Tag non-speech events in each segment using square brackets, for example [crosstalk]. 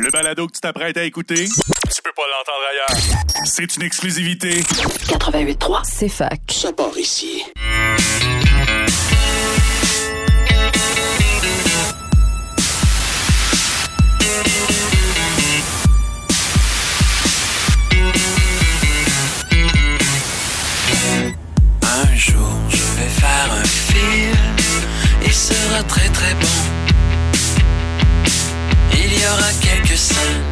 Le balado que tu t'apprêtes à écouter, tu peux pas l'entendre ailleurs. C'est une exclusivité. 88.3, c'est fac. Ça part ici. Un jour, je vais faire un film. Il sera très très bon. Y aura quelques scènes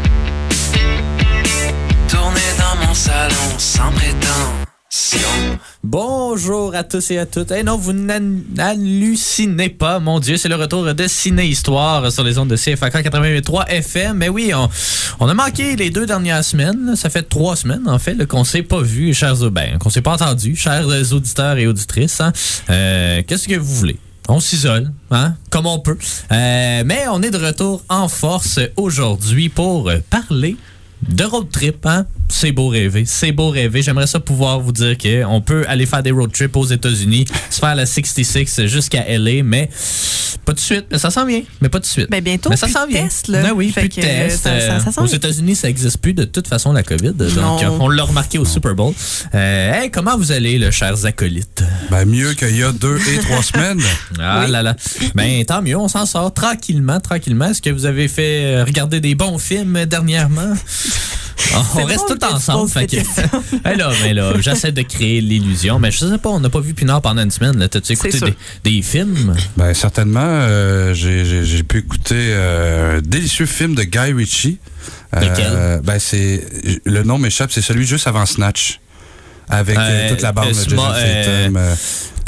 tournées dans mon salon sans prétention. Bonjour à tous et à toutes. Eh non, vous n'hallucinez pas, mon Dieu, c'est le retour de Ciné Histoire sur les ondes de CFAK 88.3 FM. Mais oui, on, a manqué les deux dernières semaines. Ça fait trois semaines, en fait, qu'on s'est pas vu, chers ben, qu'on s'est pas entendu, chers auditeurs et auditrices. hein. Euh, Qu'est-ce que vous voulez? On s'isole, hein, comme on peut. Euh, mais on est de retour en force aujourd'hui pour parler de road trip, hein? C'est beau rêver, c'est beau rêver. J'aimerais ça pouvoir vous dire qu'on peut aller faire des road trips aux États-Unis, se faire la 66 jusqu'à LA, mais pas de suite. Mais ça s'en vient, mais pas de suite. Ben, bientôt, mais ça plus de s'en vient. tests, là. Ben oui, Fait plus de que, tests. ça- ça- ça Euh, s'en aux. États-Unis, ça n'existe plus de toute façon, la COVID. Donc, Non. euh, on l'a remarqué au Super Bowl. Euh, hey, comment vous allez, le chers acolytes? Ben, mieux qu'il y a deux et trois [laughs] semaines. Ah là là. Ben, tant mieux, on s'en sort tranquillement, tranquillement. Est-ce que vous avez fait euh, regarder des bons films dernièrement? Ah, on reste tout ensemble. Fait que... [laughs] Eh là, mais là, j'essaie de créer l'illusion. Mais je sais pas, on n'a pas vu Pinard pendant une semaine. là. T'as-tu écouté des, des films? Ben, certainement, euh, j'ai- pu écouter euh, un délicieux film de Guy Ritchie. Lequel? ben, c'est. Le nom m'échappe, c'est celui juste avant Snatch. Avec euh, Euh, toute la bande euh, de Jason euh, Statham.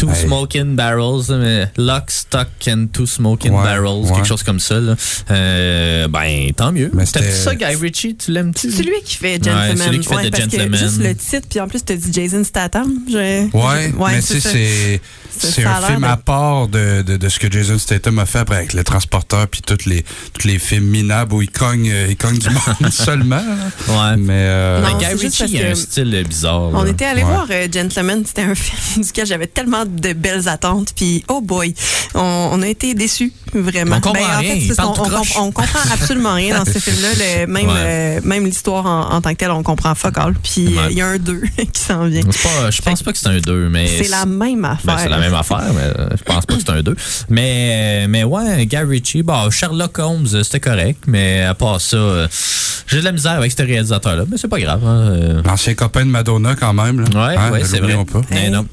Two Hey. Smoking Barrels, euh, Lock, Stock and Two Smoking Ouais, Barrels, ouais. quelque chose comme ça. là. Euh, ben, tant mieux. Mais T'as vu ça, Guy Ritchie? Tu l'aimes-tu? C'est lui qui fait Ouais, Gentleman. c'est lui qui fait The parce Gentleman. que juste le titre, puis en plus, tu as dit Jason Statham. Je... Ouais, mais tu sais, ça. c'est un film à part de, de, de ce que Jason Statham a fait après avec Le Transporteur puis tous les, tous les films minables où il cogne, il cogne du monde [laughs] seulement. là. Ouais. Mais euh, Non, Mais Guy Ritchie, il a un style bizarre. On là. était allé Ouais. voir euh, Gentleman, c'était un [laughs] film duquel j'avais tellement de belles attentes, puis oh boy, on, on a été déçus, vraiment. On comprend en rien, fait, il c'est ça, parle on, tout on, croche. on comprend [laughs] absolument rien dans ce film-là. Même, Ouais. euh, même l'histoire en, en tant que telle, on comprend fuck all. Puis euh, il Ouais. y a un 2 [laughs] qui s'en vient. Pas- je pense pas que c'est un 2, mais. C'est la même affaire. Ben, c'est la même affaire, mais euh, je pense pas que c'est un 2. Mais, euh, mais ouais, Guy Ritchie, bon, Sherlock Holmes, euh, c'était correct, mais à part ça, euh, j'ai de la misère avec ce réalisateur-là, mais c'est pas grave. hein, euh. l'ancien copain de Madonna, quand même. Là. Ouais, Hein, ouais, c'est vrai. pas. Mais non.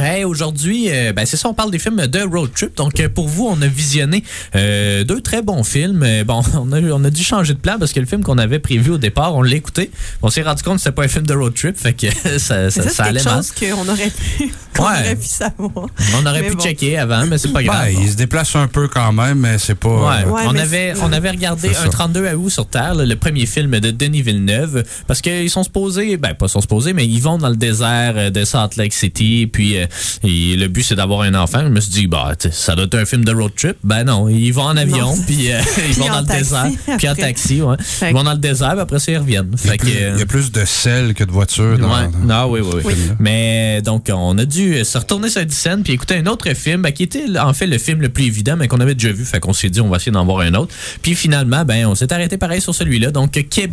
Hey, aujourd'hui, euh, ben c'est ça, on parle des films de road trip. Donc, euh, pour vous, on a visionné euh, deux très bons films. Euh, bon, [laughs] on a, on a dû changer de plan parce que le film qu'on avait prévu au départ, on l'a écouté. On s'est rendu compte que c'était pas un film de road trip, fait que [laughs] ça, ça, ça, ça c'est allait quelque mal. chose qu'on aurait pu, [laughs] qu'on Ouais. aurait pu savoir. On aurait Mais pu bon. checker avant, mais c'est pas Ben, grave. il se déplace un peu quand même, mais c'est pas. Ouais, Ouais, on, mais avait, c'est- on avait regardé C'est un ça. 32 août sur Terre, là, le premier film de Denis Villeneuve, parce qu'ils sont supposés, ben pas sont supposés, mais ils vont dans le désert de Salt Lake City, puis euh, et le but c'est d'avoir un enfant. Je me suis dit, bah, tu sais, ça doit être un film de road trip. Ben non, ils vont en avion, [laughs] puis euh, ils vont en dans le taxi désert, [laughs] puis en taxi, ouais. Ils vont dans le désert, puis après ça, ils reviennent. il, y Fait plus, euh, il y a plus de sel que de voitures dans, Ouais. dans- Non, oui, oui, oui. Oui. Mais donc, on a dû se retourner sur la scène puis écouter un autre film ben, qui était en fait le film le plus évident, mais qu'on avait déjà vu. Fait qu'on s'est dit, on va essayer d'en voir un autre. Puis finalement, ben, on s'est arrêté pareil sur celui-là. Donc,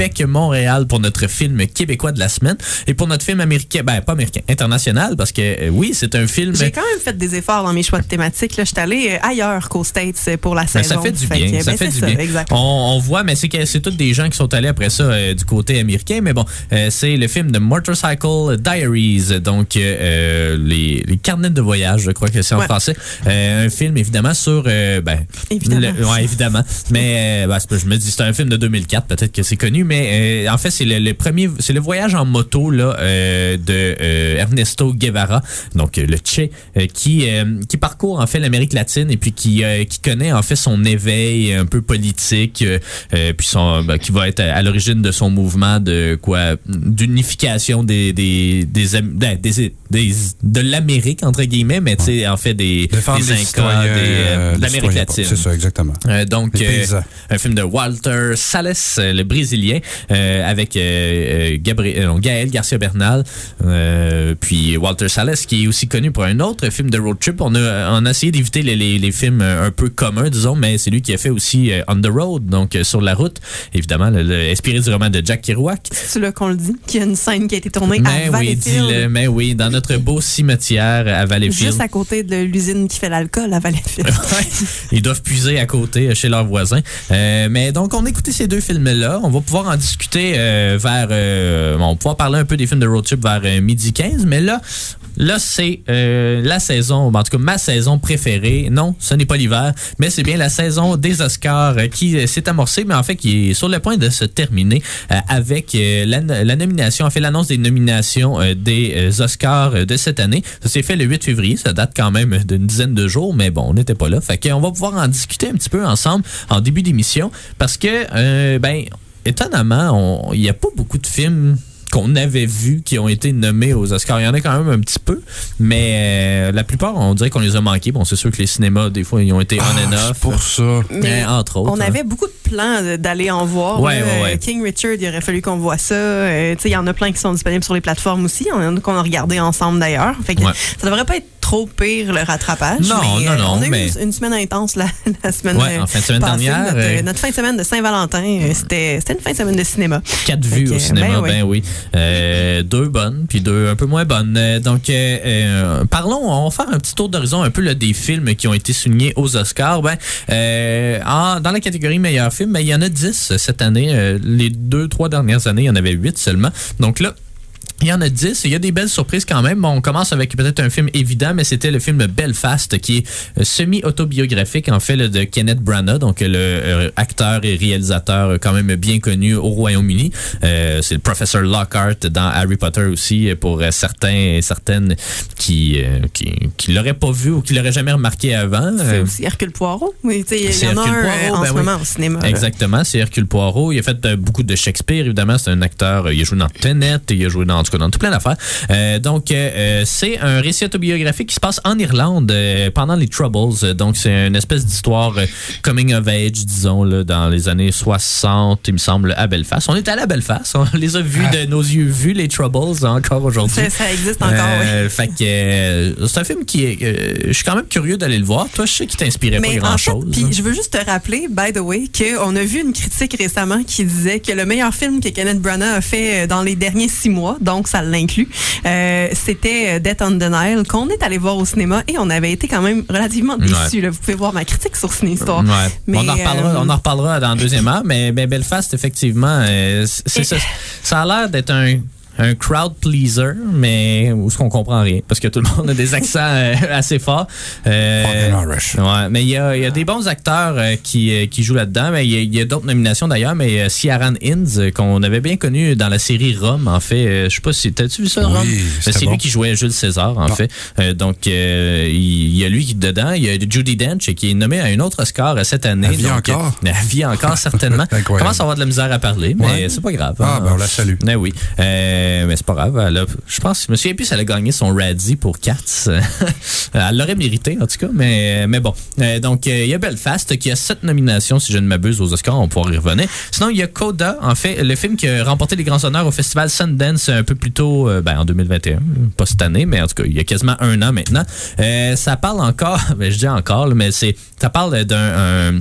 Québec-Montréal pour notre film québécois de la semaine. Et pour notre film américain, ben, pas américain, international, parce que euh, oui, c'est un film. J'ai quand même fait des efforts dans mes choix de thématiques. là. Je suis allée euh, ailleurs qu'aux States euh, pour la Ben, saison. ça fait du bien. ça ben, fait c'est du ça, bien. On, on voit, mais c'est que c'est tous des gens qui sont allés après ça euh, du côté américain. Mais bon, euh, c'est le film de Motorcycle Diaries, donc euh, les, les carnets de voyage, je crois que c'est en Ouais. français. Un film évidemment sur, ben, Évidemment. le- ouais, évidemment. Mais ben, c'est je me dis c'est un film de 2004, peut-être que c'est connu, mais en fait c'est le, le premier, c'est le voyage en moto là de Ernesto Guevara, donc le Che, euh, qui euh, qui parcourt en fait l'Amérique latine et puis qui euh, qui connaît en fait son éveil un peu politique, puis son ben, qui va être à, à l'origine de son mouvement de quoi d'unification des des des, ben, des, des- de l'Amérique, entre guillemets, mais tu sais, en fait, des, des Incas, de l'Amérique latine. C'est ça, exactement. Donc, un film de Walter Salles, le Brésilien, avec Gabriel, Gaël Garcia Bernal, puis Walter Salles, qui est aussi connu pour un autre film de road trip. On a, on a essayé d'éviter les, les, les films un peu communs, disons, mais c'est lui qui a fait aussi euh, On the Road, donc euh, sur la route, évidemment, le- le- inspiré du roman de Jack Kerouac. C'est là qu'on le dit, qu'il y a une scène qui a été tournée Mais à Valleyfield. mais oui, dans notre [laughs] beau cimetière à Valleyfield. Juste à côté de l'usine qui fait l'alcool à Valleyfield. [laughs] Ouais. Ils doivent puiser à côté euh, chez leurs voisins. Euh, mais donc, on a écouté ces deux films-là. On va pouvoir en discuter euh, vers. euh, on va pouvoir parler un peu des films de road trip vers euh, midi 15. Mais là, là c'est euh, la saison, en tout cas ma saison préférée. Non, ce n'est pas l'hiver, mais c'est bien la saison des Oscars euh, qui euh, s'est amorcée, mais en fait qui est sur le point de se terminer euh, avec la, la nomination, en fait l'annonce des nominations des Oscars de cette année. Ça s'est fait le 8 février, ça date quand même d'une dizaine de jours, mais bon, on n'était pas là. Fait qu'on va pouvoir en discuter un petit peu ensemble en début d'émission parce que, ben, étonnamment, on- il n'y a pas beaucoup de films qu'on avait vus qui ont été nommés aux Oscars. Il y en a quand même un petit peu, mais euh, la plupart, on dirait qu'on les a manqués. Bon, c'est sûr que les cinémas, des fois, ils ont été on Ah, and c'est off. pour ça. Mais Euh, entre autres. on hein. avait beaucoup de plans d'aller en voir. Ouais, là. ouais, ouais. King Richard, il aurait fallu qu'on voit ça. Euh, tu sais, Il y en a plein qui sont disponibles sur les plateformes aussi. On en a qu'on a regardé ensemble d'ailleurs. Ça devrait pas être trop pire le rattrapage. Non, mais, non, euh, non, On a eu mais- une, semaine intense la, [laughs] la semaine Ouais, en fin de semaine passée. dernière, Notre, euh, notre fin de semaine de Saint-Valentin, euh, c'était une fin de semaine de cinéma. Quatre vues au cinéma, ben ben, oui. Euh, deux bonnes, puis deux un peu moins bonnes. Donc, euh, parlons, on va faire un petit tour d'horizon un peu là, des films qui ont été soulignés aux Oscars. Ben, en- dans la catégorie meilleur film, ben, il y en a 10 cette année. Les deux, trois dernières années, il y en avait 8 seulement. Donc là, il y en a 10. Il y a des belles surprises quand même. Bon, on commence avec peut-être un film évident, mais c'était le film Belfast, qui est euh, semi-autobiographique, en fait, de Kenneth Branagh, donc le euh, acteur et réalisateur euh, quand même bien connu au Royaume-Uni. Euh, c'est le professeur Lockhart dans Harry Potter aussi, pour certains et certaines qui, euh, qui, qui l'auraient pas vu ou qui l'auraient jamais remarqué avant. C'est aussi Hercule Poirot. Oui, il y en a Hercule un Poirot, en ben ce oui. moment au cinéma. Exactement, c'est Hercule Poirot. Il a fait beaucoup de Shakespeare, évidemment. C'est un acteur. Il a joué dans Tenet, il a joué dans, tout cas, dans tout plein d'affaires. Euh, donc, euh, euh, c'est un récit autobiographique qui se passe en Irlande euh, pendant les Troubles. Donc, c'est une espèce d'histoire coming of age, disons, là, dans les années 60, il me semble, à Belfast. On est allé à Belfast. On les a vus de nos yeux vus, les Troubles, encore aujourd'hui. Ça, ça existe encore, oui. Fait que c'est un film qui est. je suis quand même curieux d'aller le voir. Toi, je sais qu'il t'inspirait pas Mais grand en fait, chose. puis je veux juste te rappeler, by the way, qu'on a vu une critique récemment qui disait que le meilleur film que Kenneth Branagh a fait dans les derniers six mois, donc ça l'inclut, euh, c'était euh, Death on the Nile, qu'on est allé voir au cinéma et on avait été quand même relativement déçus. là. Vous pouvez voir ma critique sur Ciné Histoire. Ouais. Mais, on, en reparlera, euh, on en reparlera dans la deuxième heure, mais, mais Belfast, effectivement, c'est ça. Ça a l'air d'être un, un crowd pleaser, mais où ce qu'on comprend rien, parce que tout le monde a des accents euh, [laughs] assez forts. Euh, ouais, mais il y a, y a des bons acteurs euh, qui, euh, qui jouent là-dedans. Mais il y a, d'autres nominations d'ailleurs, mais Ciaran Innes, qu'on avait bien connu dans la série Rome, en fait. Je sais pas si. T'as-tu vu ça, Oui, Rome? C'est bon. lui qui jouait Jules César, en fait. Donc, il y a lui qui est dedans. Il y a Judy Dench qui est nommée à un autre Oscar cette année. Elle vit Donc, encore? Elle vit encore, [laughs] certainement. Commence à avoir de la misère à parler, mais Ouais. c'est pas grave. Ah, hein. ben on la salue. Ben oui. Euh, mais c'est pas grave. Je pense, je me souviens plus elle a gagné son Radzi pour Cats. [laughs] elle l'aurait mérité, en tout cas. Mais, mais bon. Euh, donc, euh, il y a Belfast qui a sept nominations, si je ne m'abuse, aux Oscars. On pourra y revenir. Sinon, il y a Coda, en fait, le film qui a remporté les grands honneurs au festival Sundance un peu plus tôt, euh, ben, en 2021. Pas cette année, mais en tout cas, il y a quasiment un an maintenant. Euh, ça parle encore, [laughs] ben, je dis encore, mais c'est, ça parle d'un, un-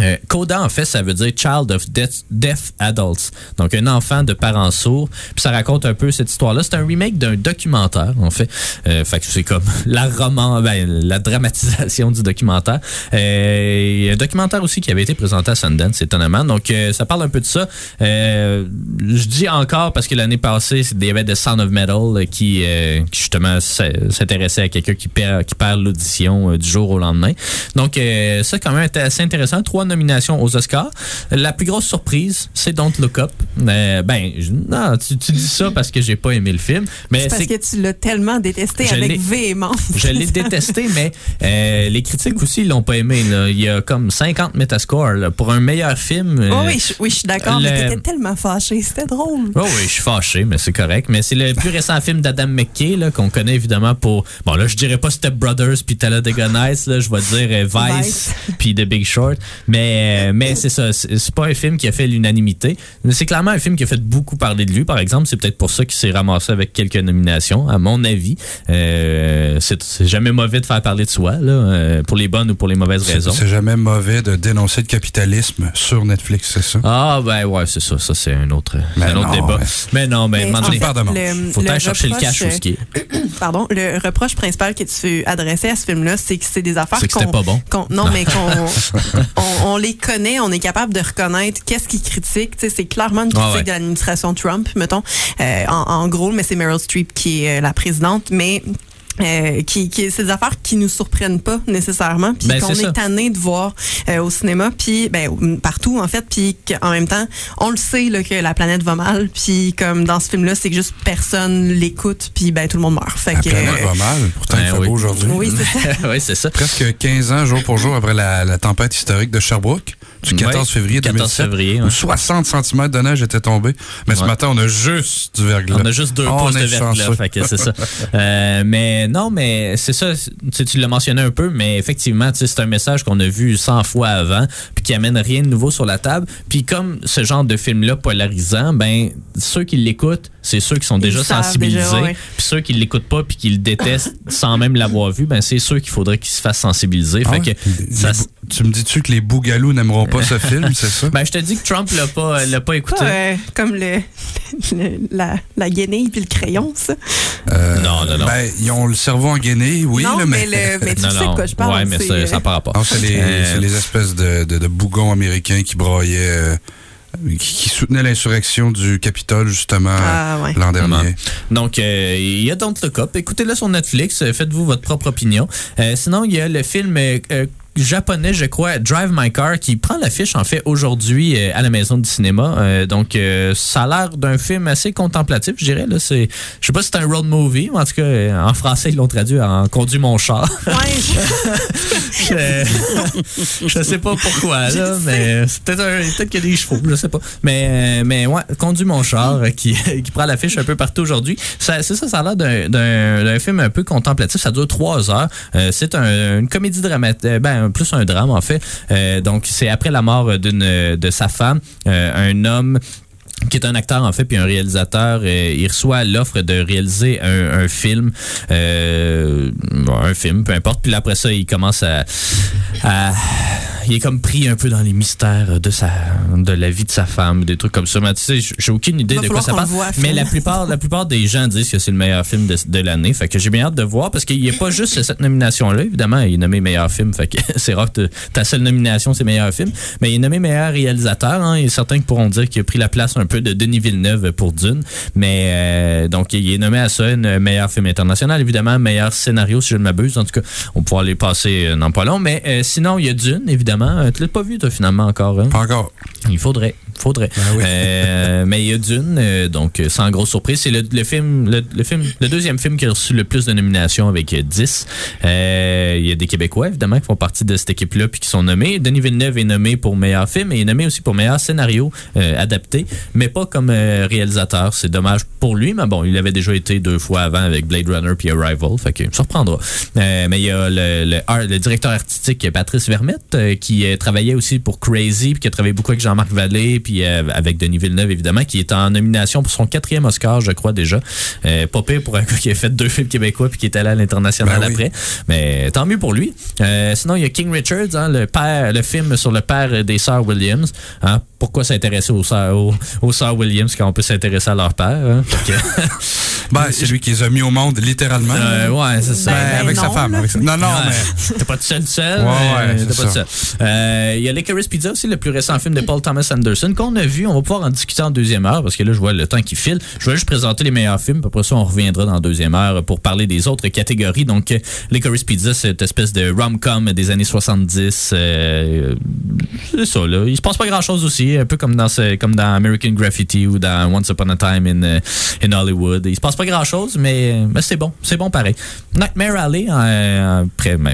euh, Coda, en fait, ça veut dire Child of Deaf, Deaf Adults. Donc, un enfant de parents sourds. Puis ça raconte un peu cette histoire-là. C'est un remake d'un documentaire, en fait. Euh, fait que c'est comme [laughs] la roman, ben, la dramatisation du documentaire. Euh, un documentaire aussi qui avait été présenté à Sundance, étonnamment. Donc, euh, ça parle un peu de ça. Euh, je dis encore parce que l'année passée, il y avait The Sound of Metal euh, qui, qui justement s'intéressait à quelqu'un qui perd, qui perd l'audition du jour au lendemain. Donc, ça, quand même, était assez intéressant. Trois nominations aux Oscars. La plus grosse surprise, c'est Don't Look Up. Euh, ben, je- non, tu, tu dis ça parce que j'ai pas aimé le film, mais C'est parce que tu l'as tellement détesté avec véhémence. je l'ai détesté, mais euh, les critiques aussi l'ont pas aimé. là. Il y a comme 50 Metascore là. pour un meilleur film. Oh euh, oui, je, oui, je suis d'accord, mais le- t'étais tellement fâché. C'était drôle. Oh oui, je suis fâché, mais c'est correct. Mais c'est le plus récent film d'Adam McKay là, qu'on connaît évidemment pour. Bon, là, je dirais pas Step Brothers puis Talladega Nights, là, je vais dire euh, Vice Vice. puis The Big Short. Mais, euh, mais c'est ça, c'est pas un film qui a fait l'unanimité. Mais C'est clairement un film qui a fait beaucoup parler de lui, par exemple. C'est peut-être pour ça qu'il s'est ramassé avec quelques nominations, à mon avis. Euh, c'est jamais mauvais de faire parler de soi, là, euh, pour les bonnes ou pour les mauvaises raisons. c'est jamais mauvais de dénoncer le capitalisme sur Netflix, c'est ça? Ah, ben ouais, c'est ça. Ça, c'est un autre, Mais un autre non, débat. mais- Mais non, mais, Mais en fait, le- faut le aller chercher le cash où ce qui est. Pardon, le reproche principal que tu adressais à ce film-là, c'est que c'est des affaires C'est que c'était qu'on- pas bon. non, mais qu'on [laughs] on, les connaît, on est capable de reconnaître qu'est-ce qu'ils critiquent. Tu sais, c'est clairement une critique Ah ouais. de l'administration Trump, mettons, euh, en, en gros, mais c'est Meryl Streep qui est euh, la présidente, mais euh, qui, qui c'est des affaires qui nous surprennent pas nécessairement puis Ben, qu'on est, ça. tanné de voir euh, au cinéma puis ben partout en fait puis qu'en même temps on le sait là, que la planète va mal puis comme dans ce film là c'est que juste personne l'écoute puis ben tout le monde meurt fait La que planète euh, va mal. Pourtant, il Ben fait oui. beau aujourd'hui. oui c'est ça [laughs] oui, c'est ça. Presque 15 ans, jour pour jour, après la, la tempête historique de Sherbrooke, du 14 Ouais, février 14 2017, février, où ouais. 60 cm de neige étaient tombés. Mais ce Ouais. matin, on a juste du verglas. On a juste deux Oh, pouces de verglas, chanceux. fait que c'est ça. [laughs] Euh, mais non, mais c'est ça. Tu l'as mentionné un peu, mais effectivement, c'est un message qu'on a vu 100 fois avant, puis qui amène rien de nouveau sur la table. Puis comme ce genre de film-là polarisant, ben ceux qui l'écoutent, c'est ceux qui sont déjà sensibilisés. déjà, ouais. Puis ceux qui l'écoutent pas puis qui le détestent [laughs] sans même l'avoir vu, ben c'est ceux qu'il faudrait qu'ils se fassent sensibiliser. Ah fait ouais? que ça, tu me dis-tu que les bougalous n'aimeront pas ce film, [laughs] c'est ça? ben je te dis que Trump l'a pas l'a pas écouté. Pas, euh, comme le, le- la, la guenille puis le crayon ça Euh, Non, non, non. Ben, ils ont le cerveau en guenille, oui, non là, mais, le, [laughs] mais tu non, sais non. de quoi je parle ouais, mais c'est, ça, euh, ça n'a pas rapport. Non, c'est les, Euh, espèces de, de, de bougons américains qui braillaient, euh, qui, qui soutenaient l'insurrection du Capitole, justement, Ah, ouais. l'an dernier. Donc, euh, il y a Don't Look Up. Écoutez-le sur Netflix. euh, Faites-vous votre propre opinion. Euh, sinon, il y a le film euh, euh, japonais, je crois, Drive My Car, qui prend l'affiche, en fait, aujourd'hui euh, à la Maison du cinéma. Euh, donc, euh, ça a l'air d'un film assez contemplatif, je dirais. Là, c'est, je sais pas si c'est un road movie, mais en tout cas, en français, ils l'ont traduit en Conduis mon char. ouais, je, [laughs] je sais pas pourquoi, là, mais c'est peut-être, peut-être qu'il y a des chevaux, je sais pas. Mais, euh, mais ouais, Conduis mon char, qui, [laughs] qui prend l'affiche un peu partout aujourd'hui. Ça, c'est ça, ça a l'air d'un, d'un, d'un film un peu contemplatif. Ça dure trois heures. Euh, c'est un- une comédie dramatique, ben, plus un drame, en fait. Euh, donc, c'est après la mort d'une, de sa femme, euh, un homme qui est un acteur en fait puis un réalisateur euh, il reçoit l'offre de réaliser un, film euh, un film peu importe puis après ça il commence à- il est comme pris un peu dans les mystères de sa de la vie de sa femme des trucs comme ça. Mais tu sais j'ai aucune idée de quoi ça qu'on parle. mais la plupart la plupart des gens disent que c'est le meilleur film de, de l'année. Fait que j'ai bien hâte de voir parce qu'il n'y a pas juste cette nomination là évidemment. Il est nommé meilleur film. Fait que [laughs] c'est rare que ta seule nomination c'est meilleur film. Mais il est nommé meilleur réalisateur hein, et certains pourront dire qu'il a pris la place un peu de Denis Villeneuve pour Dune. Mais euh, donc il est nommé à ça un meilleur film international évidemment. Meilleur scénario si je ne m'abuse. En tout cas on pourra les passer euh, dans pas long. Mais euh, sinon il y a Dune évidemment Euh, tu l'as pas vu toi finalement encore hein? Pas encore. Il faudrait, faudrait. Ben oui. Euh, mais il y a Dune, euh, donc euh, sans grosse surprise, c'est le, le film, le, le film, le deuxième film qui a reçu le plus de nominations avec euh, 10. Euh, il y a des Québécois évidemment qui font partie de cette équipe-là puis qui sont nommés. Denis Villeneuve est nommé pour meilleur film et il est nommé aussi pour meilleur scénario euh, adapté, mais pas comme euh, réalisateur. C'est dommage pour lui, mais bon, il avait déjà été deux fois avant avec Blade Runner puis Arrival, fait que ça reprendra. Euh, mais il y a le, le, directeur artistique Patrice Vermette euh, qui euh, travaillait aussi pour Crazy puis qui a travaillé beaucoup avec Jean-Marc Vallée puis euh, avec Denis Villeneuve évidemment qui est en nomination pour son quatrième Oscar je crois déjà euh, pas pire pour un [laughs] gars qui a fait deux films québécois puis qui est allé à l'international Ben oui. après mais tant mieux pour lui Euh, sinon il y a King Richards hein, le père le film sur le père des sœurs Williams hein, pourquoi s'intéresser aux sœurs aux, aux sœurs Williams quand on peut s'intéresser à leur père hein? Que- [laughs] Ben, c'est lui qui les a mis au monde, littéralement. Euh, ouais c'est ça Ben, Ben, avec sa femme. là. avec sa- Non, non, Ouais. mais. [laughs] T'es pas tout seul, tout seul. Ouais, ouais, t'es pas tout seul. Euh, Il y a Licorice Pizza aussi, le plus récent film de Paul Thomas Anderson, qu'on a vu. On va pouvoir en discuter en deuxième heure parce que là, je vois le temps qui file. Je vais juste présenter les meilleurs films. Après ça, on reviendra dans la deuxième heure pour parler des autres catégories. Donc, euh, Licorice Pizza, cette espèce de rom-com des années 70. Euh, c'est ça, là. Il se passe pas grand-chose aussi. Un peu comme dans, comme dans American Graffiti ou dans Once Upon a Time in, euh, in Hollywood. Il se passe pas grand-chose, mais, mais c'est bon. C'est bon pareil. Nightmare Alley, euh,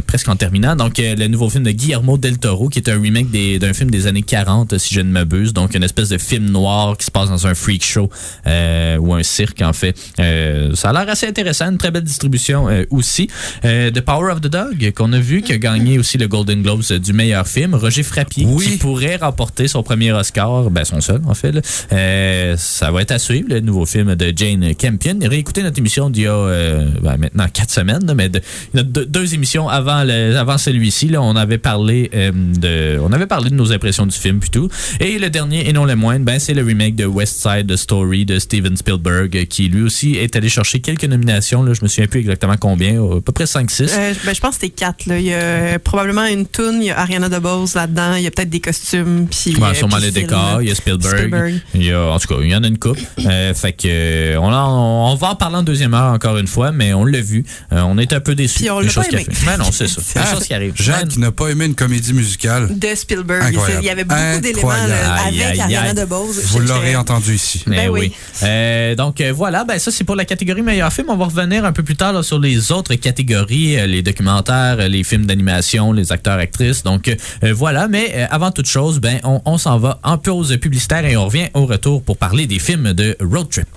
presque en terminant. Donc, euh, le nouveau film de Guillermo del Toro, qui est un remake d'un film des années 40, si je ne m'abuse. Donc, une espèce de film noir qui se passe dans un freak show euh, ou un cirque, en fait. Euh, ça a l'air assez intéressant. Une très belle distribution euh, aussi. The Power of the Dog, qu'on a vu, qui a gagné aussi le Golden Globes du meilleur film. Roger Frappier, Oui. qui pourrait remporter son premier Oscar, ben son seul, en fait. là. Ça va être à suivre, le nouveau film de Jane Campion. Réécoutez notre émission d'il y a ben, maintenant quatre semaines, là, mais de, deux, émissions avant, le, avant celui-ci, là, on avait parlé de on avait parlé de nos impressions du film puis tout. Et le dernier, et non le moindre, ben, c'est le remake de West Side Story de Steven Spielberg, euh, qui lui aussi est allé chercher quelques nominations. Là, je me souviens plus exactement combien, à peu près 5-6. Euh, ben, je pense que c'était quatre. Là. Il y a probablement une toune, il y a Ariana DeBose là-dedans, il y a peut-être des costumes. Puis, Ouais, euh, sûrement les décors, il y a Spielberg. Spielberg. Il y a, en tout cas, il y en a une coupe. Euh, fait que euh, on, en- on va en parler en deuxième heure encore une fois, mais on l'a vu. Euh, on est un peu déçus. Puis on des l'a choses pas aimé. Mais non, c'est ça. [laughs] Ah, choses qui arrivent. Jacques n'a pas aimé une comédie musicale. De Spielberg. Incroyable. Il y avait beaucoup d'éléments. Aïe, avec aïe, Ariana. DeBose. Vous l'aurez entendu ici. Mais Ben oui. oui. Euh, donc euh, voilà, ben ça c'est pour la catégorie meilleur film. On va revenir un peu plus tard là, sur les autres catégories, euh, les documentaires, euh, les films d'animation, les acteurs actrices. Donc euh, euh, voilà, mais euh, avant toute chose, ben on, on s'en va en pause publicitaire et on revient au retour pour parler des films de road trip.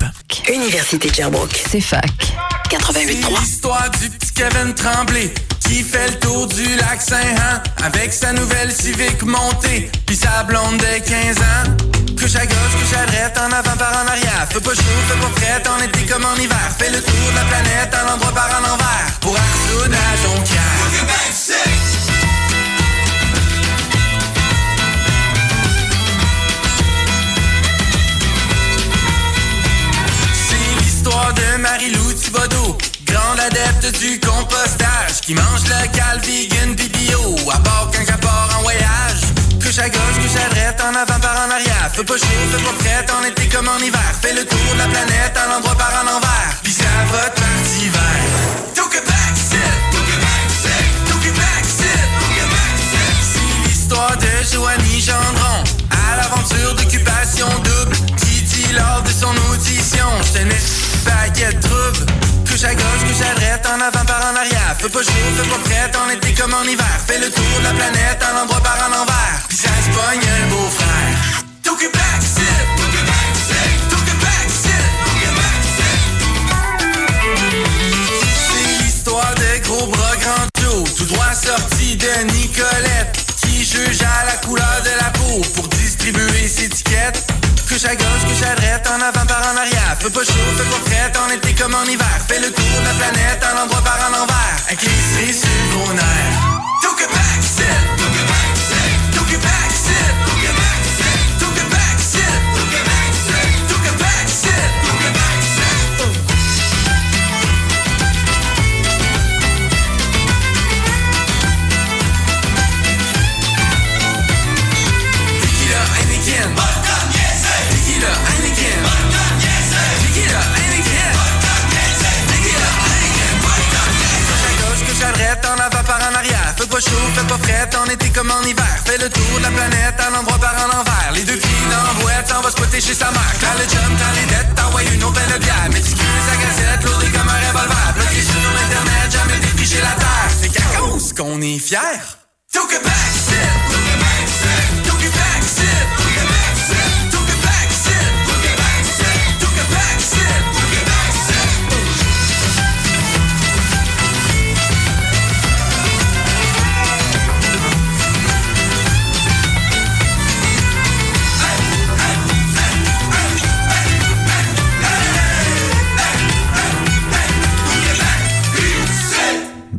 Université de Sherbrooke. C'est fac. 88.3. C'est l'histoire du petit Kevin Tremblay qui fait le tour du lac Saint-Han avec sa nouvelle Civic montée puis sa blonde de 15 ans. Couche à gauche, couche à droite, en avant par en arrière. Fais pas chaud, fais pas frais, en été comme en hiver. Fais le tour de la planète, un endroit par en envers. Pour Arsoud à Jonquière. C'est l'histoire de Marie-Lou Thibodeau, grande adepte du compostage, qui mange local, vegan, puis bio, à part quand elle part en voyage. Couche à gauche, couche à droite, en avant par Fais pas chaud, fais pas frais, en été comme en hiver. Fais le tour de la planète, un endroit par en envers. Puis ça va de parti vert. It back, l'histoire de Joanie Gendron à l'aventure d'occupation double dit lors de son audition Je tenais paquet de troubles Couche à gauche, couche à droite, en avant par en arrière Fais pas chaud, fais pas prête, en été comme en hiver Fais le tour de la planète, un endroit par en envers Puis ça se pogne un beau-frère Took Nicolette, qui juge à la couleur de la peau pour distribuer ses étiquettes. Couche à gauche, couche à droite, en avant par en arrière. Fais pas chaud, fais pas frais, en été comme en hiver. Fais le tour de la planète, un endroit par en envers. Avec les sur le gros Fais pas en été comme en hiver. Fais le tour de la planète, un endroit par en envers. Les deux pieds dans la boîte, on va spotter chez sa mère. Quand le jump, quand les dettes, t'envoies une autre belle bière. Méticuleuse à gazette, lourdée comme un revolver. Bloqué sur Internet, jamais défriché la terre. C'est qu'à cause qu'on est fiers. Took it back. Took it back.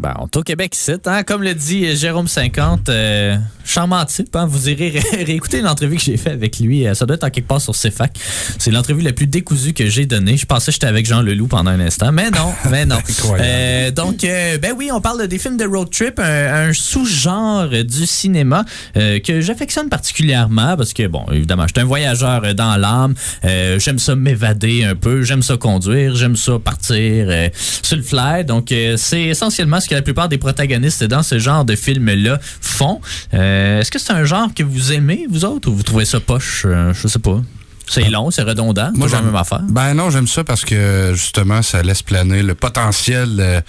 Ben, on C'est au Québec, c'est, hein? comme le dit Jérôme 50, euh, charmant type. Hein? Vous irez ré [laughs] réécouter l'entrevue que j'ai fait avec lui. Euh, ça doit être en quelque part sur CFAC. C'est l'entrevue la plus décousue que j'ai donnée. Je pensais que j'étais avec Jean Leloup pendant un instant, mais non, [laughs] mais non. euh, donc, euh, ben oui, on parle des films de road trip, un, un sous-genre du cinéma euh, que j'affectionne particulièrement parce que, bon, évidemment, je suis un voyageur dans l'âme. j'aime ça m'évader un peu, j'aime ça conduire, j'aime ça partir sur le fly. Donc, c'est essentiellement ce que la plupart des protagonistes dans ce genre de film-là font. Euh, est-ce que c'est un genre que vous aimez, vous autres, ou vous trouvez ça poche? Euh, je sais pas. C'est long, c'est redondant. Moi, j'aime même affaire. Ben non, j'aime ça parce que justement, ça laisse planer le potentiel euh,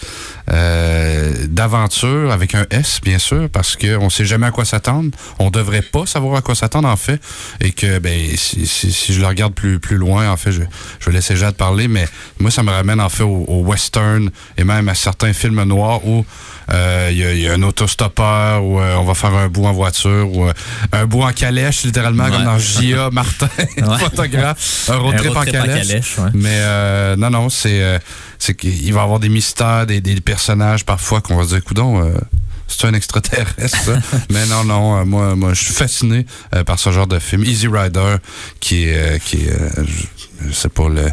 euh d'aventure avec un S, bien sûr, parce qu'on sait jamais à quoi s'attendre. On devrait pas savoir à quoi s'attendre, en fait. Et que, ben, si, si, si, je le regarde plus, plus loin, en fait, je, je vais laisser Jade parler, mais moi, ça me ramène, en fait, au, au western et même à certains films noirs où il euh, y, y, a un autostoppeur où euh, on va faire un bout en voiture ou euh, un bout en calèche, littéralement, ouais. comme dans J.A. Martin, [laughs] photographe. Un road un trip, road en, trip calèche. en calèche. Ouais. Mais non, non, c'est c'est qu'il va y avoir des mystères, des, des personnages parfois qu'on va se dire, coudon, c'est un extraterrestre, ça. [laughs] Mais non, non, moi, moi, je suis fasciné euh, par ce genre de film. Easy Rider, qui est, euh, qui est, euh, sais pas le.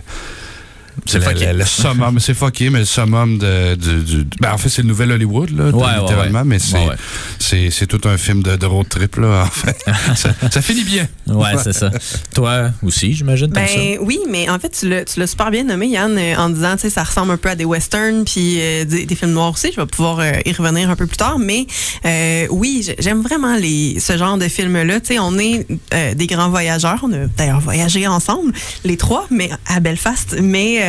C'est le, le, le, summum, c'est fucké, mais le summum de, de, de ben en fait, c'est le nouvel Hollywood, là, ouais, littéralement, ouais, mais c'est, ouais. c'est, c'est tout un film de, de road trip, là, en fait. [laughs] ça, ça, finit bien. Ouais, c'est ça. Toi aussi, j'imagine, ben, ça? Oui, mais en fait, tu l'as, tu l'as super bien nommé, Yann, euh, en disant, tu sais, ça ressemble un peu à des westerns, puis euh, des, des, films noirs aussi. Je vais pouvoir euh, y revenir un peu plus tard, mais euh, oui, j'aime vraiment les, ce genre de films-là. Tu sais, on est euh, des grands voyageurs. On a d'ailleurs voyagé ensemble, les trois, mais à Belfast, mais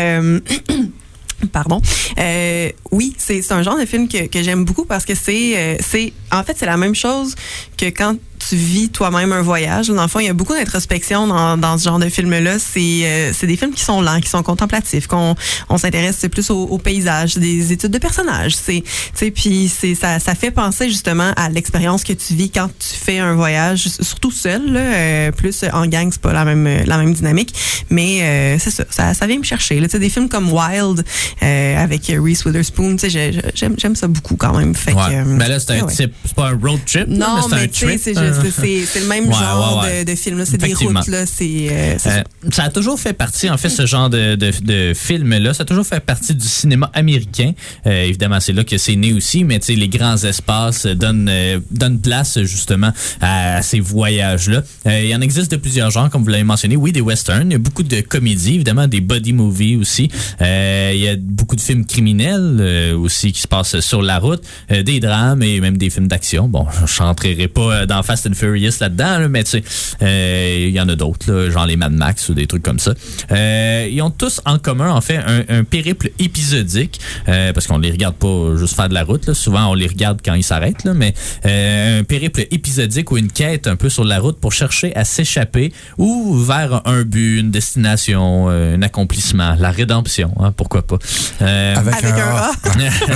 [clears throat] Pardon. Euh, oui, c'est un genre de film que, que j'aime beaucoup parce que c'est, euh, c'est, en fait, c'est la même chose que quand tu vis toi-même un voyage. Dans le fond, il y a beaucoup d'introspection dans, dans, ce genre de films-là. C'est euh, des films qui sont lents, qui sont contemplatifs, qu'on on, s'intéresse plus au, au, paysage, des études de personnages. C'est, puis c'est ça, ça fait penser justement à l'expérience que tu vis quand tu fais un voyage, surtout seul. Là, euh, plus en gang, c'est pas la même la même dynamique, mais euh, c'est ça, ça, ça vient me chercher. Là, des films comme Wild avec Reese Witherspoon, j'aime j'aime ça beaucoup quand même. Fait ouais. que, mais là, c'est ouais. pas un road trip, non, là, mais c'est un trip. C'est le même ouais, genre ouais, de, de, film. C'est des routes. Là, euh, euh, ça a toujours fait partie, en fait, ce genre de, de, de film-là. Ça a toujours fait partie du cinéma américain. Euh, évidemment, c'est là que c'est né aussi, mais les grands espaces donnent, euh, donnent place justement à, à ces voyages-là. il y en existe de plusieurs genres, comme vous l'avez mentionné. Oui, des westerns. Il y a beaucoup de comédies, évidemment, des body movies aussi. il y a beaucoup de films criminels aussi qui se passent sur la route, des drames et même des films d'action. Bon, je n'entrerai pas dans Fast and Furious là-dedans, là, mais tu sais, il euh, y en a d'autres, genre les Mad Max ou des trucs comme ça. Euh, ils ont tous en commun, en fait, un, un périple épisodique, euh, parce qu'on les regarde pas juste faire de la route. Là. Souvent, on les regarde quand ils s'arrêtent, mais un périple épisodique ou une quête un peu sur la route pour chercher à s'échapper ou vers un but, une destination, un accomplissement, la rédemption, hein, pourquoi pas. Avec, Avec, un, un A.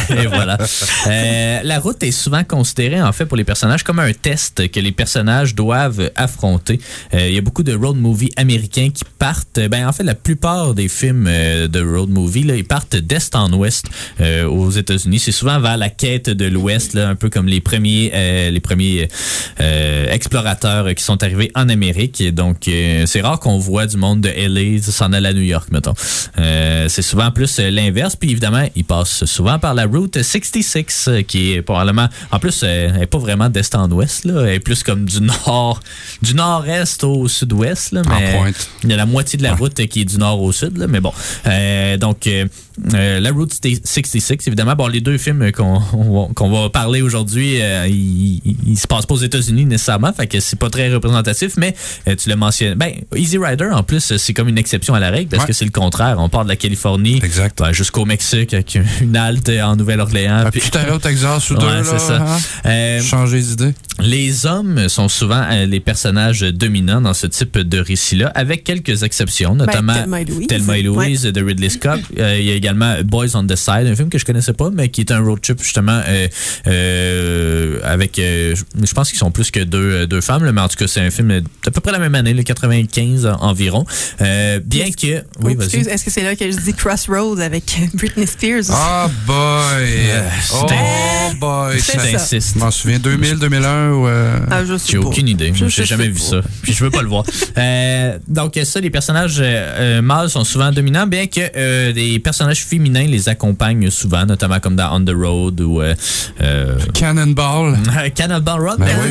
[laughs] Et voilà. la route est souvent considérée, en fait, pour les personnages comme un test que les personnages doivent affronter. Euh, il y a beaucoup de road movies américains qui partent. Ben en fait, la plupart des films euh, de road movie là, ils partent d'est en ouest euh, aux États-Unis. C'est souvent vers la quête de l'ouest, un peu comme les premiers les premiers explorateurs qui sont arrivés en Amérique. Donc c'est rare qu'on voit du monde de LA s'en aller à New York, mettons. c'est souvent plus l'inverse. Puis évidemment, ils passent souvent par la route 66, qui est probablement en plus elle est pas vraiment d'est en ouest là, elle est plus comme du nord, du nord-est au sud-ouest. Là, mais en pointe. Il y a la moitié de la route qui est du nord au sud. Là, mais bon, euh, donc euh, euh, la Route 66, évidemment. Bon, les deux films qu'on qu'on va parler aujourd'hui, euh, ils, ils, se passent pas aux États-Unis nécessairement, fait que c'est pas très représentatif, mais tu l'as mentionné. Ben, Easy Rider, en plus, c'est comme une exception à la règle parce ouais. que c'est le contraire. On part de la Californie ben, jusqu'au Mexique avec une halte en Nouvelle-Orléans. Puis tu t'arrêtes au Texas ou [laughs] ouais, deux, là. c'est ça. Hein? Changer d'idée. Les hommes sont souvent euh, les personnages dominants dans ce type de récit-là, avec quelques exceptions, notamment Ben, Thelma et Louise. Louise de Ridley Scott. [laughs] Euh, il y a également Boys on the Side, un film que je connaissais pas, mais qui est un road trip justement euh, euh, avec, euh, je je pense qu'ils sont plus que deux, deux femmes, là, mais en tout cas c'est un film d'à peu près la même année, le 95 en- environ. Euh, bien que, oui, Oh, vas-y. Est-ce que c'est là que je dis Crossroads avec [laughs] Britney Spears aussi? Ah, boy! oh, boy! c'est ça- ça. T'insistes. Je m'en souviens, 2000, 2001 ou... euh, Ah, je sais J'ai pas. aucune idée. Je jamais pas. vu ça. Puis je veux pas le voir. Euh, donc ça, les personnages euh, mâles sont souvent dominants, bien que euh, les personnages féminins les accompagnent souvent, notamment comme dans On the Road ou euh, euh, Cannonball. [laughs] Cannonball Run. Ben Ben oui,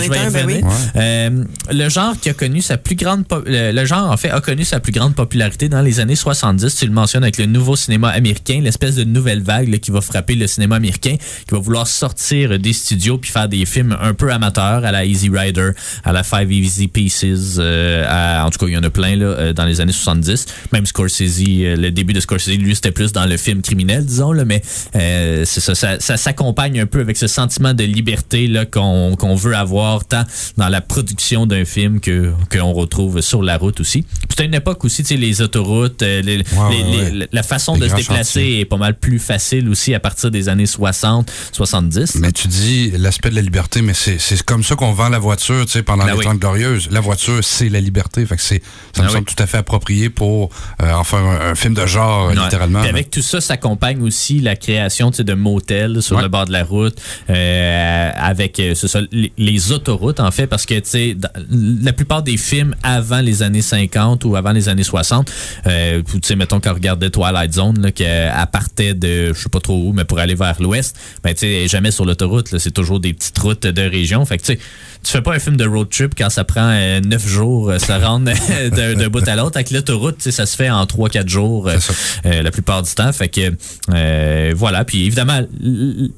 oui, ben je vais- ben oui. Euh, le genre qui a connu sa plus grande po- le, le genre en fait a connu sa plus grande popularité dans les années 70 tu le mentionnes avec le nouveau cinéma américain l'espèce de nouvelle vague là, qui va frapper le cinéma américain qui va vouloir sortir des studios puis faire des films un peu amateurs à la Easy Rider à la Five Easy Pieces euh, à- en tout cas il y en a plein là euh, dans les années 70 même Scorsese euh, le début de Scorsese lui c'était plus dans le film criminel disons là mais euh, c'est ça ça, ça s'accompagne un peu avec ce sentiment de liberté là qu'on qu'on veut avoir tant dans la production d'un film que qu'on retrouve sur la route aussi. Puis C'est une époque aussi, tu sais, les autoroutes, euh, les- les- ouais, les- la façon de se déplacer chantiers. est pas mal plus facile aussi à partir des années 60, 70. Mais tu dis l'aspect de la liberté, mais c'est c'est comme ça qu'on vend la voiture, tu sais, pendant Ben les oui. Glorieuses. La voiture, c'est la liberté. Fait que c'est, ça me Ben semble tout à fait approprié pour euh, en faire un, un film de genre, Ouais. littéralement. Puis avec tout ça s'accompagne aussi la création de motels sur Ouais. le bord de la route, euh, avec euh, ça, les, les autoroutes en fait, parce que tu sais, dans- la plupart des films avant les années 50 ou avant les années 60, euh, tu sais, mettons quand on regardait Twilight Zone, qu'elle partait de, je sais pas trop où, mais pour aller vers l'ouest, ben tu sais, jamais sur l'autoroute, c'est toujours des petites routes de région. Fait que tu sais, tu fais pas un film de road trip quand ça prend euh, neuf jours euh, se rendre [laughs] d'un bout à l'autre. Avec l'autoroute, ça se fait en 3-4 jours euh, euh, la plupart du temps. Fait que euh, voilà. Puis évidemment,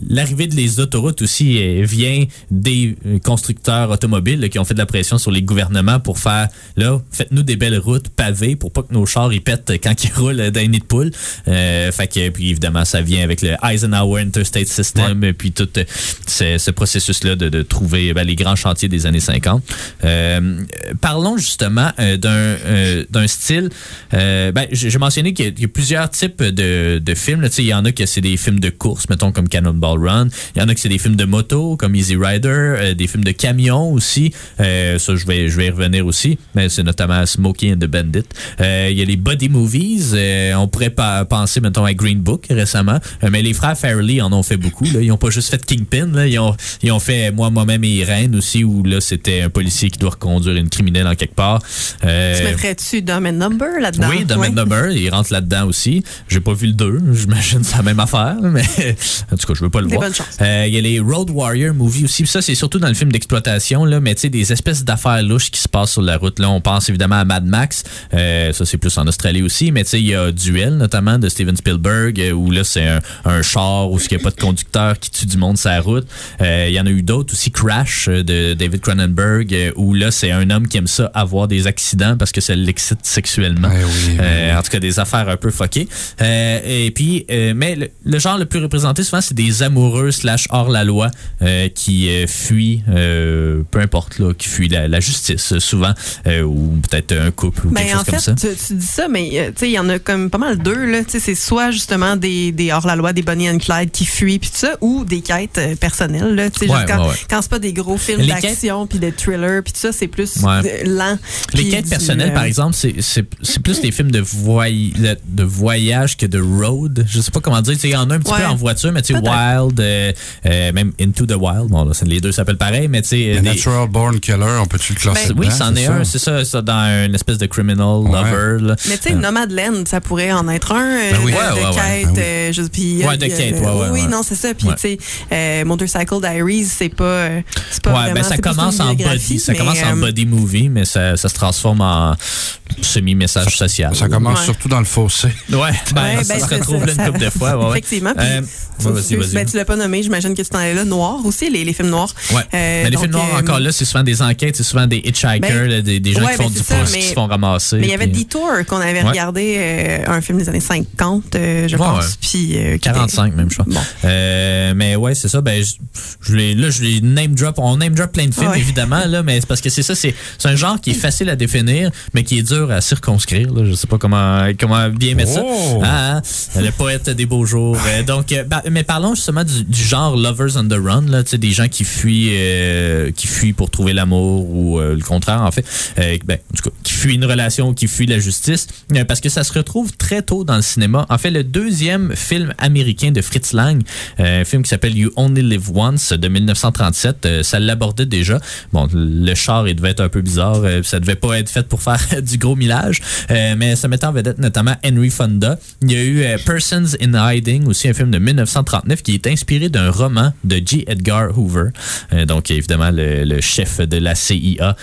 l'arrivée de les autoroutes aussi euh, vient des euh, constructeurs automobiles là, qui ont fait de la pression sur les gouvernements pour faire là, faites-nous des belles routes pavées pour pas que nos chars ils pètent quand ils roulent d'un nid de poule. Euh, fait que puis évidemment, ça vient avec le Eisenhower Interstate System et puis tout euh, ce, ce processus-là de, de trouver ben, les grands chantiers des années 50. Euh, parlons justement euh, d'un euh, d'un style. ben, j'ai mentionné qu'il y, a- plusieurs types de, de films. là. Il y en a que c'est des films de course, mettons comme Cannonball Run. Il y en a que c'est des films de moto, comme Easy Rider, des films de camion aussi. Ça, je vais, je vais y revenir aussi. Mais c'est notamment Smokey and the Bandit. Il y a les buddy movies. On pourrait pas penser, mettons, à Green Book récemment. Mais les frères Farrelly en ont fait beaucoup. Ils ont pas juste fait Kingpin. Ils, ont, ils ont fait Moi, moi-même et Irène aussi, où là, c'était un policier qui doit reconduire une criminelle en quelque part. Euh, Tu mettrais-tu Dumb and Number là-dedans? oui, Dumb Ouais. and Dumber, il rentre là-dedans aussi. J'ai pas vu le 2, [laughs] j'imagine c'est la même affaire, mais [laughs] en tout cas, je veux pas le Des voir. Euh, Il y a les Road Warrior movies aussi, ça c'est surtout dans le film d'exploitation là, mais tu sais des espèces d'affaires louches qui se passent sur la route là, on pense évidemment à Mad Max, euh, ça c'est plus en Australie aussi, mais tu sais il y a Duel notamment de Steven Spielberg où là c'est un, un char où il n'y a pas de conducteur qui tue du monde sur la route. Il y en a eu d'autres aussi Crash euh, de David Cronenberg euh, où là c'est un homme qui aime ça avoir des accidents parce que ça l'excite sexuellement. Ouais, oui, Euh, oui. en tout cas, des affaires un peu fuckées. Euh, et puis, euh, mais le, le genre le plus représenté souvent, c'est des amoureux slash hors la loi euh, qui euh, fuient, euh, peu importe là, qui fuient la, la justice souvent, euh, ou peut-être un couple ou Ben, quelque chose en comme fait, ça. tu, tu dis ça, mais tu sais, il y en a comme pas mal deux. là. Tu sais, C'est soit justement des, des hors-la-loi, des Bonnie and Clyde qui fuient, puis tout ça, ou des quêtes personnelles. Là. Tu sais, Ouais, ouais, ouais. Quand c'est pas des gros films Les quêtes- d'action, puis des thrillers, puis tout ça, c'est plus Ouais. lent. Les quêtes du, personnelles, euh, par exemple, c'est- c'est c'est plus des films de, voy de, voyage que de road. Je sais pas comment dire. Tu sais, Il y en a un petit Ouais. peu en voiture, mais tu sais. Wild, euh, euh, même Into the Wild. Bon, là, c'est- les deux s'appellent pareil, mais tu sais. Natural Born Killer, on peut-tu le classer Ben, oui, dedans, c'en c'est est ça? un, c'est ça, ça, dans une espèce de criminal Ouais. lover. là. Mais tu sais, Nomadland, ça pourrait en être un euh, Ben oui. de, quête. Oui. euh, de quête, Oui, ouais. non, c'est ça. Puis tu sais, euh, Motorcycle Diaries, c'est pas, euh, c'est pas Ouais, vraiment. ben ça commence en body, ça mais, commence en body movie, mais ça, ça se transforme en semi-message social. Ça commence Ouais. surtout dans le fossé. Ouais, ben, Ouais, ça ben, se retrouve ça, là une couple de fois. ouais, ouais. Effectivement. Puis, Euh, tu- ben, tu l'as pas nommé, j'imagine que tu t'en es là. Noir aussi, les, les films noirs. Ouais. Euh, mais les donc, films noirs, euh, encore là, c'est souvent des enquêtes, c'est souvent des hitchhikers, Ben, là, des, des gens ouais, qui font ben, du c'est ça, pouce, qui mais- se font ramasser. Mais il y avait Detour qu'on avait regardé, un film des années 50, euh, je pense. Puis, euh, qui était- 45 même, je crois. Bon. Mais ouais, c'est ça. Ben, je, je l'ai- là, je l'ai name drop, on name drop plein de films Ouais. évidemment là, mais c'est parce que c'est ça, c'est c'est un genre qui est facile à définir, mais qui est dur à circonscrire. Là. Je sais pas comment comment bien mettre Oh. ça. Ah, hein? le poète des beaux jours. Euh, donc, euh, bah, mais parlons justement du, du genre lovers on the run, là, tu sais, des gens qui fuient, euh, qui fuient pour trouver l'amour ou euh, le contraire en fait, Euh, ben, en tout cas, qui fuient une relation, qui fuient la justice, parce que ça se retrouve très tôt dans le cinéma. En fait, le deuxième film américain de Fritz Lang, un film qui s'appelle You Only Live Once de 1937, euh, ça l'abordait déjà. Bon, le char, il devait être un peu bizarre, euh, ça devait pas être fait pour faire [laughs] du gros millage, euh, mais ça mettait en vedette notamment Henry Fonda. Il y a eu euh, Persons in Hiding, aussi un film de 1939 qui est inspiré d'un roman de J. Edgar Hoover, donc évidemment le, chef de la CIA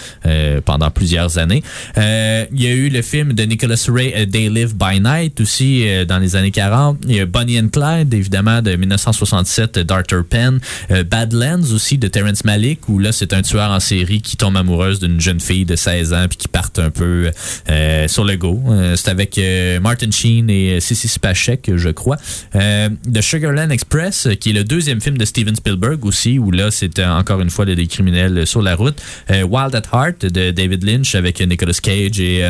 pendant plusieurs années. Il y a eu le film de Nicholas Ray, They Live by Night, aussi dans les années 40. Il y a Bonnie and Clyde, évidemment, de 1967, d'Arthur Penn. Euh, Badlands aussi, de Terrence Malick, où là, c'est un tueur en série qui tombe amoureuse d'une jeune fille de 16 ans puis qui part un peu euh, sur le go. Euh, c'est avec euh, Martin Sheen et Sissy Spacek, je crois. The Sugarland Express, qui est le deuxième film de Steven Spielberg aussi, où là, c'est encore une fois des criminels sur la route. Wild at Heart de David Lynch avec Nicolas Cage et...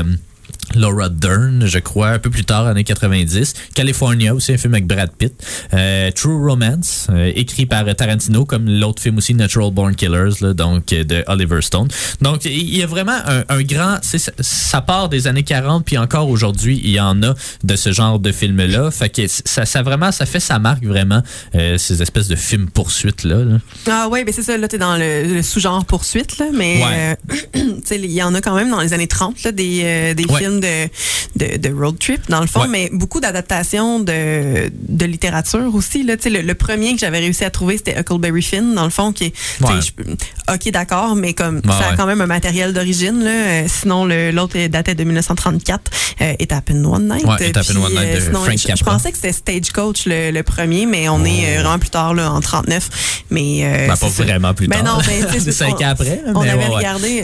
Laura Dern, je crois, un peu plus tard, années 90. California, aussi un film avec Brad Pitt. Euh, True Romance, euh, écrit par Tarantino, comme l'autre film aussi, Natural Born Killers, là, donc euh, de Oliver Stone. Donc, il y a vraiment un, un grand... Ça, part des années 40, puis encore aujourd'hui, il y en a de ce genre de films-là. Fait que ça, ça vraiment, ça fait sa marque, vraiment, euh, ces espèces de films poursuites-là. là. Ah ouais, ben c'est ça, là, t'es dans le, le sous-genre poursuite, là, mais Ouais. euh, [clears throat] il y en a quand même dans les années 30, là, des, euh, des Ouais. films de, de, de road trip, dans le fond, Ouais. mais beaucoup d'adaptations de, de littérature aussi, là, le, le premier que j'avais réussi à trouver, c'était Huckleberry Finn, dans le fond, qui est, Ouais. je ok, d'accord, mais comme, Ouais, ça a quand même un matériel d'origine, euh, sinon, l'autre est daté de 1934, euh, It Happened One Night. Puis, One Night de sinon, Frank je, je pensais que c'était Stagecoach, le, le premier, mais on est euh, vraiment plus tard, là, en 39, mais... euh, Ben, pas vraiment plus Ben tard. non, ben, [laughs] cinq on- ans après. On mais avait ouais, ouais. regardé,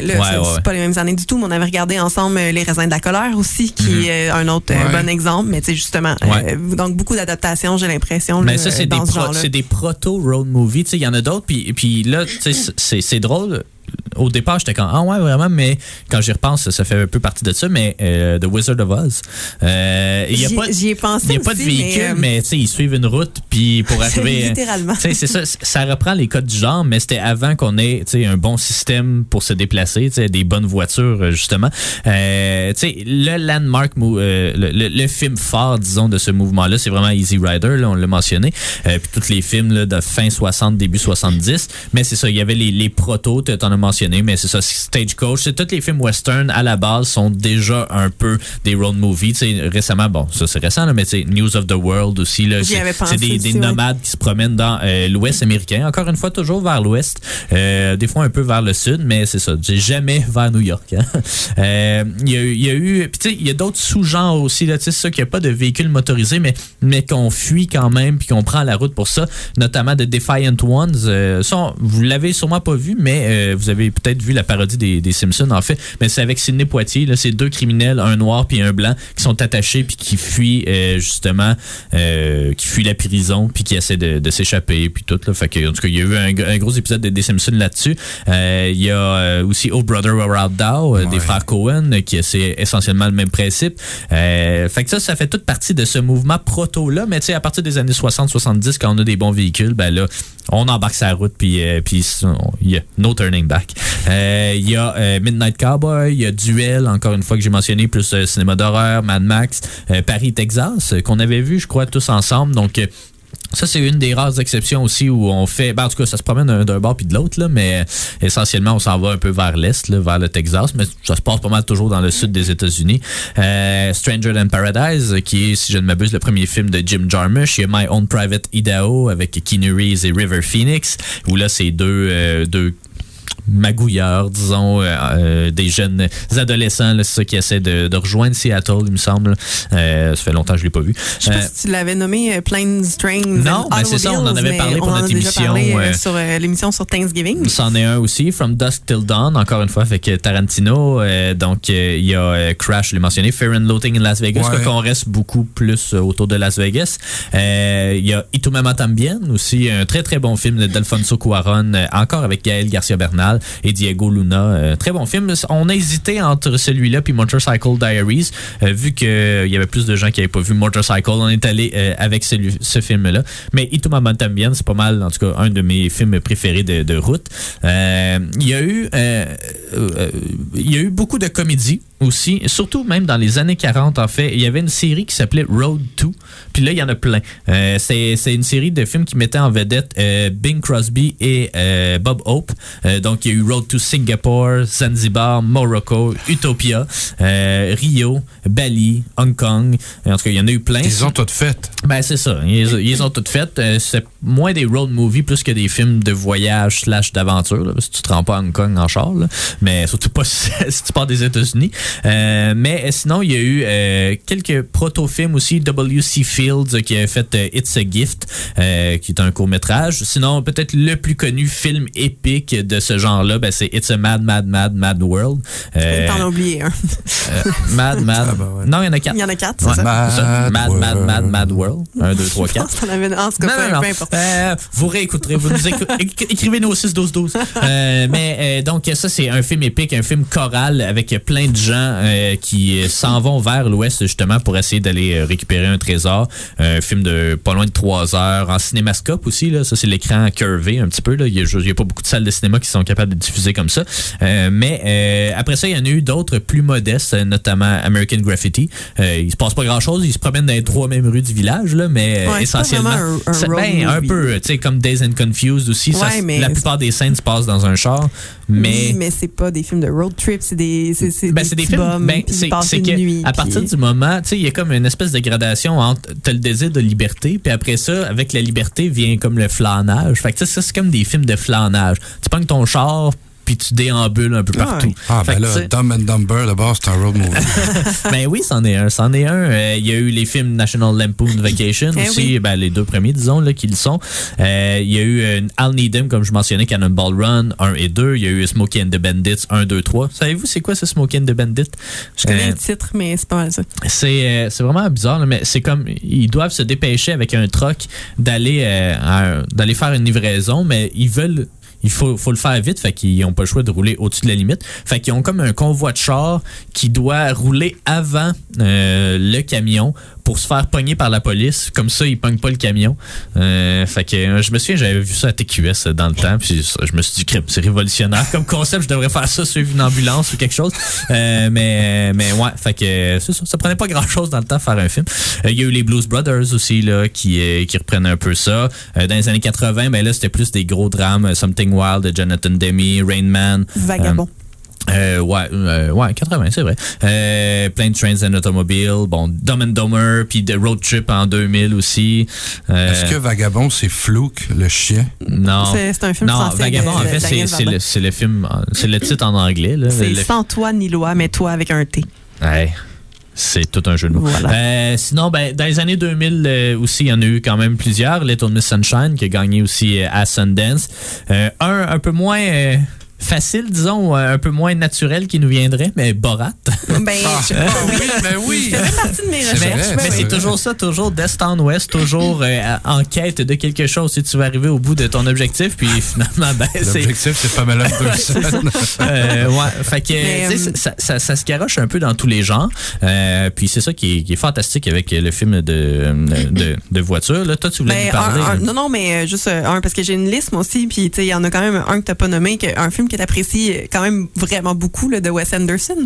c'est pas les mêmes années du tout, mais on avait regardé ensemble euh, Les raisins de la colère aussi, qui est un autre euh, Ouais. bon exemple, mais tu sais, justement, Ouais. euh, donc beaucoup d'adaptations, j'ai l'impression, Mais là, ça, c'est des, ce pro- des proto-road movies. Tu sais, Il y en a d'autres. Puis, puis là, tu sais, c'est c'est drôle. Au départ, j'étais comme, ah ouais, vraiment, mais quand j'y repense, ça fait un peu partie de ça. Mais euh, The Wizard of Oz, euh, il y a J'y- pas, J'y ai pensé il y a pas de véhicule, mais, euh, mais, tu sais, ils suivent une route, puis pour [laughs] arriver. Littéralement. Tu sais, c'est ça, ça reprend les codes du genre, mais c'était avant qu'on ait tu sais, un bon système pour se déplacer, tu sais, des bonnes voitures, euh, justement. Euh, tu sais, le landmark, mou- euh, le, le- le film phare, disons, de ce mouvement-là, c'est vraiment Easy Rider, là, on l'a mentionné. Puis tous les films là, de fin 60, début 70. Mais c'est ça, il y avait les, les protos, tu en as mentionné, mais c'est ça, Stagecoach. C'est tous les films western à la base sont déjà un peu des road movies. Tu sais, récemment, bon, ça c'est récent, là, mais News of the World aussi. là, c'est- des, des ouais. nomades qui se promènent dans euh, l'ouest américain. Encore une fois, toujours vers l'ouest. Euh, des fois un peu vers le sud, mais c'est ça. J'ai jamais vers New York. hein. [laughs] Euh, Il y, a eu- il y a eu. Puis tu sais, il y a d'autres sous-genres aussi. Là, tu sais, c'est ça qu'il n'y a pas de véhicules motorisés, mais, mais qu'on fuit quand même, puis qu'on prend la route pour ça. Notamment de Defiant Ones. Euh, ça, vous l'avez sûrement pas vu, mais euh, vous avez peut-être vu la parodie des, des Simpsons, en fait. Mais c'est avec Sidney Poitier. Là, c'est deux criminels, un noir puis un blanc, qui sont attachés puis qui fuient euh, justement, euh, qui fuient la prison puis qui essaient de, de s'échapper puis tout. Là. Fait que, en tout cas, il y a eu un, un gros épisode de des Simpsons là-dessus. Euh, Il y a euh, aussi Oh Brother Where Art Thou euh, des Ouais. frères Cohen, euh, qui c'est essentiellement le même principe. Euh, fait que ça, ça fait toute partie de ce mouvement proto-là. Mais tu sais, à partir des années 60-70, quand on a des bons véhicules, ben là, on embarque sa route puis euh, puis on- il y a no turning back. Euh, Il y a euh, Midnight Cowboy, il y a Duel, encore une fois que j'ai mentionné, plus euh, cinéma d'horreur, Mad Max, euh, Paris, Texas, euh, qu'on avait vu, je crois, tous ensemble. Donc euh, ça, c'est une des rares exceptions aussi où on fait. Ben, en tout cas, ça se promène d'un bord puis de l'autre, mais euh, essentiellement, on s'en va un peu vers l'est, vers le Texas, mais ça se passe pas mal toujours dans le sud des États-Unis. Euh, Stranger Than Paradise, euh, qui est, si je ne m'abuse, le premier film de Jim Jarmusch. Il y a My Own Private Idaho avec Keanu Reeves et River Phoenix, où là, c'est deux, euh, deux magouilleurs, disons, euh, euh, des jeunes adolescents, là, c'est ça qui essaient de, de rejoindre Seattle, il me semble. Euh, ça fait longtemps que je l'ai pas vu. Je sais Euh, pas si tu l'avais nommé euh, Planes, Trains Non, mais c'est ça, on en avait parlé pour on en notre émission, parlé, euh, euh, sur euh, l'émission sur Thanksgiving. C'en est un aussi, From Dusk Till Dawn, encore une fois, avec euh, Tarantino. Euh, donc, euh, il y a euh, Crash, je l'ai mentionné, Fear and Loathing in Las Vegas, Ouais. quoi qu'on reste beaucoup plus euh, autour de Las Vegas. Euh, Il y a Y tu m'aimes Tambien, aussi un très très bon film d'Alfonso Cuaron, euh, encore avec Gaël Garcia Bernal et Diego Luna. Euh, très bon film. On a hésité entre celui-là puis Motorcycle Diaries, euh, vu qu'il y avait plus de gens qui n'avaient pas vu Motorcycle. On est allé euh, avec ce film-là. Mais Y tu m'aimes Tambien, c'est pas mal, en tout cas, un de mes films préférés de, de route. Euh, Il y a eu, euh, euh, il y a eu beaucoup de comédies aussi, surtout même dans les années 40 en fait. Il y avait une série qui s'appelait Road 2, puis là il y en a plein. Euh, c'est c'est une série de films qui mettaient en vedette euh, Bing Crosby et euh, Bob Hope. Donc il y a eu Road to Singapore, Zanzibar, Morocco, Utopia, Rio, Bali, Hong Kong. En tout cas, il y en a eu plein. Ils ont toutes faites. Ben, c'est ça. Ils, ils ont toutes faites. C'est moins des road movies plus que des films de voyage slash d'aventure. là, que tu te rends pas à Hong Kong en char. là. Mais surtout pas si, [laughs] si tu pars des États-Unis. Euh, mais euh, sinon, il y a eu euh, quelques proto-films aussi. W.C. Fields qui a fait euh, It's a Gift, euh, qui est un court-métrage. Sinon, peut-être le plus connu film épique de ce genre-là, ben, c'est It's a Mad, Mad, Mad, Mad World. Euh, T'en as oublié un. euh, mad, Mad. Ah, ben ouais. Non, il y en a quatre. Il y en a quatre, Ouais, c'est ça? c'est ça. Mad Mad, Mad, World. Mad, Mad World. 1, 2, 3, Je 4. pense en cas, Non, peu, non, non. peu importe. Euh, vous réécouterez, vous nous écou- éc- écrivez-nous au 6 12 12. Euh, mais euh, donc ça c'est un film épique, un film choral avec plein de gens euh, qui euh, s'en vont vers l'ouest justement pour essayer d'aller euh, récupérer un trésor. Un film de pas loin de 3 heures en cinémascope aussi là, ça c'est l'écran curvé un petit peu là, il y, a, pas beaucoup de salles de cinéma qui sont capables de diffuser comme ça. Euh, mais après ça il y en a eu d'autres plus modestes, notamment American Graffiti. Il se passe pas grand-chose, ils se promènent dans les trois mêmes rues du village là, mais Ouais, essentiellement un- un ben, un peu, tu sais, comme Days and Confused aussi. Ouais, mais- la plupart des scènes se passent dans un char, mais. Oui, mais c'est pas des films de road trip, c'est des, c'est, Ben, des c'est des Ben, c'est que nuit, à partir puis- du moment, tu sais, il y a comme une espèce de gradation entre t'as le désir de liberté, puis après ça, avec la liberté vient comme le flânage. Fait que tu sais, ça c'est comme des films de flânage. Tu pognes ton char, puis tu déambules un peu Ah partout. Ah, Fait ben là, Dumb and Dumber, d'abord, c'est un road movie. [laughs] ben oui, c'en est un. C'en est un. Euh, Il y a eu les films National Lampoon [coughs] Vacation Eh aussi, oui. ben, les deux premiers, disons, là, qui le sont. Euh, Il y a eu euh, Al Needham, comme je mentionnais, Cannonball Run 1 et 2. Il y a eu Smokey and the Bandits 1, 2, 3. Savez-vous c'est quoi ce Smokey and the Bandits? Je connais Euh, le titre, mais c'est pas mal ça. c'est euh, c'est vraiment bizarre, là, mais c'est comme ils doivent se dépêcher avec un truck d'aller euh, d'aller faire une livraison, mais ils veulent il faut, le faire vite, fait qu'ils n'ont pas le choix de rouler au-dessus de la limite. Fait qu'ils ont comme un convoi de char qui doit rouler avant euh, le camion pour se faire pogner par la police. Comme ça, ils pognent pas le camion. Euh, fait que euh, je me souviens, j'avais vu ça à TQS dans le temps, puis je me suis dit, c'est révolutionnaire. Comme concept, je devrais faire ça, suivre une ambulance ou quelque chose. Euh, mais, mais ouais, fait que euh, c'est ça. Ça prenait pas grand-chose dans le temps faire un film. Euh, Il y a eu les Blues Brothers aussi, là, qui, euh, qui reprennent un peu ça. Euh, dans les années 80, ben là, c'était plus des gros drames. euh, Something Wild de Jonathan Demme, Rain Man. Vagabond. Euh, ouais, euh, ouais, 80, c'est vrai. Euh, Plane Trains and Automobile, bon, Dumb and Dumber, puis The Road Trip en 2000 aussi. Euh, Est-ce que Vagabond, c'est Flouk, le chien? non. C'est- un film non, français Vagabond, de- en de fait, c'est le, le film, c'est le titre en anglais. Là, C'est Le- sans toi ni loi, mais toi avec un T. Ouais. C'est tout un jeu de mots. Voilà. Euh, sinon, ben, dans les années 2000 euh, aussi, il y en a eu quand même plusieurs. Little Miss Sunshine qui a gagné aussi euh, à Sundance. Euh, un un peu moins euh, facile, disons, euh, un peu moins naturel qui nous viendrait, mais Borat. Ben, je- Ah oui, ben oui! ça fait partie de mes C'est recherches. vrai, mais c'est toujours ça, toujours d'est en ouest, toujours euh, en quête de quelque chose. Si tu vas arriver au bout de ton objectif, puis [laughs] finalement, ben, c'est L'objectif, c'est Pamela [laughs] Anderson. Euh, ouais, fait que Mais, tu sais, euh, ça, ça, ça se garoche un peu dans tous les genres. Euh, puis c'est ça qui est, qui est fantastique avec le film de, de, de voiture. Là, toi, tu voulais Ben, nous parler. un- un- là. non, non, mais juste un, parce que j'ai une liste, moi aussi, puis tu sais, il y en a quand même un que t'as pas nommé, que, un film que t'apprécies euh, quand même vraiment beaucoup, là, de Wes Anderson.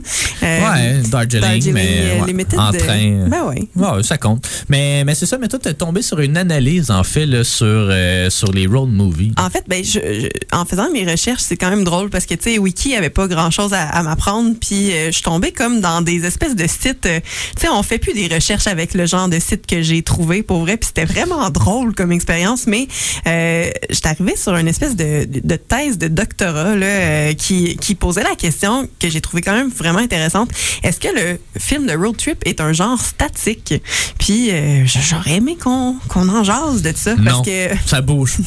Euh, ouais, Darjeeling, Darjeeling, mais euh, ouais, en euh, train. Ben ouais. Ouais, ça compte. Mais, mais c'est ça, mais toi, t'es tombé sur une analyse, en fait, là, sur, euh, sur les road movies. En fait, ben, je, je- en faisant mes recherches, c'est quand même drôle parce que, tu sais, Wiki avait pas grand chose à, à m'apprendre. Puis, euh, je suis tombée comme dans des espèces de sites. euh, tu sais, on fait plus des recherches avec le genre de site que j'ai trouvé pour vrai. Puis, c'était vraiment drôle comme expérience. Mais, euh, j'étais arrivée sur une espèce de, de thèse de doctorat, là, euh, qui, qui posait la question que j'ai trouvé quand même vraiment intéressante. Est-ce que le film de road trip est un genre statique? Puis euh, j'aurais aimé qu'on qu'on en jase de ça. Parce non, que, [laughs] ça bouge.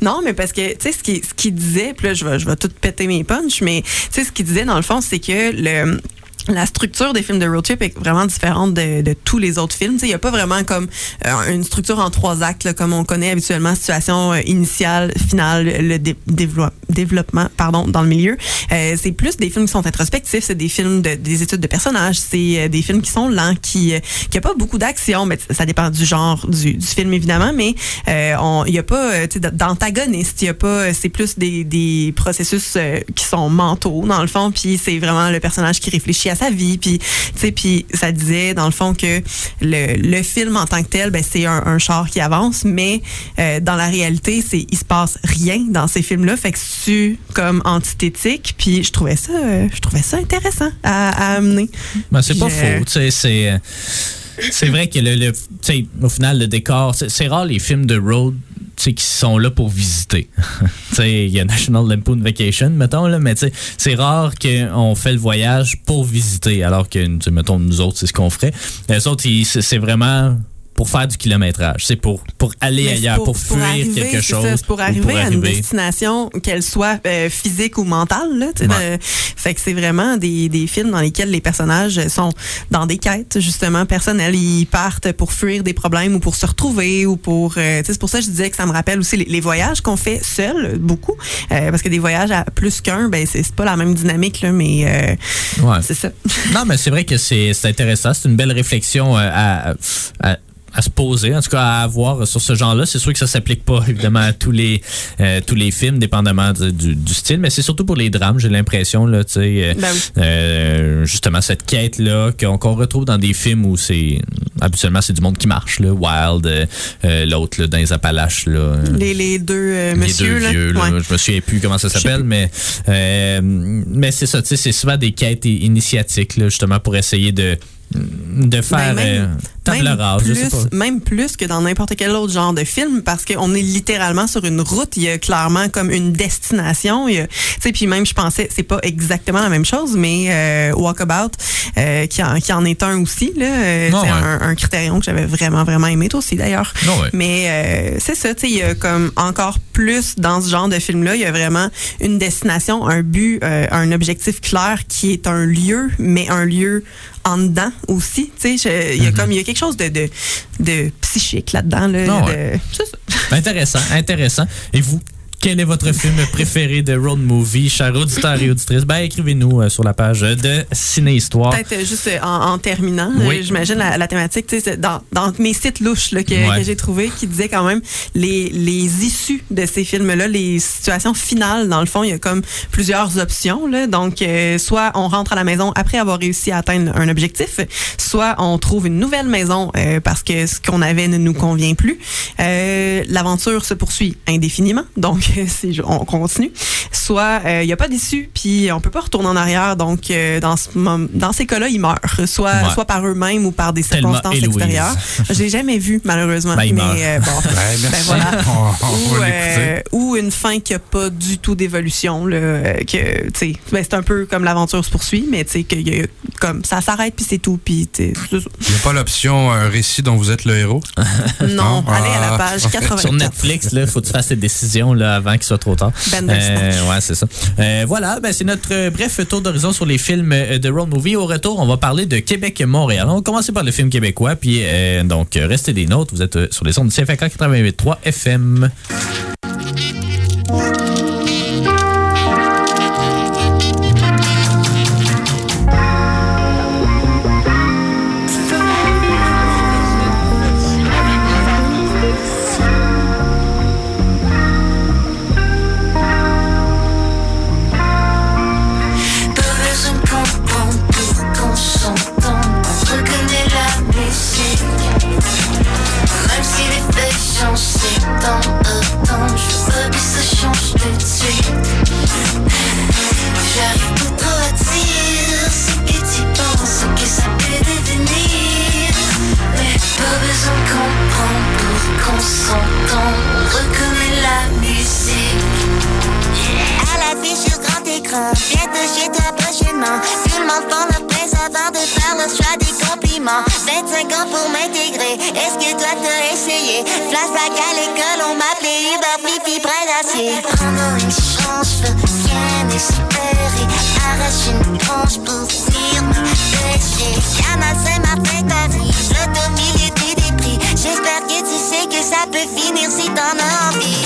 non, mais parce que, tu sais, ce qu'il ce qu'il disait, puis là, je vais, je vais tout péter mes punches, mais, tu sais, ce qu'il disait, dans le fond, c'est que le la structure des films de road trip est vraiment différente de, de tous les autres films. Il n'y a pas vraiment comme euh, une structure en trois actes, là, comme on connaît habituellement, situation euh, initiale, finale, le dé- développe- développement pardon, dans le milieu. Euh, c'est plus des films qui sont introspectifs, c'est des films de, des études de personnages, c'est euh, des films qui sont lents, qui euh, qui a pas beaucoup d'action, mais ça dépend du genre du, du film évidemment, mais euh, il y a pas euh, d'antagoniste, il a pas, c'est plus des, des processus euh, qui sont mentaux dans le fond, puis c'est vraiment le personnage qui réfléchit à sa vie, puis tu sais, puis ça disait dans le fond que le, le film en tant que tel, ben c'est un, un char qui avance, mais euh, dans la réalité, c'est il se passe rien dans ces films-là, fait que c'est comme antithétique, puis je trouvais ça, euh, je trouvais ça intéressant à, à amener. Ben, c'est pas Puis, euh, faux. tu sais, C'est, euh, c'est vrai que le, le- tu au final, le décor, c'est, rare les films de road tu qui sont là pour visiter. [laughs] Tu sais, Il y a National Lampoon Vacation, mettons, là, mais tu sais, c'est rare qu'on fait le voyage pour visiter, alors que, sais, mettons, nous autres, c'est ce qu'on ferait. Les autres, ils- c'est c'est vraiment pour faire du kilométrage. C'est pour, pour aller Mais ailleurs, pour, fuir arriver, quelque chose. ça, c'est pour ou arriver à une destination, qu'elle soit euh, physique ou mentale. Là, Ouais. de- fait que c'est vraiment des, des films dans lesquels les personnages sont dans des quêtes justement personnelles. Ils partent pour fuir des problèmes ou pour se retrouver ou pour. euh, c'est pour ça que je disais que ça me rappelle aussi les, les voyages qu'on fait seuls beaucoup, Euh, parce que des voyages à plus qu'un, ben c'est pas la même dynamique là, mais Ouais. c'est ça. Non, mais c'est vrai que c'est intéressant. C'est une belle réflexion à, à, à se poser, en tout cas à avoir sur ce genre-là. C'est sûr que ça s'applique pas évidemment à tous les euh, tous les films, dépendamment de- du, du style, mais c'est surtout pour les drames. J'ai l'impression là, tu sais, euh, Ben oui. euh, justement cette quête là qu'on retrouve dans des films où c'est habituellement c'est du monde qui marche, là, Wild, euh, euh, l'autre là, dans les Appalaches là. euh, Les, les deux euh, les monsieur deux vieux, là, ouais. je me souviens plus comment ça s'appelle, mais euh, mais c'est ça, tu sais, c'est souvent des quêtes initiatiques là, justement pour essayer de de faire Ben, même- euh, table même rase, je sais plus, pas. même plus que dans n'importe quel autre genre de film parce qu'on est littéralement sur une route. Il y a clairement comme une destination. Tu sais, puis même je pensais, c'est pas exactement la même chose, mais euh, Walkabout, euh, qui, en, qui en est un aussi, là, euh, c'est ouais. un, un critérium que j'avais vraiment, vraiment aimé, toi aussi d'ailleurs. Ouais. Mais euh, c'est ça, tu sais, il y a comme encore plus dans ce genre de film-là, il y a vraiment une destination, un but, un objectif clair qui est un lieu, mais un lieu en dedans aussi. Tu sais, il y a comme il y a quelque chose de, de, de psychique là-dedans. Là, de- ouais. Intéressant, intéressant. Et vous, quel est votre film préféré de road movie, chers auditeurs et auditrices? Ben, écrivez-nous euh, sur la page de Ciné Histoire. Peut-être euh, juste euh, en, en terminant, Oui. euh, j'imagine la, la thématique, tu sais, c'est dans, dans mes sites louches là, que, Ouais. que j'ai trouvé qui disaient quand même les, les issues de ces films-là, les situations finales, dans le fond, il y a comme plusieurs options. Là. Donc, euh, soit on rentre à la maison après avoir réussi à atteindre un objectif, soit on trouve une nouvelle maison euh, parce que ce qu'on avait ne nous convient plus. Euh, L'aventure se poursuit indéfiniment, donc [laughs] c'est, on continue. Soit euh, il n'y a pas d'issue, puis on peut pas retourner en arrière, donc euh, dans, ce mom- dans ces cas-là, ils meurent, soit, Ouais. soit par eux-mêmes ou par des circonstances extérieures. [laughs] Je l'ai jamais vu, malheureusement. Ben, mais euh, bon. Ouais, [laughs] merci. Ben voilà. On, on Ou, va euh, l'écouter. ou une fin qui a pas du tout d'évolution là, euh, que tu sais ben, c'est un peu comme l'aventure se poursuit mais tu sais que y a- comme ça s'arrête puis c'est tout puis tu sais, c'est ça. Il n'y a pas l'option un récit dont vous êtes le héros? non? Non? allez à la Ah. page 84 Sur Netflix, il faut que tu fasses tes décisions là, avant qu'il soit trop tard. Bandersnatch. Euh, ouais, c'est ça. Euh, voilà, ben, c'est notre euh, bref tour d'horizon sur les films euh, de road movie. Au retour, on va parler de Québec-Montréal. On va commencer par le film québécois, puis euh, donc restez des nôtres. Vous êtes sur les ondes du CFK 88.3 FM. Viens de chez toi prochainement. Tout le monde font presse avant de faire le choix des compliments. 25 ans pour m'intégrer. Est-ce que toi t'as essayé? Place à l'école, on m'appelait Uber Flippy près d'acier. Prendre une chance, rien espérer. Arrache une branche pour venir me pêcher. Canal Saint-Martin, ta vie. L'automobile était des prix. J'espère que tu sais que ça peut finir si t'en as envie.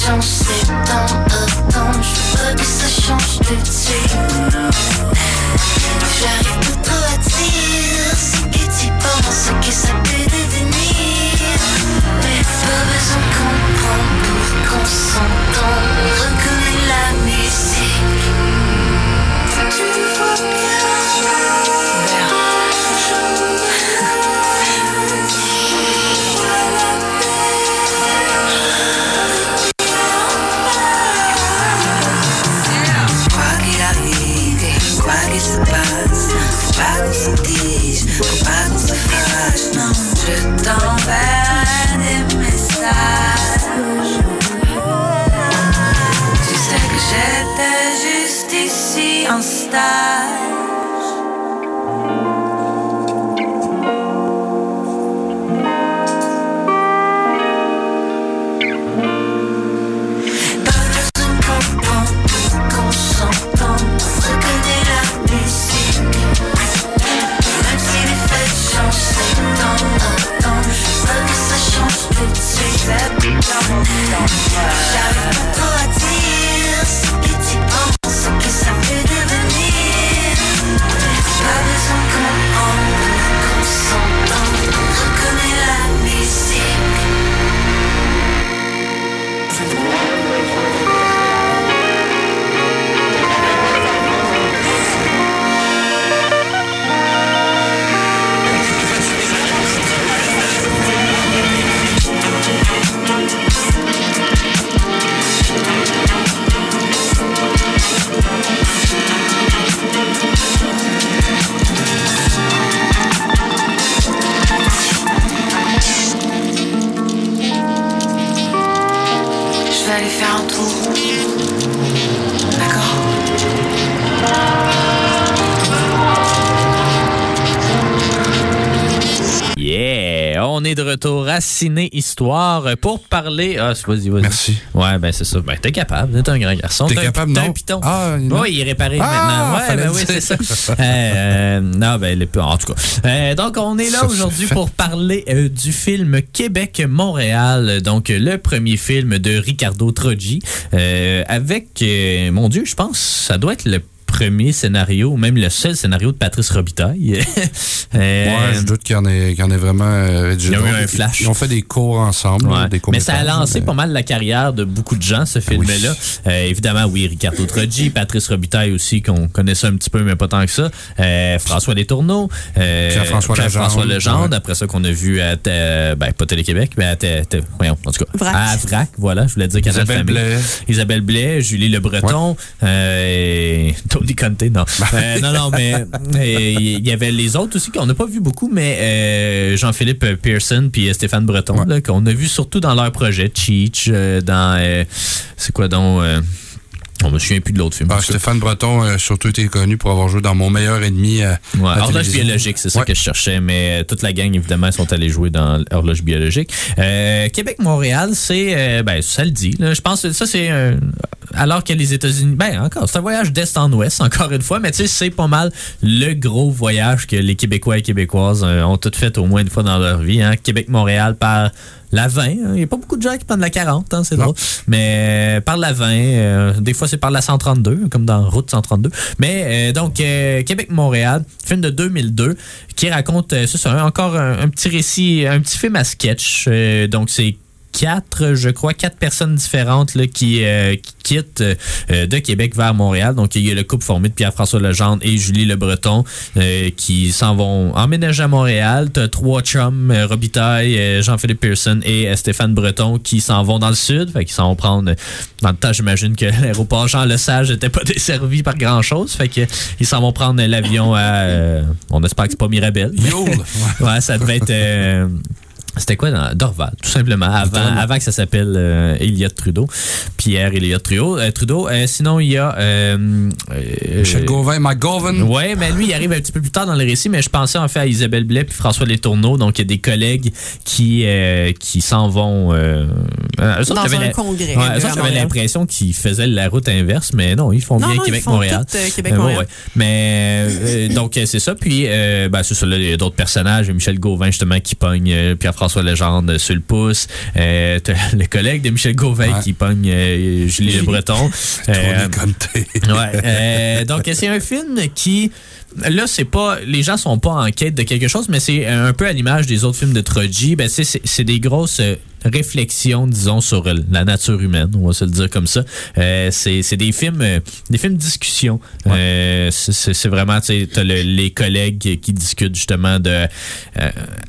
Changent, c'est temps attendre. Je veux que ça change de dire. J'arrive pas trop à dire ce que tu penses, que ça peut devenir. Mais pas besoin de comprendre pour qu'on s'entende. Suite. On est de retour à Ciné Histoire pour parler. Ah, vas-y, vas-y. Merci. Ouais, ben c'est ça. Ben, t'es capable. T'es un grand garçon. T'es capable, non? un piton. Ah, non. Oui, il est réparé Ah, maintenant. Ouais, ben oui, c'est ça. [laughs] Euh, euh, non, ben, les- en tout cas. Euh, donc, on est là aujourd'hui pour parler euh, du film Québec-Montréal. Donc, le premier film de Ricardo Troggi. avec, mon Dieu, je pense, ça doit être le premier scénario, ou même le seul scénario de Patrice Robitaille. [laughs] Euh, Ouais, je doute qu'il y en ait, qu'il y en ait vraiment euh, rédigé Il y a eu un flash. Ils ont fait des cours ensemble, Ouais. des cours Mais ça a lancé pas mal la carrière de beaucoup de gens, ce film-là. Euh, évidemment, oui, Ricardo Troggi, [laughs] Patrice Robitaille aussi, qu'on connaissait un petit peu, mais pas tant que ça. Euh, François Destourneaux. Euh, Pierre-François Legendre. Legendre, Ouais. après ça qu'on a vu à, ben, pas Télé-Québec, mais à, voyons, en tout cas, Vrac. à Vrac, voilà, je voulais dire Canal Isabelle. Blais. Isabelle Blais, Julie Le Breton, euh, et Tony Conte, non. [laughs] Euh, non, non, mais euh, il y avait les autres aussi qu'on n'a pas vu beaucoup, mais euh, Jean-Philippe Pearson puis euh, Stéphane Breton, qu'on a vu surtout dans leur projet, Cheech, dans, c'est quoi donc, on me souvient plus de l'autre film. Ah. Stéphane Breton a surtout été connu pour avoir joué dans Mon meilleur ennemi. euh, Ouais, horloge biologique, c'est ça Ouais. que je cherchais, mais euh, toute la gang, évidemment, sont allés jouer dans horloge biologique. Euh, Québec-Montréal, c'est, euh, ben, ça le dit. là. Je pense que ça, c'est un- alors que les États-Unis, ben, encore, c'est un voyage d'est en ouest, encore une fois, mais tu sais, c'est pas mal le gros voyage que les Québécois et Québécoises euh, ont toutes fait au moins une fois dans leur vie. Hein. Québec-Montréal par la 20. hein. Il n'y a pas beaucoup de gens qui prennent la 40, hein, c'est drôle. Mais euh, par la 20, euh, des fois c'est par la 132, comme dans Route 132. Mais euh, donc, euh, Québec-Montréal, film de 2002, qui raconte, c'est ça, un- encore un, un petit récit, un petit film à sketch. Donc, c'est quatre, je crois, quatre personnes différentes là, qui, euh, qui quittent euh, de Québec vers Montréal. Donc, il y a le couple formé de Pierre-François Legendre et Julie Le Breton euh, qui s'en vont emménager à Montréal. T'as trois chums, euh, Robitaille, euh, Jean-Philippe Pearson et euh, Stéphane Breton qui s'en vont dans le sud. Fait qu'ils s'en vont prendre... Dans le temps, j'imagine que [laughs] l'aéroport Jean-Lesage n'était pas [laughs] desservi par grand-chose. Fait que ils s'en vont prendre l'avion à... euh, on espère que c'est pas Mirabel. [laughs] Ouais, ça devait être. C'était quoi dans Dorval, tout simplement, avant, avant que ça s'appelle euh, Elliott Trudeau. Pierre Elliott Trudeau. Euh, Trudeau. Euh, sinon, il y a. Euh, euh, Michel Gauvin, McGovern. Ouais, mais lui, il arrive un petit peu plus tard dans le récit, mais je pensais en fait à Isabelle Blais puis François Letourneau. Donc, il y a des collègues qui, euh, qui s'en vont. Euh, euh, autres, Dans un congrès, Ouais, j'avais l'impression qu'ils faisaient la route inverse, mais non, ils font Non, bien Québec-Montréal. euh, Québec-Montréal. ouais, ouais. Mais euh, donc, c'est ça. Puis, euh, ben, c'est ça. Là, il y a d'autres personnages. Michel Gauvin, justement, qui pogne euh, Pierre-François Legendre sur le pouce. Euh, [laughs] le collègue de Michel Gauvin Ouais. qui pogne euh, Julie Le Breton. [laughs] Euh. [laughs] Ouais. donc c'est un film qui là c'est pas les gens sont pas en quête de quelque chose mais c'est un peu à l'image des autres films de Troji ben c'est des grosses réflexions disons sur la nature humaine on va se le dire comme ça. Euh, c'est c'est des films euh, des films discussion. Euh, c'est- vraiment tu sais t'as le- les collègues qui, qui discutent justement de euh,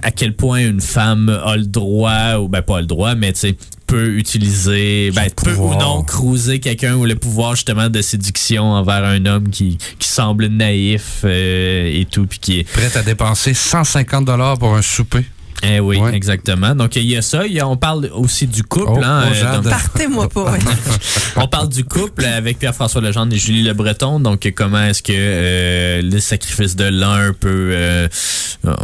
à quel point une femme a le droit ou ben pas le droit mais tu sais peut utiliser ben, peut ou non cruiser quelqu'un ou le pouvoir justement de séduction envers un homme qui, qui semble naïf euh, et tout puis qui est Prête à dépenser 150 dollars pour un souper. Eh oui Ouais. exactement donc il y a ça il y a- on parle aussi du couple Oh, hein, oh, euh, donc- Partez-moi pas. ouais. [laughs] on parle du couple avec Pierre-François Legendre et Julie Le Breton. Donc, comment est-ce que euh, le sacrifice de l'un peut euh,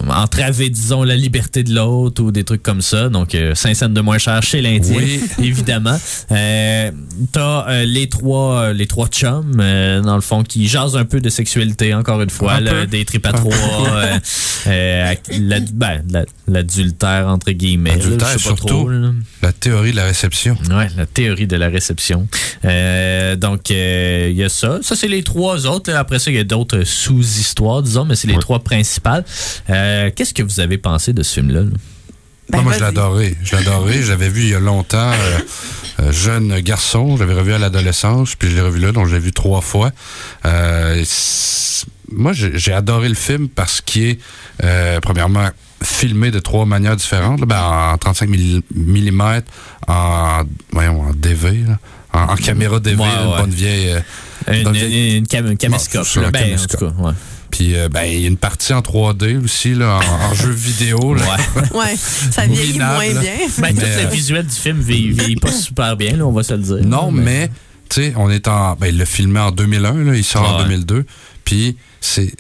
entraver, disons, la liberté de l'autre ou des trucs comme ça. Donc, euh, 5 cents de moins cher chez l'Indien, Oui. [laughs] évidemment. Euh, T'as euh, les trois les trois chums, euh, dans le fond, qui jasent un peu de sexualité, encore une fois, Un là, des tripes à trois, euh, euh, la- ben, la- l'adultère, entre guillemets. là, Adultère, je sais pas surtout. trop, là. La théorie de la réception. Ouais, la théorie de la réception. Euh, donc, euh, il y a ça. Ça, c'est les trois autres. Après ça, il y a d'autres sous-histoires, disons, mais c'est les Ouais. trois principales. Euh, Qu'est-ce que vous avez pensé de ce film-là? là? Ben, moi, je adoré. Je l'ai adoré. Je l'avais vu il y a longtemps, euh, euh, jeune garçon. Je l'avais revu à l'adolescence, puis je l'ai revu là, donc je l'ai vu trois fois. Euh, moi, j'ai j'ai adoré le film parce qu'il est, euh, premièrement, filmé de trois manières différentes. là. Ben, en 35 mm, en, voyons, en DV, là. En, en caméra DV, Ouais, une ouais. bonne vieille... euh, Une, bonne une, vieille- une cam- une caméscope. Ben, en tout cas, ouais. Puis, euh, ben, il y a une partie en 3D aussi, là, en, en jeu vidéo. Là. Ouais. [laughs] Ouais, ça vieillit moins là. bien. Ben, tout Mais, le euh, visuel du film vieillit, vieillit pas super bien, là, on va se le dire. Non, mais, tu sais, on est en. Ben, il l'a filmé en 2001, là, il sort en Ouais. 2002. Puis, c'est.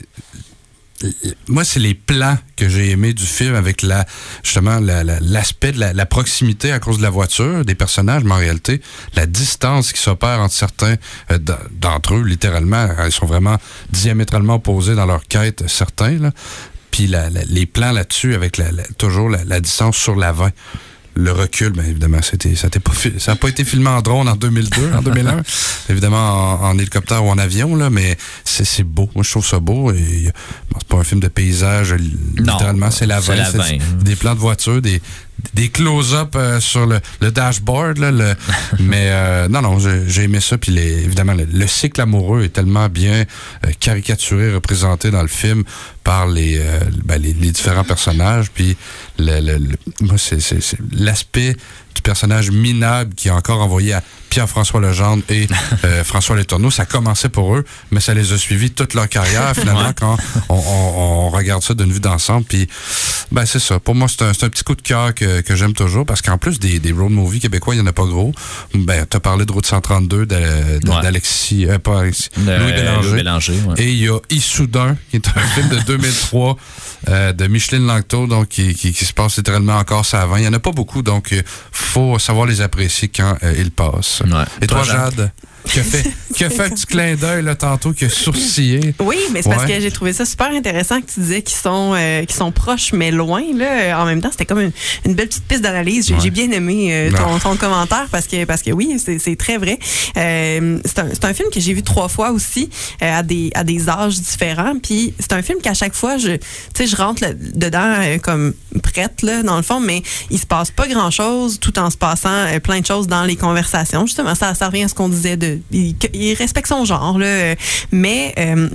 Moi, c'est les plans que j'ai aimés du film avec la justement la- la- l'aspect de la, proximité à cause de la voiture, des personnages, mais en réalité, la distance qui s'opère entre certains euh, d'entre eux, littéralement, ils sont vraiment diamétralement opposés dans leur quête, certains. Puis les plans là-dessus, avec toujours la distance sur l'avant. Le recul, bien évidemment, c'était, ça n'a pas, fi- ça a pas été filmé en drone en 2002, en 2001. [laughs] évidemment, en, en hélicoptère ou en avion, là, mais c'est, c'est beau. Moi, je trouve ça beau. Et, bon, c'est pas un film de paysage, littéralement, c'est la la veine. des plans de voiture, des, des close-up euh, sur le, le dashboard. Là, le- [laughs] mais euh, non, non, j'ai, aimé ça. Puis les- évidemment, le, le cycle amoureux est tellement bien euh, caricaturé, représenté dans le film par les, euh, ben, les, les différents personnages. Puis le, le- le- moi, c'est l'aspect du personnage minable qui est encore envoyé à Pierre-François Legendre et [laughs] euh, François Letourneau. Ça commençait pour eux, mais ça les a suivis toute leur carrière, [laughs] finalement, Ouais. quand on, on- on regarde ça d'une vue d'ensemble. Puis, ben, c'est ça. Pour moi, c'est un, petit coup de cœur que, que j'aime toujours, parce qu'en plus des, des road movies québécois, il n'y en a pas gros. Ben, t'as parlé de Route 132 de- de- Ouais. d'Alexis, euh, pas Alexis, Euh, Louis Bélanger. Louis Bélanger, ouais. Et il y a Issoudun, qui est un film de [laughs] 2003 euh, de Micheline Langto, donc qui, qui, qui se passe littéralement encore ça avant. Il n'y en a pas beaucoup, donc il faut savoir les apprécier quand euh, ils passent. Ouais. Et toi, Toi, Jade? Qui a fait, qui a fait un petit clin d'œil là, tantôt, qui a sourcillé. Oui, mais c'est parce que j'ai trouvé ça super intéressant que tu disais qu'ils sont, euh, sont proches mais loin. Là. En même temps, c'était comme une, une belle petite piste d'analyse. J'ai Ouais. bien aimé euh, ton, ton commentaire parce que, parce que oui, c'est très vrai. Euh, c'est un, un film que j'ai vu trois fois aussi à, des, à des âges différents. Puis c'est un film qu'à chaque fois, je, tu sais, je rentre dedans comme prête, là, dans le fond, mais il se passe pas grand-chose tout en se passant plein de choses dans les conversations. Justement, ça, ça revient à ce qu'on disait de... Il, respecte son genre, là. Mais... euh,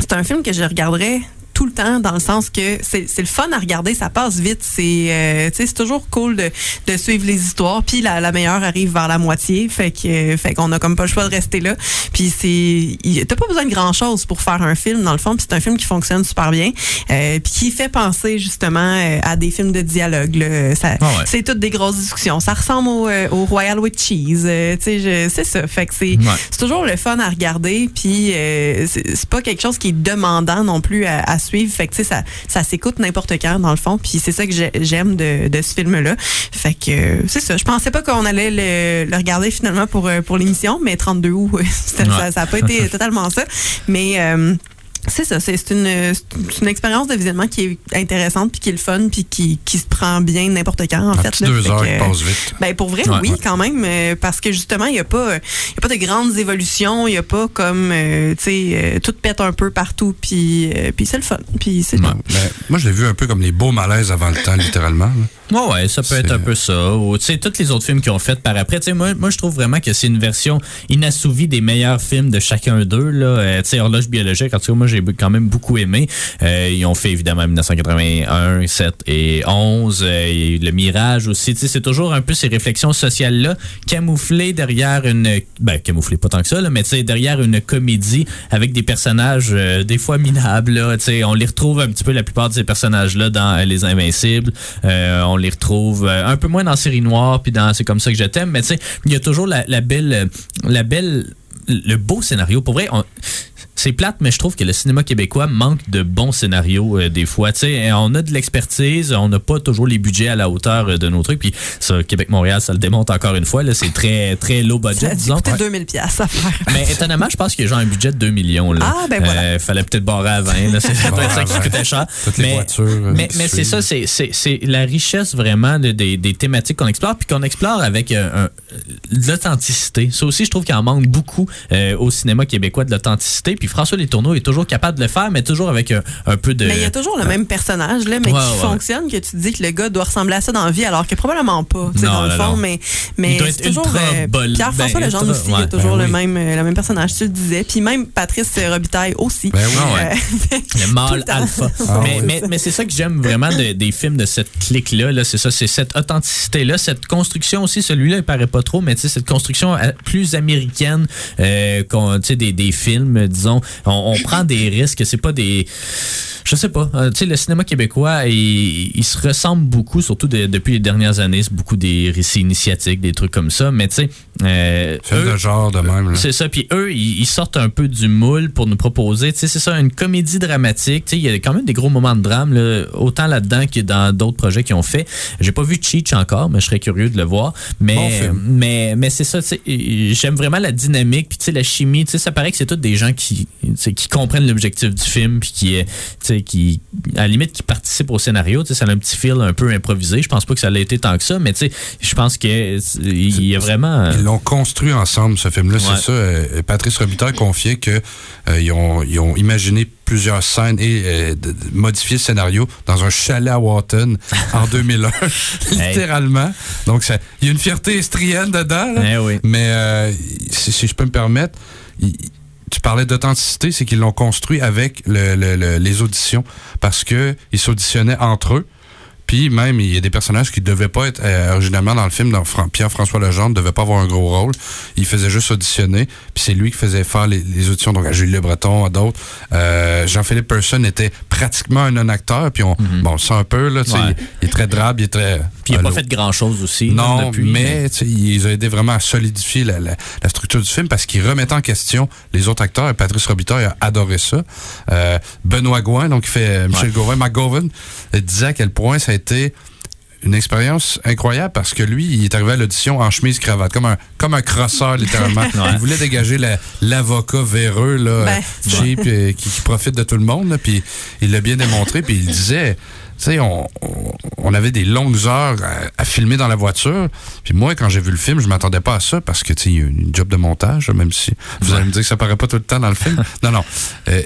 c'est un film que je regarderais tout le temps, dans le sens que c'est c'est le fun à regarder, ça passe vite. C'est euh, c'est toujours cool de, de suivre les histoires. Puis la, la meilleure arrive vers la moitié, fait que fait qu'on a comme pas le choix de rester là. Puis c'est t'as pas besoin de grand chose pour faire un film dans le fond. Puis c'est un film qui fonctionne super bien, euh, puis qui fait penser justement euh, à des films de dialogue. là. Ça, Ah ouais. C'est toutes des grosses discussions. Ça ressemble au, euh, au Royal with Cheese. euh, tu sais, je- c'est ça. Fait que c'est Ouais. c'est toujours le fun à regarder. Puis euh, c'est c'est pas quelque chose qui est demandant non plus à, à suivre. Fait que tu sais, ça, ça s'écoute n'importe quand dans le fond. Puis c'est ça que j'ai- j'aime de, de ce film-là. Fait que euh, c'est ça. Je pensais pas qu'on allait le, le regarder finalement pour, euh, pour l'émission, mais 32 août, [laughs] Ouais. ça, ça a pas été [laughs] totalement ça. Mais euh, c'est ça, c'est une, une expérience de visionnement qui est intéressante, puis qui est le fun, puis qui, qui se prend bien n'importe quand, en Un fait. petit là. deux Fait heures que, qui passent vite. ben pour vrai, Ouais. oui, quand même, euh, parce que justement, il n'y a pas, il y a pas de grandes évolutions, il n'y a pas comme, euh, tu sais, euh, tout pète un peu partout, puis, euh, puis c'est le fun, puis c'est Ouais. Ben, moi, je l'ai vu un peu comme les beaux malaises avant le temps, littéralement. là. Ouais, ouais, ça peut être un peu ça. Ou, tu sais, tous les autres films qu'ils ont fait par après. Tu sais, moi, moi, je trouve vraiment que c'est une version inassouvie des meilleurs films de chacun d'eux. Là. Tu sais, Horloge biologique, en tout cas, moi, j'ai quand même beaucoup aimé. Euh, ils ont fait, évidemment, 1981, 7 et 11. Euh, Le Mirage aussi. C'est toujours un peu ces réflexions sociales-là, camouflées derrière une... Ben, camouflées pas tant que ça, là, mais derrière une comédie avec des personnages euh, des fois minables. On les retrouve un petit peu, la plupart de ces personnages-là, dans Les Invincibles. On les retrouve un peu moins dans Série Noire, puis dans C'est comme ça que je t'aime. Mais tu sais, il y a toujours la, belle... La belle le beau scénario. Pour vrai, on- c'est plate, mais je trouve que le cinéma québécois manque de bons scénarios euh, des fois. Tu sais, on a de l'expertise, on n'a pas toujours les budgets à la hauteur euh, de nos trucs. Puis ça, Québec-Montréal, ça le démontre encore une fois. Là, c'est très très low Ça budget, a dû disons. coûter 2000 pièces à faire. Mais étonnamment, je pense qu'il y a genre un budget de 2 millions. Là. Ah, ben voilà. Euh, fallait peut-être barrer à 20. Là. C'est [laughs] ça doit être ça qui Barrer à 20. coûtait cher. Toutes les voitures, euh, mais, mais c'est ça, c'est- c'est c'est la richesse vraiment de- des, des thématiques qu'on explore, puis qu'on explore avec euh, l'authenticité. Ça aussi, je trouve qu'il en manque beaucoup euh, au cinéma québécois de l'authenticité. Puis François Letourneau est toujours capable de le faire, mais toujours avec un, un peu de. Mais il y a toujours le même personnage, là, mais Ouais, qui ouais. fonctionne, que tu te dis que le gars doit ressembler à ça dans la vie, alors que probablement pas, tu sais, Non, dans le non, fond. non. Mais, mais Il doit c'est être toujours. ultra bol- Pierre-François ben, Legendre ultra- aussi, il a toujours ben le, oui. même, euh, le même personnage, tu le disais. Puis même Patrice Robitaille aussi. Ben oui. Ah. Euh, [laughs] Le mâle alpha. [laughs] Ah mais, ouais. mais, mais c'est ça que j'aime vraiment de- des films de cette clique-là. -là, c'est ça, c'est cette authenticité-là, cette construction aussi. Celui-là, il paraît pas trop, mais tu sais, cette construction euh, plus américaine euh, qu'on- tu sais, des, des films, euh, On, on prend des risques. C'est pas des. Je sais pas. euh, tu sais, le cinéma québécois, il, il se ressemble beaucoup, surtout de- depuis les dernières années. C'est beaucoup des récits initiatiques, des trucs comme ça. Mais tu sais. euh, Film eux- de genre de même. là. c'est ça. Puis eux, ils, ils sortent un peu du moule pour nous proposer. Tu sais, c'est ça, une comédie dramatique. Tu sais, il y a quand même des gros moments de drame, là, autant là-dedans que dans d'autres projets qu'ils ont fait. J'ai pas vu Cheech encore, mais je serais curieux de le voir. Mais, Bon film. mais, mais c'est ça. tu sais, J'aime vraiment la dynamique. Puis tu sais, la chimie. Tu sais, ça paraît que c'est tous des gens qui, qui comprennent l'objectif du film, puis qui, qui, à la limite, qui participent au scénario. Ça a un petit feel un peu improvisé. Je pense pas que ça l'a été tant que ça, mais je pense que euh, il y a vraiment. Ils l'ont construit ensemble, ce film-là, Ouais. c'est ça. Patrice Robitaille confiait que euh, ils, ont, ils ont imaginé plusieurs scènes et euh, modifié le scénario dans un chalet à Wharton en [laughs] 2001, littéralement. Donc, il y a une fierté estrienne dedans. là. Eh oui. Mais euh, si, si je peux me permettre, il- tu parlais d'authenticité, c'est qu'ils l'ont construit avec le- le- le- les auditions parce que ils s'auditionnaient entre eux. Puis même, il y a des personnages qui ne devaient pas être euh, originalement dans le film. Dans Fran- Pierre-François Legendre ne devait pas avoir un gros rôle. Il faisait juste auditionner. Puis c'est lui qui faisait faire les, les auditions, donc à Julie Le Breton, à d'autres. Euh, Jean-Philippe Person était pratiquement un non-acteur. Puis on, bon, on le sent un peu, là, Mhm. Ouais. il, il est très drabe, il est très... Puis il n'a pas fait grand-chose aussi. là, Non, depuis, mais ils ont aidé vraiment à solidifier la, la- la structure du film parce qu'ils remettaient en question les autres acteurs. Et Patrice Robitaille a adoré ça. Euh, Benoît Gouin, donc qui fait euh, Michel Ouais. Gauvin, McGovern, euh, disait à quel point ça a été une expérience incroyable parce que lui, il est arrivé à l'audition en chemise cravate, comme un comme un crosseur littéralement. [laughs] Il voulait dégager la- l'avocat véreux là, Ben, cheap, euh, qui, qui profite de tout le monde. là, Puis il l'a bien démontré. Puis il disait, sais, on, on, on avait des longues heures à, à filmer dans la voiture. Puis moi, quand j'ai vu le film, je m'attendais pas à ça parce que, tu sais, il y a une job de montage, même si vous allez me dire que ça paraît pas tout le temps dans le film. [laughs] non, non. Euh,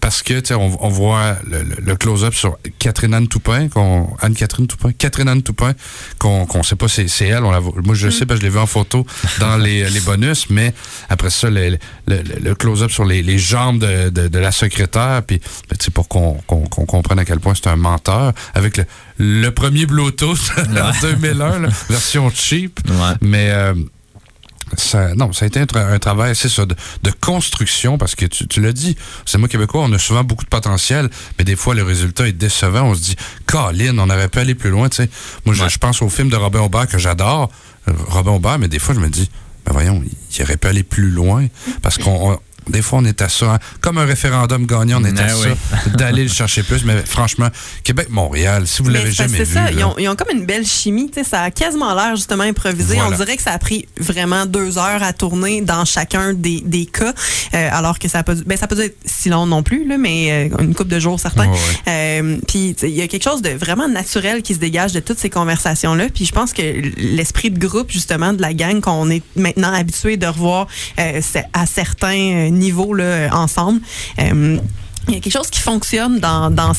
parce que, tu sais, on, on voit le, le- le close-up sur Catherine Anne Toupin, qu'on, Anne-Catherine Toupin, Catherine Anne Toupin, qu'on, qu'on sait pas c'est, c'est elle. On la voit- moi, je sais parce que je l'ai vu en photo dans les, les bonus, mais après ça, le, le- le- le close-up sur les, les jambes de, de, de la secrétaire, puis, ben, tu sais, pour qu'on, qu'on, qu'on comprenne à quel point c'est un menteur, avec le, le premier Bluetooth [laughs] en 2001, là, version cheap. Ouais. Mais euh, ça, non, ça a été un, tra- un travail, c'est ça, de, de construction, parce que tu, tu l'as dit, c'est moi québécois, on a souvent beaucoup de potentiel, mais des fois le résultat est décevant. On se dit, Colin, on aurait pu aller plus loin, tu sais. Moi, je, Ouais. je pense au film de Robin Aubert que j'adore, euh, Robin Aubert, mais des fois je me dis, ben voyons, il aurait pu aller plus loin, parce qu'on on- des fois, on est à ça. hein. Comme un référendum gagnant, on est à oui. ça. [laughs] D'aller le chercher plus. Mais franchement, Québec-Montréal, si vous l'avez jamais vu. c'est ça, là, ils ont, ils ont comme une belle chimie, tu sais, ça a quasiment l'air justement improvisé. Voilà. On dirait que ça a pris vraiment deux heures à tourner dans chacun des, des cas, euh, alors que ça dû- ben ça dû être si long non plus, là, mais euh, une coupe de jours certains. Euh, puis il y a quelque chose de vraiment naturel qui se dégage de toutes ces conversations là. Puis je pense que l'esprit de groupe justement de la gang qu'on est maintenant habitué de revoir euh, à certains euh, niveaux là, ensemble. euh, il y a quelque chose qui fonctionne dans, dans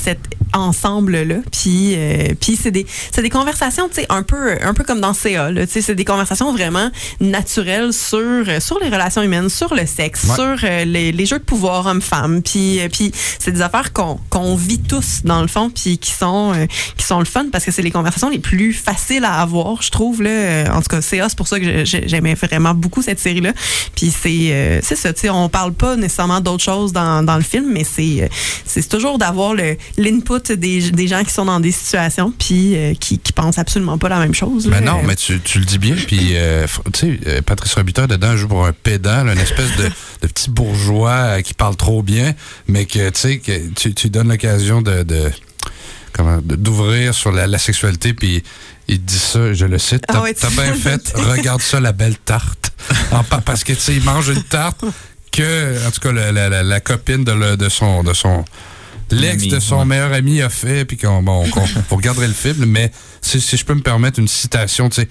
cet ensemble-là. Puis, euh, puis c'est des, c'est des conversations, tu sais, un peu, un peu comme dans CA, là. Tu sais, c'est des conversations vraiment naturelles sur, euh, sur les relations humaines, sur le sexe, Ouais. sur euh, les, les jeux de pouvoir hommes-femmes. Puis, euh, puis c'est des affaires qu'on, qu'on vit tous, dans le fond, puis qui sont, euh, qui sont le fun parce que c'est les conversations les plus faciles à avoir, je trouve, là. Euh, En tout cas, CA, c'est pour ça que j'aimais vraiment beaucoup cette série-là. Puis c'est, euh, c'est ça, tu sais, on parle pas nécessairement d'autres choses dans, dans le film, mais c'est, euh, c'est toujours d'avoir le, l'input des, des gens qui sont dans des situations puis euh, qui, qui pensent absolument pas la même chose. là. Ben non, mais tu, tu le dis bien. Puis, euh, tu sais, euh, Patrice Robitaille, dedans, joue pour un pédant, là, une espèce de, de petit bourgeois qui parle trop bien, mais que, tu sais, que tu, tu donnes l'occasion de, d'ouvrir sur la, la sexualité, puis il dit ça, je le cite, Ah t'as, ouais, bien fait, regarde ça, la belle tarte. En parce que, tu sais, il mange une tarte que, en tout cas, la, la- la- la copine de, le- de son... De son L'ex de son ouais. meilleur ami a fait, puis qu'on bon, [laughs] regarderez le film, mais si, si je peux me permettre une citation, tu sais,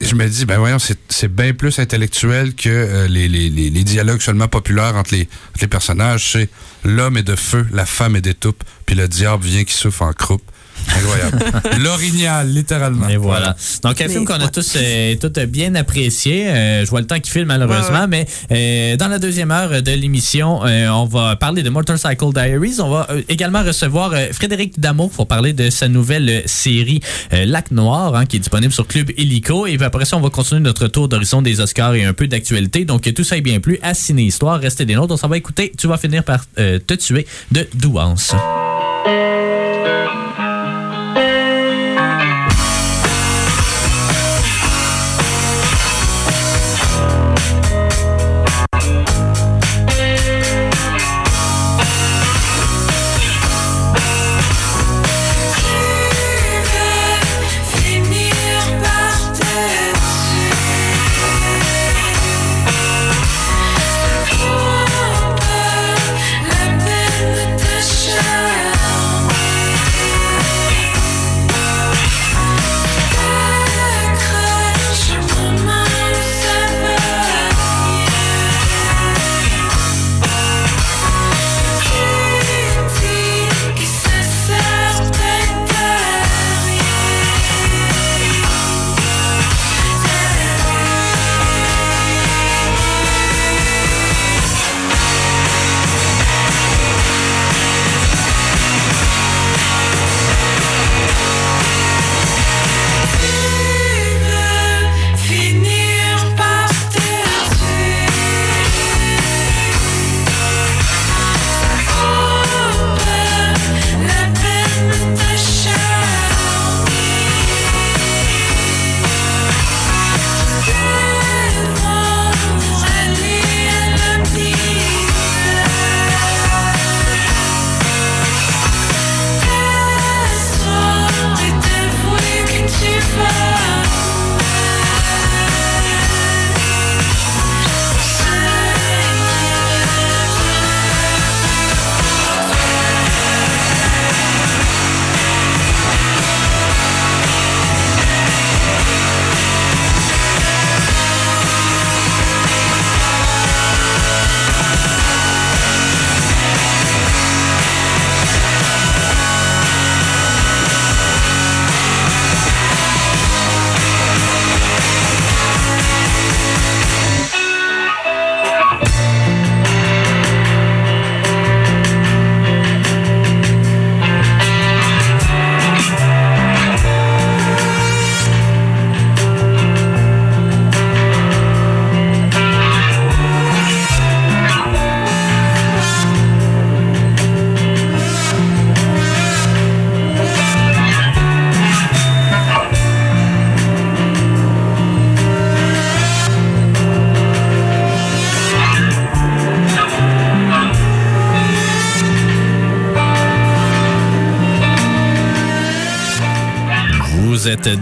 je me dis, ben voyons, c'est bien plus intellectuel que euh, les, les, les, les dialogues seulement populaires entre les, entre les personnages. C'est l'homme est de feu, la femme est d'étoupe, puis le diable vient qui souffle en croupe. Incroyable. [laughs] L'orignal, littéralement. Et voilà. Donc, un Mais- film qu'on a ouais. tous, euh, tous bien apprécié. Euh, je vois le temps qui file, malheureusement. Mais euh, dans la deuxième heure de l'émission, euh, on va parler de Motorcycle Diaries. On va euh, également recevoir euh, Frédéric Damour pour parler de sa nouvelle euh, série euh, Lac Noir, hein, qui est disponible sur Club Illico. Et puis après ça, on va continuer notre tour d'horizon des Oscars et un peu d'actualité. Donc, tout ça est bien plus à Ciné Histoire. Restez des nôtres. On s'en va écouter. Tu vas finir par euh, te tuer de Douance.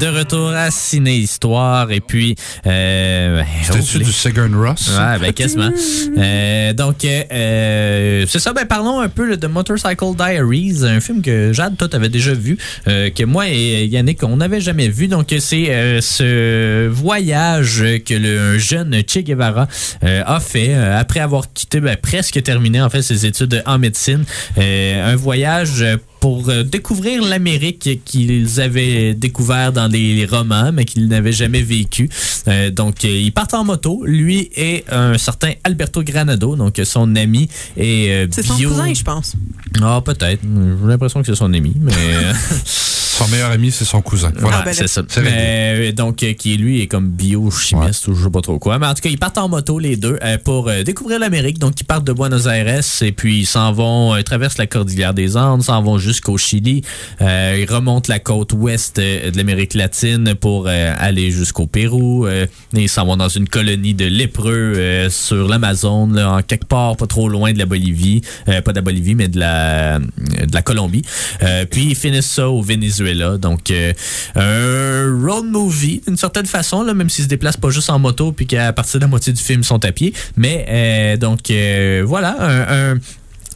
De retour à Ciné Histoire et puis. Euh, C'était-tu oh, du Sigourn Ross? Ouais, ben quasiment. Euh, donc, euh, euh, c'est ça. Ben parlons un peu là, de Motorcycle Diaries, un film que Jade, toi, t'avais déjà vu, euh, que moi et Yannick, on n'avait jamais vu. Donc, c'est euh, ce voyage que le jeune Che Guevara euh, a fait après avoir quitté, ben, presque terminé en fait ses études en médecine. Euh, un voyage pour euh, découvrir l'Amérique qu'ils avaient découvert dans les romans, mais qu'ils n'avaient jamais vécu. Euh, donc, euh, ils partent en moto, lui et un certain Alberto Granado, donc son ami et euh, C'est son cousin, je pense. Ah, peut-être. J'ai l'impression que c'est son ami, mais... [laughs] Son meilleur ami, c'est son cousin. Voilà. Ouais, ben c'est ça. C'est réglé. Mais, euh, donc, euh, qui lui est comme biochimiste ou je sais pas trop quoi. Mais en tout cas, ils partent en moto, les deux, euh, pour euh, découvrir l'Amérique. Donc, ils partent de Buenos Aires et puis ils s'en vont, euh, traversent la cordillère des Andes, s'en vont jusqu'au Chili. Euh, ils remontent la côte ouest de l'Amérique latine pour euh, aller jusqu'au Pérou. Euh, et ils s'en vont dans une colonie de lépreux euh, sur l'Amazone, là, en quelque part pas trop loin de la Bolivie. Euh, pas de la Bolivie, mais de la, de la Colombie. Euh, puis ils finissent ça au Venezuela. Donc, euh, un road movie, d'une certaine façon, là, même s'ils se déplacent pas juste en moto, puis qu'à partir de la moitié du film, ils sont à pied. Mais, euh, donc, euh, voilà, un-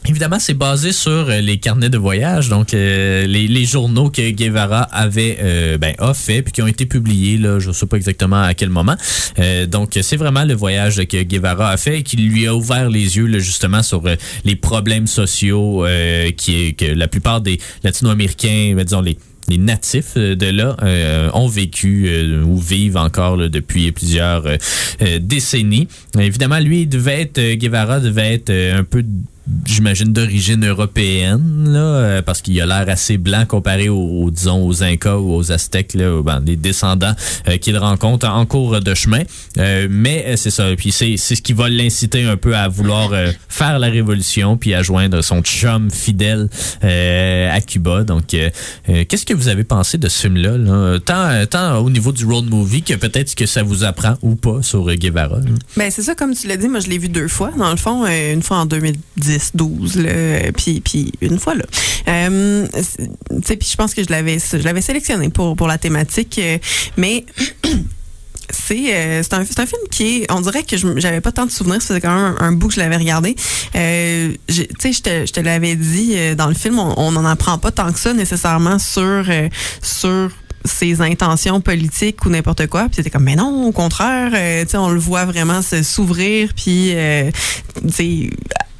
Évidemment, c'est basé sur les carnets de voyage, donc les, journaux que Guevara avait ben, a fait puis qui ont été publiés. Là, je ne sais pas exactement à quel moment. Donc, c'est vraiment le voyage que Guevara a fait et qui lui a ouvert les yeux là, justement sur les problèmes sociaux qui que la plupart des Latino-Américains, ben, disons les les natifs euh, de là euh, ont vécu euh, ou vivent encore là, depuis plusieurs euh, euh, décennies. Évidemment, lui, devait être, Guevara devait être un peu j'imagine d'origine européenne là euh, parce qu'il a l'air assez blanc comparé aux, disons aux Incas ou aux Aztèques là ben, les descendants euh, qu'il rencontre en cours de chemin Euh, mais c'est ça puis c'est ce qui va l'inciter un peu à vouloir faire la révolution puis à joindre son chum fidèle à Cuba donc qu'est-ce que vous avez pensé de ce film là? Tant, tant au niveau du road movie que peut-être que ça vous apprend ou pas sur Guevara. Ben c'est ça, comme tu l'as dit, moi je l'ai vu deux fois, dans le fond, une fois en 2010, 12, là, euh, puis puis une fois là. Euh, puis je pense que je l'avais sélectionné pour pour la thématique, euh, mais [clears throat] c'est euh, un, un film qui est on dirait que j'avais pas tant de souvenirs faisait quand même un, un bout que je l'avais regardé euh, tu sais je te, l'avais dit dans le film on n'en apprend pas tant que ça nécessairement sur sur ses intentions politiques ou n'importe quoi puis c'était comme mais non au contraire euh, on le voit vraiment s'ouvrir puis euh,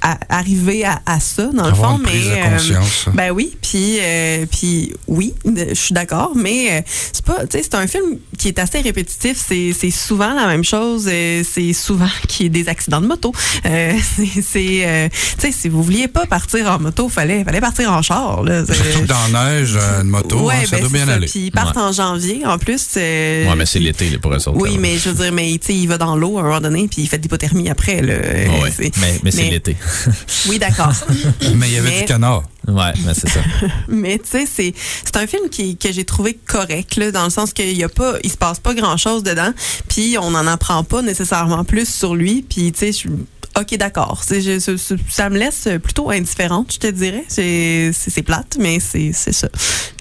à- arriver à, à ça dans le fond une prise mais de euh, conscience. ben oui, puis euh, puis oui, je suis d'accord, mais euh, c'est pas, tu sais, c'est un film qui est assez répétitif. C'est c'est souvent la même chose. euh, c'est souvent [laughs] qu'il y ait des accidents de moto. Euh, c'est c'est, euh, tu sais, si vous vouliez pas partir en moto, fallait fallait partir en char. Là. C'est- [laughs] Surtout dans la neige, une moto, ouais, hein, ça ben, doit bien ça. aller. Puis ils partent en janvier en plus. euh, ouais mais c'est l'été là, pour eux autres, Oui, là. mais je veux dire, mais tu sais, il va dans l'eau à un moment donné, puis il fait de l'hypothermie après. Là. Ouais, ouais. Mais, mais c'est l'été [laughs] Oui, d'accord. Mais il y avait Mais- du canard. Ouais mais c'est ça [laughs] Mais tu sais, c'est c'est un film qui, que j'ai trouvé correct là, dans le sens qu'il y a pas, il se passe pas grand chose dedans, puis on n'en apprend pas nécessairement plus sur lui, puis tu sais, je Ok, d'accord. C'est- je- Ça me laisse plutôt indifférente, je te dirais. C'est c'est- c'est plate, mais c'est c'est ça.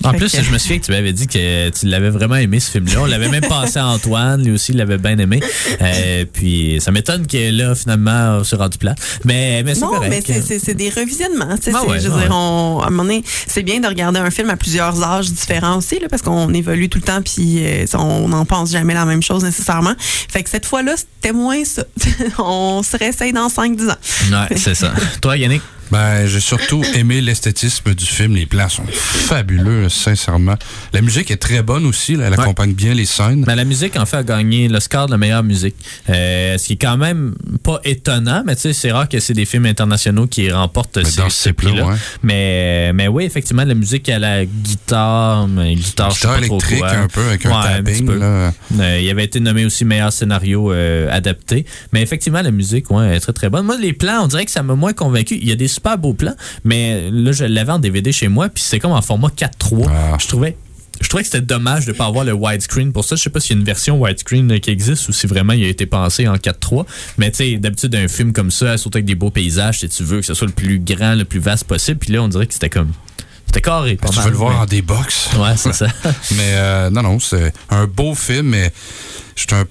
En Fait plus, que- je me souviens que tu m'avais dit que tu l'avais vraiment aimé ce film-là. On l'avait même passé à Antoine, lui aussi il l'avait bien aimé. Euh, puis ça m'étonne que là, finalement, on s'est rendu plat. Mais, mais c'est Non, correct. mais c'est- des revisionnements. Ah c'est- ouais, je veux ah dire, ouais. On, à un moment donné, c'est bien de regarder un film à plusieurs âges différents aussi, là, parce qu'on évolue tout le temps, puis euh, on n'en pense jamais la même chose nécessairement. Fait que cette fois-là, c'était moins ça. [laughs] on se réessaye dans 5-10 ans. Ouais, c'est ça. [laughs] Toi, Yannick? Ben, j'ai surtout [coughs] aimé l'esthétisme du film. Les plans sont fabuleux, sincèrement. La musique est très bonne aussi. là. Elle Ouais. accompagne bien les scènes. Ben, la musique, en fait, a gagné l'Oscar de la meilleure musique. Euh, ce qui est quand même pas étonnant, mais tu sais, c'est rare que c'est des films internationaux qui remportent Mais ces, dans ce ces prix-là. ouais. Mais, mais oui, effectivement, la musique à la guitare, mais guitare, je sais Guitare trop électrique, quoi. un peu, avec un Ouais, un tapping. peu. là. Euh, il avait été nommé aussi meilleur scénario euh, adapté. Mais effectivement, la musique, ouais, est très très bonne. Moi, les plans, on dirait que ça m'a moins convaincu. Il y a des super beaux plans, mais là, je l'avais en DVD chez moi, puis c'est comme en format 4.3. Ah. Je trouvais. Je trouvais que c'était dommage de ne pas avoir le widescreen. Pour ça, je sais pas s'il y a une version widescreen euh, qui existe ou si vraiment il a été pensé en 4.3. Mais tu sais, d'habitude, un film comme ça, surtout avec des beaux paysages, si tu veux que ce soit le plus grand, le plus vaste possible. Puis là, on dirait que c'était comme C'était carré. pas Tu mal, veux le voir mais- en D-Box. Ouais, c'est ça. [laughs] Mais euh, non, non, c'est un beau film, mais je suis un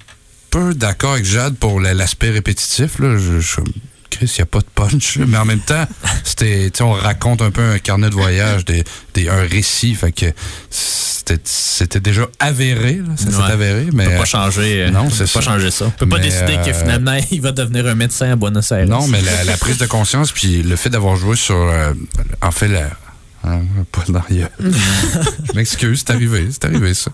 peu d'accord avec Jade pour la- l'aspect répétitif. Là. Je, je- Chris, il n'y a pas de punch. Mais en même temps, c'était, on raconte un peu un carnet de voyage, des, des- un récit. Fait que c'était, c'était déjà avéré. là. Ça s'est Ouais. avéré. On Mais, peut pas changer, euh, non, on c'est peut pas changer ça. On peut pas décider que euh, finalement, [laughs] il va devenir un médecin à Buenos Aires. Non, mais la, la prise de conscience, puis le fait d'avoir joué sur. euh, en fait, la. Hein, pas dans la gueule. Je m'excuse, c'est arrivé, c'est arrivé ça.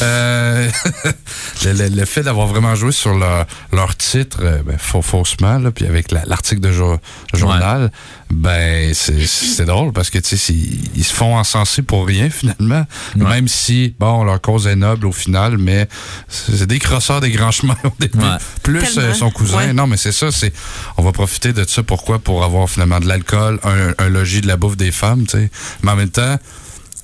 Euh, [laughs] le, le- le fait d'avoir vraiment joué sur leur, leur titre, euh, ben, faux- faussement, là, puis avec la- l'article de jour- journal, ben c'est drôle parce que tu sais, c'est- ils se font encenser pour rien finalement, Ouais. même si bon leur cause est noble au final, mais c'est des crosseurs des grands chemins [laughs] au début. Ouais. Plus euh, son cousin. Ouais. Non, mais c'est ça, c'est on va profiter de ça pourquoi? Pour avoir finalement de l'alcool, un, un logis, de la bouffe des femmes, tu sais. Mais en même temps,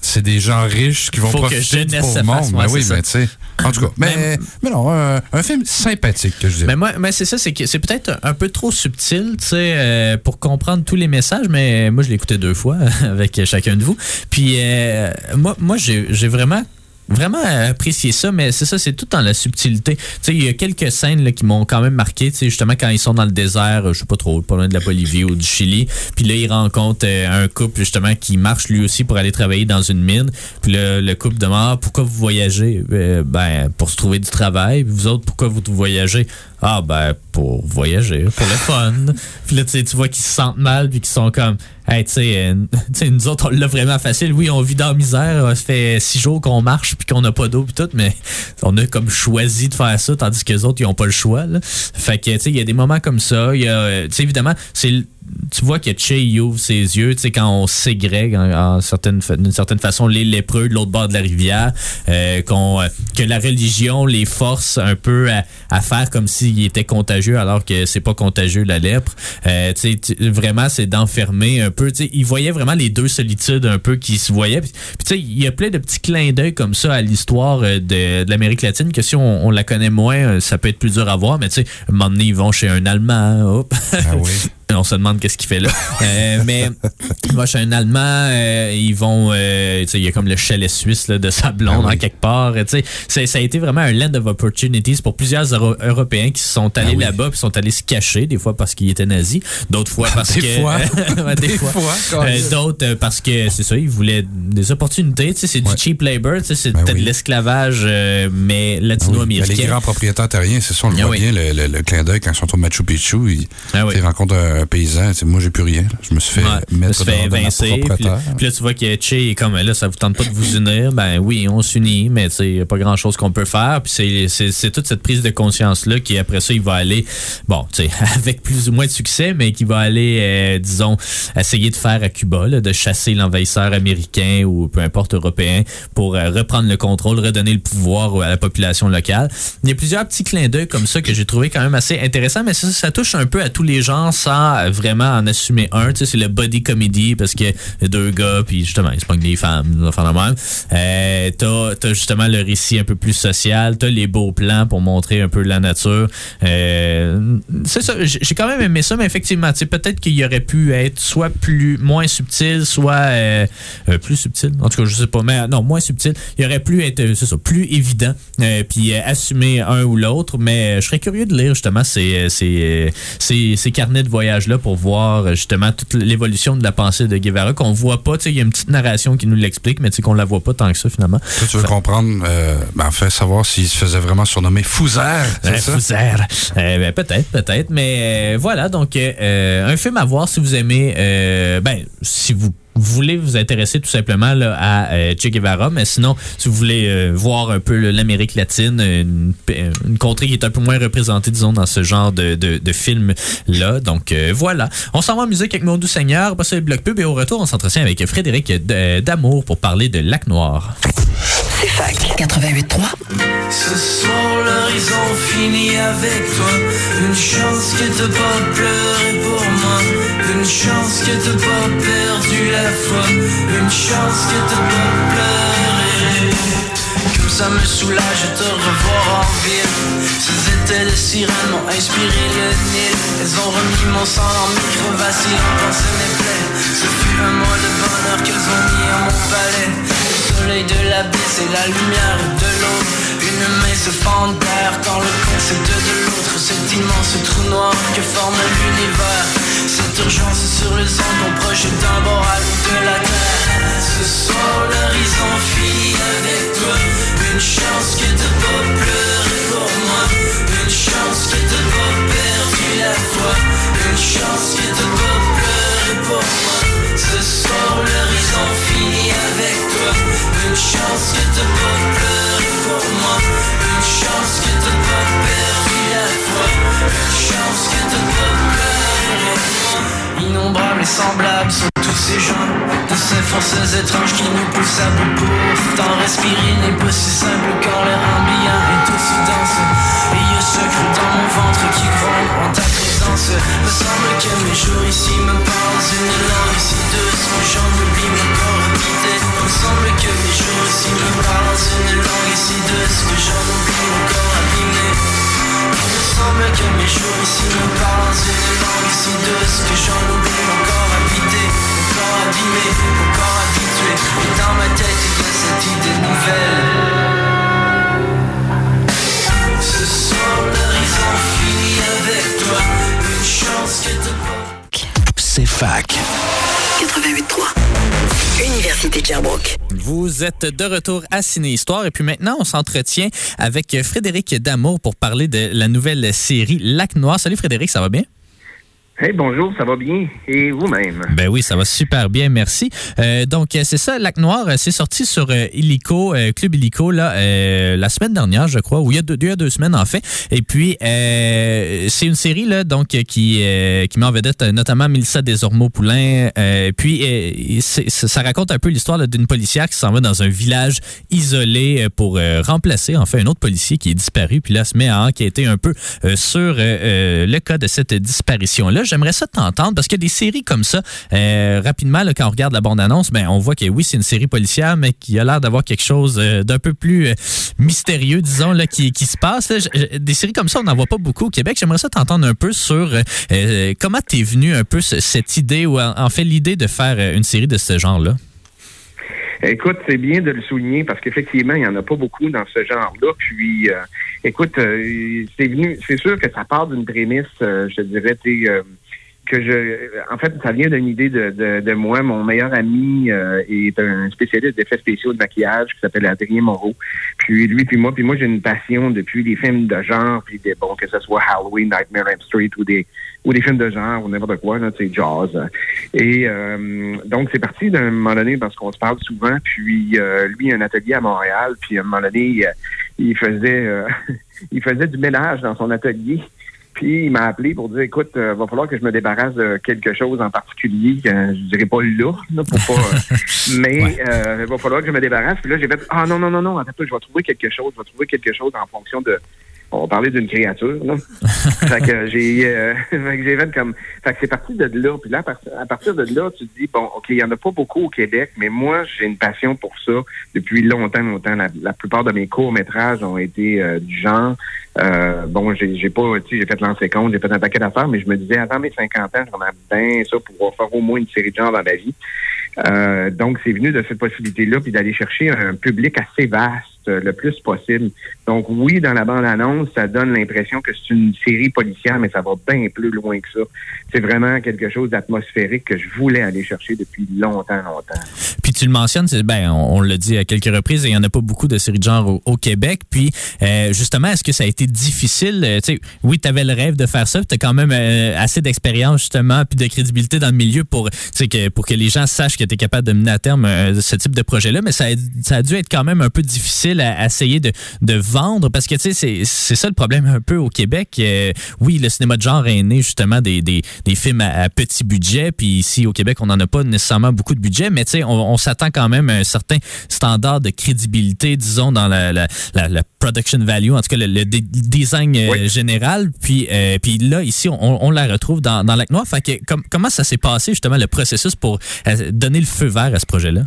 c'est des gens riches qui vont Faut que profiter du pauvre monde. mais oui, c'est ça. mais tu sais, en tout cas, mais, Mais- mais non, un, un film sympathique que je dirais. Mais moi, mais c'est ça, c'est que c'est peut-être un peu trop subtil, tu sais, euh, pour comprendre tous les messages. Mais moi, je l'ai écouté deux fois [laughs] avec chacun de vous. Puis euh, moi, moi, j'ai vraiment vraiment apprécié ça, mais c'est ça, c'est tout dans la subtilité. Il y a quelques scènes là, qui m'ont quand même marqué, justement quand ils sont dans le désert, euh, je sais pas trop, pas loin de la Bolivie ou du Chili, puis là, ils rencontrent euh, un couple, justement, qui marche lui aussi pour aller travailler dans une mine, puis le, le couple demande, Ah, pourquoi vous voyagez? Euh, ben, pour se trouver du travail, puis vous autres, pourquoi vous voyagez? Ah, ben, pour voyager, pour le fun. [laughs] puis là, tu vois qu'ils se sentent mal, puis qu'ils sont comme, hey, tu sais, euh, [laughs] tu sais, nous autres, on l'a vraiment facile. Oui, on vit dans la misère. Ça fait six jours qu'on marche puis qu'on n'a pas d'eau puis tout, mais [laughs] on a comme choisi de faire ça, tandis que les autres, ils ont pas le choix. Là. Fait que, tu sais, il y a des moments comme ça. Y a, euh, évidemment, c'est tu vois que Che il ouvre ses yeux, tu sais, quand on ségrègue en, en certaine, d'une certaine façon les lépreux de l'autre bord de la rivière, euh, qu'on, euh, que la religion les force un peu à, à faire comme s'ils étaient contagieux alors que c'est pas contagieux la lèpre. Euh, tu sais, vraiment, c'est d'enfermer un peu. Tu sais, il voyait vraiment les deux solitudes un peu qui se voyaient. Puis, tu sais, il y a plein de petits clins d'œil comme ça à l'histoire euh, de, de l'Amérique latine que si on, on la connaît moins, euh, ça peut être plus dur à voir. Mais tu sais, un moment donné, ils vont chez un Allemand. hop. Ah oui. [laughs] On se demande qu'est-ce qu'il fait là. [laughs] Euh, mais moi, je suis un Allemand. euh, ils vont, euh, il y a comme le chalet suisse là, de sa blonde Ah oui. en quelque part. c'est- ça a été vraiment un land of opportunities pour plusieurs Euro- Européens qui sont allés Ah oui. là-bas puis sont allés se cacher des fois parce qu'ils étaient nazis, d'autres fois [laughs] parce Des que fois. [laughs] Des, Des fois, Euh, d'autres parce que c'est ça, ils voulaient des opportunités. C'est Ouais. du cheap labor. C'était Ben oui. de l'esclavage mais Ah oui. Latino-américain. Les grands propriétaires terriens, c'est ça, on le voit oui. bien, le, le- le clin d'œil quand ils sont au Machu Picchu, ils, Ah oui. rencontrent un, un paysan, moi j'ai plus rien, là. je me suis fait Ouais, mettre fait dans, ma puis, là- terre. puis là, tu vois que Che est comme là, ça vous tente pas de vous unir? Ben oui, on s'unit, mais tu sais, y a pas grand chose qu'on peut faire. Puis c'est- toute cette prise de conscience-là qui, après ça, il va aller, bon, tu sais, [laughs] avec plus ou moins de succès, mais qui va aller, euh, disons, essayer de faire à Cuba, là, de chasser l'envahisseur américain ou peu importe européen pour euh, reprendre le contrôle, redonner le pouvoir à la population locale. Il y a plusieurs petits clins d'œil comme ça que j'ai trouvé quand même assez intéressant, mais ça, ça touche un peu à tous les genres sans vraiment en assumer un. Tu sais, c'est le body comedy parce que deux gars, puis justement, ils se pognent des femmes, des enfants de même. Euh, t'as, t'as justement le récit un peu plus social, t'as les beaux plans pour montrer un peu la nature. Euh, c'est ça, j'ai quand même aimé ça, mais effectivement, tu sais, peut-être qu'il aurait pu être soit plus moins subtil, soit euh, plus subtil. En tout cas, je sais pas, mais non, moins subtil. Il aurait pu être, c'est ça, plus évident, puis assumer un ou l'autre. Mais je serais curieux de lire justement ces, ces, ces, carnets de voyage-là pour voir euh, justement toute l'évolution de la pensée de Guevara qu'on voit pas. Il y a une petite narration qui nous l'explique, mais tu sais qu'on la voit pas tant que ça finalement. Toi, tu veux comprendre, euh, ben, en fait, savoir s'il se faisait vraiment surnommer Fouzère, Euh? Fouzère. Euh, ben, peut-être, peut-être. Mais euh, voilà, donc un film à voir si vous aimez, ben, si vous voulez vous intéresser tout simplement là, à euh, Che Guevara, mais sinon, si vous voulez euh, voir un peu l'Amérique latine, une, une contrée qui est un peu moins représentée, disons, dans ce genre de, de, de film-là. Donc euh, voilà. On s'en va en musique avec Mon Doux Seigneur, passer le bloc pub et au retour, on s'entretient avec Frédéric d'Amour pour parler de Lac Noir. C'est fac 88.3. Ce soir l'horizon finit avec toi Une chance que pas pleuré pour moi Une chance que t'as pas perdu la foi. Une chance que t'as pas pleuré. Comme ça me soulage de te revoir en ville. Ces étés de sirènes m'ont inspiré le Nil. Elles ont remis mon sang en et en pensé mes plaies Ce fut un mois de bonheur qu'elles ont mis à mon palais. Le soleil de la baie, c'est la lumière de l'autre. Main se fend d'air quand le concept de l'autre, cet immense trou noir que forme l'univers. Cette urgence sur les ondes, on projette d'un bord à de la terre. Ce soir, l'horizon finit avec toi. Une chance que de pas pleurer pour moi. Une chance que de pas perdu la foi. Une chance que de pas pleurer pour moi. Ce soir, l'horizon finit avec toi. Une chance que de pas pleurer pour. Une chance que de pas perdu la foi. Une chance que de pas pour moi. Innombrables et semblables sont tous ces gens de ces forces étranges qui nous poussent à bout Pourtant respirer n'est pas si simple quand l'air ambiant est aussi dense Et y a ce creux dans mon ventre qui gronde en Me semble que mes jours ici me parlent une langue si douce que j'en oublie mon corps habité Me semble que mes jours ici me parlent une langue si douce que j'en oublie mon corps abîmé me semble que mes jours ici me parlent une langue si douce que j'en oublie mon corps habité, mon corps abîmé, mon corps habitué. Et dans ma tête il y a cette idée nouvelle. Fac. 88.3. Université de Sherbrooke. Vous êtes de retour à Ciné Histoire et puis maintenant on s'entretient avec Frédéric Damour pour parler de la nouvelle série Lac Noir. Salut Frédéric, ça va bien? Hey, bonjour, ça va bien? Et vous-même? Ben oui, ça va super bien, merci. Euh, donc, euh, c'est ça, Lac Noir, euh, c'est sorti sur euh, Illico, euh, Club Illico, là, euh, la semaine dernière, je crois, ou il y a deux, il y a deux semaines, en fait. Et puis, c'est une série, là, donc, qui, qui met en vedette notamment Mélissa Desormeaux-Poulain. Puis, ça raconte un peu l'histoire d'une policière qui s'en va dans un village isolé pour remplacer, en fait, un autre policier qui est disparu. Puis là, se met à enquêter un peu sur le cas de cette disparition-là. J'aimerais ça t'entendre parce que des séries comme ça, euh, rapidement, quand on regarde la bande-annonce, ben, on voit que oui, c'est une série policière, mais qui a l'air d'avoir quelque chose euh, d'un peu plus euh, mystérieux, disons, là, qui, qui se passe. Des séries comme ça, on n'en voit pas beaucoup au Québec. J'aimerais ça t'entendre un peu sur comment t'es venu un peu ce- cette idée ou en, fait l'idée de faire une série de ce genre-là. Écoute, c'est bien de le souligner parce qu'effectivement, il n'y en a pas beaucoup dans ce genre-là. Puis, euh, écoute, euh, c'est venu, c'est sûr que ça part d'une prémisse, euh, je dirais, t'es, que je, en fait, ça vient d'une idée de, de, de moi. Mon meilleur ami euh, est un spécialiste d'effets spéciaux de maquillage qui s'appelle Adrien Moreau. Puis lui, puis moi, puis moi, j'ai une passion depuis les films de genre, puis des bon que ce soit Halloween, Nightmare on Street ou des ou des films de genre ou n'importe quoi, là, tu sais, jazz. Et euh, donc, c'est parti d'un moment donné parce qu'on se parle souvent. Puis euh, lui, un atelier à Montréal. Puis à un moment donné, il, il faisait euh, [laughs] il faisait du ménage dans son atelier. Puis il m'a appelé pour dire écoute, euh, va falloir que je me débarrasse de quelque chose en particulier. Euh, je dirais pas là, là pour pas. [laughs] euh, mais euh, il va falloir que je me débarrasse. Puis là, j'ai fait Ah non, non, non, non, attends, je vais trouver quelque chose, je vais trouver quelque chose en fonction de. On va parler d'une créature, là. [laughs] fait que j'ai euh, [laughs] fait comme. Fait que c'est parti de là. Puis là, à part- à partir de là, tu te dis, bon, OK, il y en a pas beaucoup au Québec, mais moi, j'ai une passion pour ça depuis longtemps, longtemps. La, la plupart de mes courts-métrages ont été euh, du genre. Euh, bon, j'ai j'ai pas, tu sais, j'ai fait lancer compte, j'ai fait un paquet d'affaires, mais je me disais, avant mes 50 ans, j'aimerais bien ça pour pouvoir faire au moins une série de genre dans ma vie. Euh, donc, c'est venu de cette possibilité-là, puis d'aller chercher un public assez vaste le plus possible. Donc, oui, dans la bande-annonce, ça donne l'impression que c'est une série policière, mais ça va bien plus loin que ça. C'est vraiment quelque chose d'atmosphérique que je voulais aller chercher depuis longtemps, longtemps. Puis tu le mentionnes, ben, on, on l'a dit à quelques reprises, il n'y en a pas beaucoup de séries de genre au, Québec. Puis euh, justement, est-ce que ça a été difficile? Euh, oui, tu avais le rêve de faire ça, tu as quand même euh, assez d'expérience justement, puis de crédibilité dans le milieu pour, que, pour que les gens sachent que tu es capable de mener à terme euh, ce type de projet-là. Mais ça a dû être quand même un peu difficile à, à essayer de, de vendre parce que tu sais, c'est- ça le problème un peu au Québec. Euh, oui, le cinéma de genre est né justement des, des, des films à, à petit budget, puis ici au Québec, on n'en a pas nécessairement beaucoup de budget, mais tu sais, on, on s'attend quand même à un certain standard de crédibilité, disons, dans la, la, la, la production value, en tout cas le, design euh, général. Puis, euh, puis là, ici, on, on la retrouve dans, dans Lac Noir. Fait que, com- comment ça s'est passé justement le processus pour donner le feu vert à ce projet-là?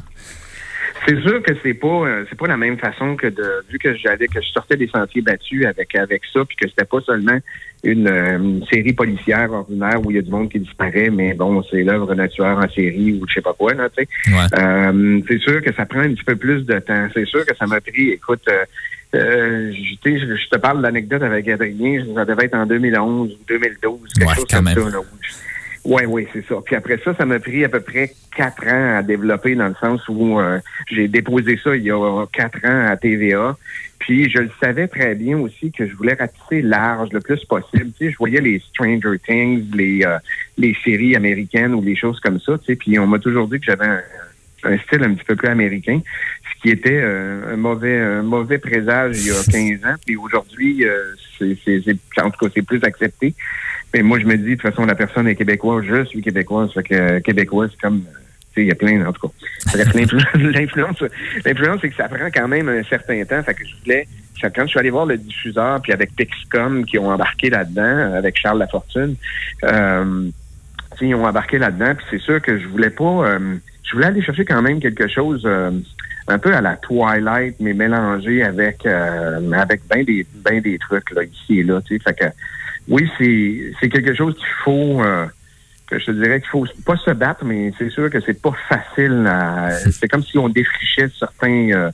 C'est sûr que c'est pas euh, c'est pas la même façon que de vu que j'avais que je sortais des sentiers battus avec avec ça puis que c'était pas seulement une, euh, une série policière ordinaire où il y a du monde qui disparaît, mais bon, c'est l'œuvre d'un tueur en série ou je sais pas quoi, là, tu sais. Ouais. Euh, c'est sûr que ça prend un petit peu plus de temps. C'est sûr que ça m'a pris, écoute, euh, euh, je, tu sais, je te parle de l'anecdote avec Adrien, ça devait être en 2011 ou 2012, quelque Ouais, chose comme même. ça. Là, où je- Ouais, oui, c'est ça. Puis après ça, ça m'a pris à peu près quatre ans à développer dans le sens où euh, j'ai déposé ça il y a quatre ans à TVA. Puis je le savais très bien aussi que je voulais ratisser large le plus possible. Je voyais les Stranger Things, les euh, les séries américaines ou les choses comme ça. Puis on m'a toujours dit que j'avais un, style un petit peu plus américain, ce qui était euh, un mauvais un mauvais présage il y a 15 ans. Puis aujourd'hui, en tout cas c'est plus accepté. Mais moi, je me dis, de toute façon, la personne est québécoise, je suis québécoise, fait que euh, québécois, c'est comme, euh, il y a plein, en tout cas. [laughs] L'influence, l'influence, c'est que ça prend quand même un certain temps, que je voulais, quand je suis allé voir le diffuseur, puis avec Pixcom, qui ont embarqué là-dedans, avec Charles Lafortune, euh, ils ont embarqué là-dedans, puis c'est sûr que je voulais pas, euh, je voulais aller chercher quand même quelque chose euh, un peu à la Twilight, mais mélangé avec euh, avec ben des ben des trucs là ici et là, tu sais, fait que oui, c'est c'est quelque chose qu'il faut euh, que je te dirais qu'il faut pas se battre, mais c'est sûr que c'est pas facile. à- [laughs] C'est comme si on défrichait certains euh,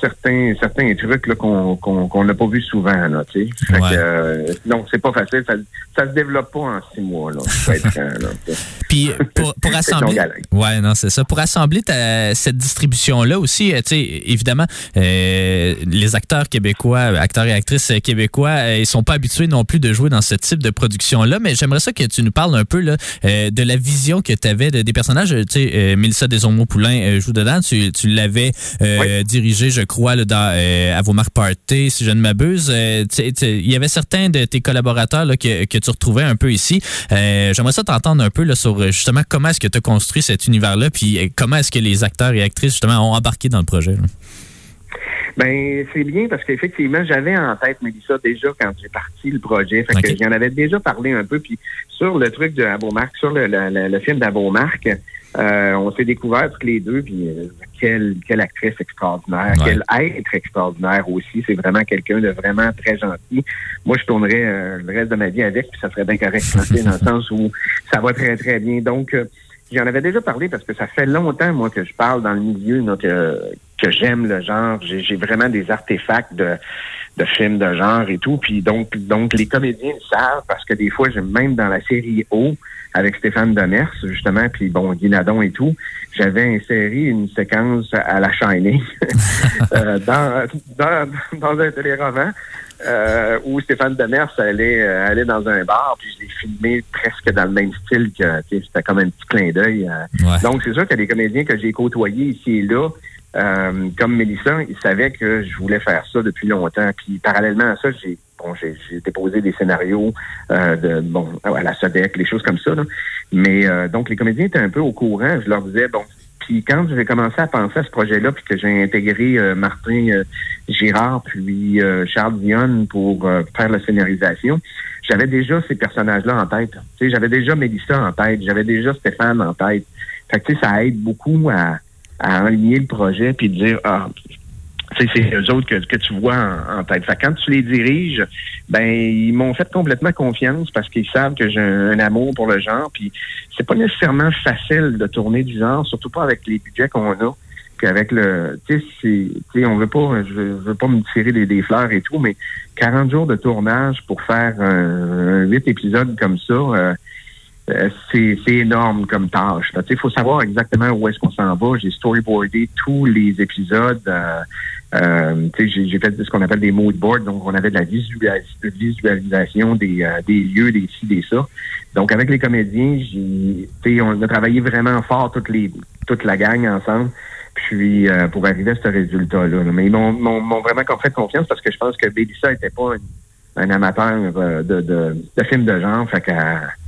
certains certains trucs là, qu'on qu'on qu'on n'a pas vu souvent là, tu sais. Ouais. euh, non, c'est pas facile. Ça, ça se développe pas en six mois là. être là. [laughs] Puis pour, pour assembler. Ouais, non, c'est ça. Pour assembler ta- cette distribution-là aussi, euh, tu sais, évidemment, euh, les acteurs québécois, acteurs et actrices québécois, ils sont pas habitués non plus de jouer dans ce type de production-là, mais j'aimerais ça que tu nous parles un peu là, de la vision que tu avais de, des personnages. Tu sais, Mélissa Desormeaux-Poulain joue dedans. Tu, tu l'avais euh, dirigé, je crois, là, dans, euh, à vos marques Party, si je ne m'abuse. Euh, il y avait certains de tes collaborateurs là, que, que tu retrouvais un peu ici. Euh, J'aimerais ça t'entendre un peu là, sur euh, justement comment est-ce que tu as construit cet univers-là, puis comment est-ce que les acteurs et actrices justement ont embarqué dans le projet. là? Ben, c'est bien parce qu'effectivement, j'avais en tête Mélissa déjà quand j'ai parti le projet. Fait que j'en avais déjà parlé un peu. Puis sur le truc de Abomark, sur le, le, le, le film d'Abomark, euh, on s'est découvert tous les deux. Puis euh, quelle, quelle actrice extraordinaire, Ouais. quel être extraordinaire aussi. C'est vraiment quelqu'un de vraiment très gentil. Moi, je tournerais euh, le reste de ma vie avec, puis ça serait bien correct, sais, dans le sens où ça va très, très bien. Donc, euh, J'en avais déjà parlé parce que ça fait longtemps, moi, que je parle dans le milieu, que, j'aime le genre. J'ai vraiment des artefacts de, de films de genre et tout. Puis donc, donc les comédiens le savent parce que des fois, j'aime même dans la série O avec Stéphane Demers, justement, puis bon, Guy Nadon et tout, j'avais inséré une séquence à la Shining [laughs] euh, dans, dans, dans un téléroman euh, où Stéphane Demers allait, euh, allait dans un bar, puis je l'ai filmé presque dans le même style que c'était comme un petit clin d'œil. euh. Ouais. Donc, c'est sûr qu'il y a des comédiens que j'ai côtoyés ici et là, euh, comme Mélissa, ils savaient que je voulais faire ça depuis longtemps. Puis, parallèlement à ça, j'ai bon, j'ai déposé des scénarios euh, de bon à la SODEC, les choses comme ça. Là. Mais euh, donc, les comédiens étaient un peu au courant. Je leur disais, bon, puis quand j'ai commencé à penser à ce projet-là, puis que j'ai intégré euh, Martin euh, Girard, puis euh, Charles Dionne pour euh, faire la scénarisation, j'avais déjà ces personnages-là en tête. J'avais déjà Mélissa en tête, j'avais déjà Stéphane en tête. Fait que ça aide beaucoup à, à aligner le projet puis de dire ah c'est eux autres que, que tu vois en, tête. Fait quand tu les diriges, ben ils m'ont fait complètement confiance parce qu'ils savent que j'ai un, amour pour le genre. Puis c'est pas nécessairement facile de tourner du genre, surtout pas avec les budgets qu'on a. Qu'avec le, tu sais, on veut pas, je veux, pas me tirer des, fleurs et tout, mais 40 jours de tournage pour faire 8 épisodes comme ça, euh, euh, c'est énorme comme tâche. Il faut savoir exactement où est-ce qu'on s'en va. J'ai storyboardé tous les épisodes. Euh, euh, j'ai fait ce qu'on appelle des mood boards. Donc, on avait de la visualis- visualisation des, euh, des lieux, des ci, des ça. Donc, avec les comédiens, on a travaillé vraiment fort toutes les, toute la gang ensemble. Puis, euh, pour arriver à ce résultat-là. là. Mais ils m'ont vraiment fait confiance parce que je pense que Bélissa était pas une- un amateur euh, de, de, de films de genre. Fait qu'elle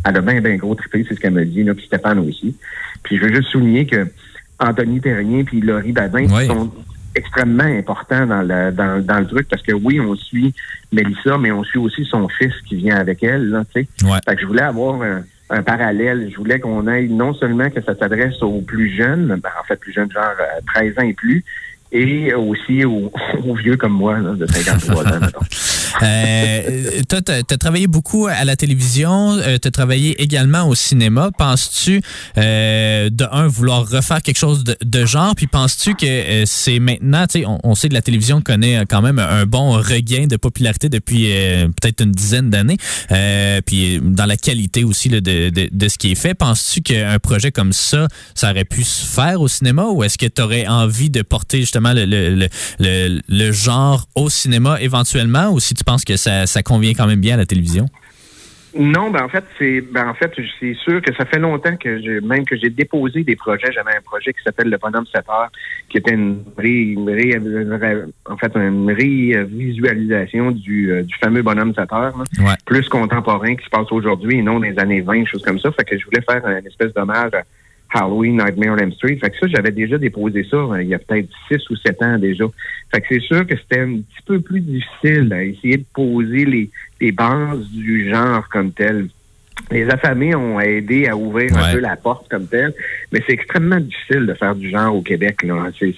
elle a bien, bien gros trippé, c'est ce qu'elle me dit, là, puis Stéphane aussi. Puis je veux juste souligner que Anthony Terrien puis Laurie Babin Oui. sont extrêmement importants dans le, dans, dans le truc parce que oui, on suit Mélissa, mais on suit aussi son fils qui vient avec elle, là, tu sais. Ouais. Fait que je voulais avoir un, un parallèle. Je voulais qu'on aille non seulement que ça s'adresse aux plus jeunes, ben, en fait plus jeunes, genre euh, 13 ans et plus, et aussi [laughs] aux, vieux comme moi, là, de 53 ans. [laughs] Euh, toi, tu as, travaillé beaucoup à la télévision, euh, tu as travaillé également au cinéma. Penses-tu, euh, de un, vouloir refaire quelque chose de, genre, puis penses-tu que euh, c'est maintenant, tu sais, on, sait que la télévision connaît quand même un bon regain de popularité depuis euh, peut-être une dizaine d'années, puis dans la qualité aussi de, de, de, ce qui est fait. Penses-tu qu'un projet comme ça, ça aurait pu se faire au cinéma ou est-ce que tu aurais envie de porter justement le, le, le, le, genre au cinéma éventuellement ou si tu penses que ça, ça convient quand même bien à la télévision? Non, ben en fait, c'est ben en fait, c'est sûr que ça fait longtemps que j'ai même que j'ai déposé des projets. J'avais un projet qui s'appelle le Bonhomme 7 heures, qui était une, ré, en fait une révisualisation du, euh, du fameux Bonhomme 7 heures, ouais. plus contemporain qui se passe aujourd'hui et non des années 20, choses comme ça. Fait que je voulais faire une espèce d'hommage à Halloween, Nightmare on Elm Street. Fait que ça, j'avais déjà déposé ça euh, il y a peut-être six ou sept ans déjà. Fait que c'est sûr que c'était un petit peu plus difficile à essayer de poser les, les bases du genre comme tel. Les affamés ont aidé à ouvrir Ouais. un peu la porte comme tel, mais c'est extrêmement difficile de faire du genre au Québec. Là. C'est,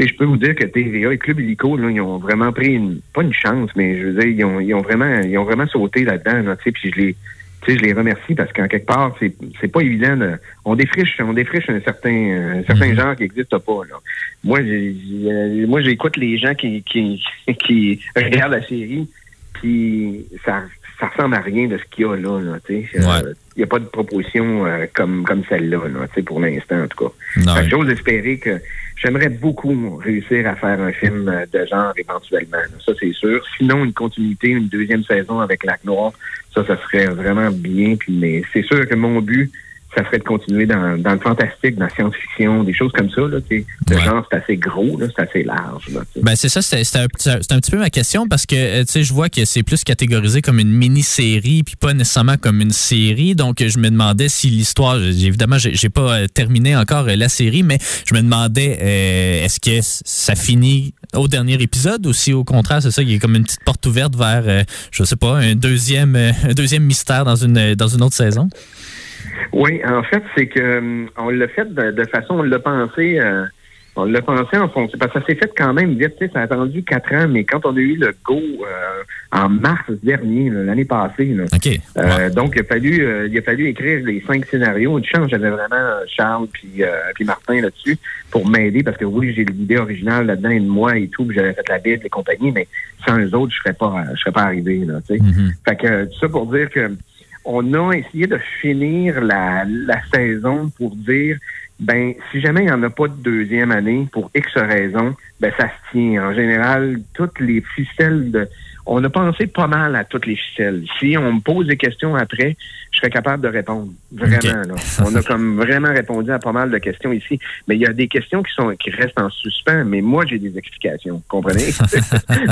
je peux vous dire que TVA et Club Illico, là, ils ont vraiment pris une, pas une chance, mais je veux dire, ils ont, ils ont vraiment, ils ont vraiment sauté là-dedans, là, tu sais, puis je les, tu sais, je les remercie parce qu'en quelque part, c'est, c'est pas évident. de- on défriche, on défriche un certain, un certain Mhm. genre qui n'existe pas. Là. Moi, j'ai, j'ai- moi, j'écoute les gens qui, qui, [laughs] qui regardent la série, puis ça, ça ressemble à rien de ce qu'il y a là. là tu sais. Euh, Ouais. Il n'y a pas de proposition euh, comme, comme celle-là, là, tu sais, pour l'instant, en tout cas. Fait j'ose espérer que j'aimerais beaucoup réussir à faire un film euh, de genre éventuellement. là. Ça, c'est sûr. Sinon, une continuité, une deuxième saison avec Lac Noir, ça, ça serait vraiment bien. Puis, mais c'est sûr que mon but, ça serait de continuer dans, dans le fantastique, dans la science-fiction, des choses comme ça. Là, tu sais. le Ouais. genre, c'est assez gros, là, c'est assez large. Là. Ben c'est ça, c'était c'était un, petit peu ma question parce que euh, tu sais, je vois que c'est plus catégorisé comme une mini-série puis pas nécessairement comme une série. Donc je me demandais si l'histoire, évidemment, j'ai pas euh, terminé encore euh, la série, mais je me demandais euh, est-ce que ça finit au dernier épisode ou si au contraire c'est ça, il y a comme une petite porte ouverte vers, euh, je sais pas, un deuxième, euh, un deuxième mystère dans une dans une autre saison? Oui, en fait, c'est que hum, on l'a fait de, de façon, on l'a pensé, euh, on l'a pensé en fonction, parce que ça s'est fait quand même vite, tu sais, ça a attendu quatre ans, mais quand on a eu le go euh, en mars dernier, l'année passée, là, Ok. euh, Ouais. donc il a fallu, euh, il a fallu écrire les cinq scénarios. De chance, j'avais vraiment euh, Charles puis euh, puis Martin là-dessus pour m'aider, parce que oui, j'ai l'idée originale là-dedans et de moi et tout, puis j'avais fait la Bible et compagnie, mais sans eux autres, je serais pas, je serais pas arrivé là. Mhm. Fait que tout ça pour dire que on a essayé de finir la, saison pour dire ben si jamais il n'y en a pas de deuxième année pour X raisons, ben ça se tient. En général, toutes les ficelles de on a pensé pas mal à toutes les ficelles. Si on me pose des questions après, je serais capable de répondre. Vraiment, là. [laughs] On a comme vraiment répondu à pas mal de questions ici. Mais il y a des questions qui sont qui restent en suspens, mais moi j'ai des explications. Comprenez?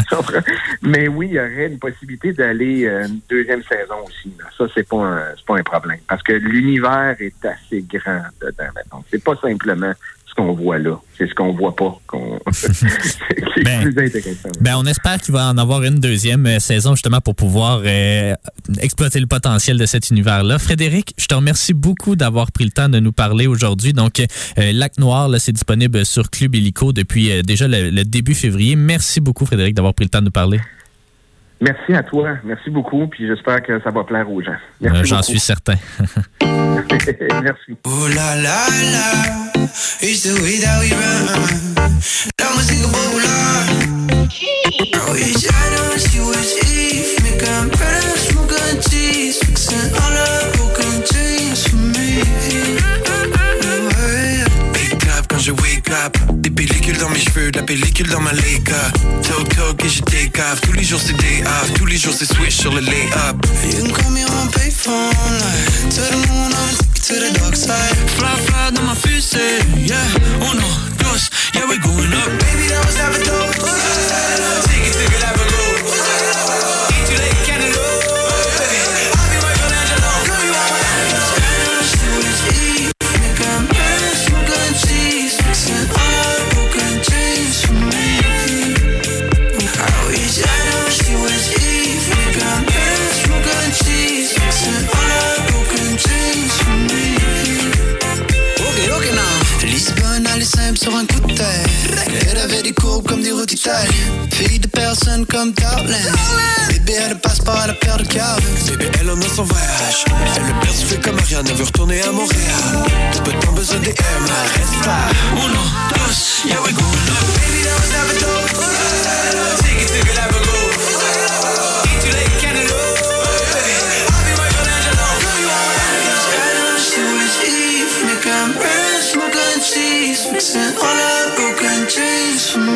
Comprends? [laughs] [laughs] mais oui, il y aurait une possibilité d'aller euh, une deuxième saison aussi. là. Ça, c'est pas un c'est pas un problème. Parce que l'univers est assez grand dedans maintenant. C'est pas simplement qu'on voit là. C'est ce qu'on voit pas qu'on [laughs] qui est Ben, plus intéressant. Ben, on espère qu'il va en avoir une deuxième euh, saison justement pour pouvoir euh, exploiter le potentiel de cet univers-là. Frédéric, je te remercie beaucoup d'avoir pris le temps de nous parler aujourd'hui. Donc, euh, Lac Noir, là, c'est disponible sur Club Illico depuis euh, déjà le, le début février. Merci beaucoup, Frédéric, d'avoir pris le temps de nous parler. Merci à toi. Merci beaucoup. Puis j'espère que ça va plaire aux gens. Merci Euh, J'en suis certain. [laughs] [laughs] Merci. Ooh la la la, it's the way that we run. La música popular. I wish I don't see what's Eve. Making better, smoking cheese. Fixing all the broken dreams for me. Wake up quand je wake up. Des pellicules dans mes cheveux, de la pellicule dans ma Leica. Talk et je off. Tous les jours c'est day off. Tous les jours c'est switch sur le lay-up. You can call me on payphone. Like, to the moon, you to the dark side. Fly, fly dans ma fusée. Yeah, uno, dos, yeah, we're going up. Baby, that was never dope. Take it, take it, sur un coup de tête. Elle avait des courbes comme des routes italiennes. Fille de personne comme Darlene. Bébé, elle passe par la paire de câbles. Bébé, elle en a son voyage. Elle le perd fait comme Ariane, elle veut retourner à Montréal. Tout peu de temps besoin des M, reste là. Uno, dos, yeah, we up. Baby, that was never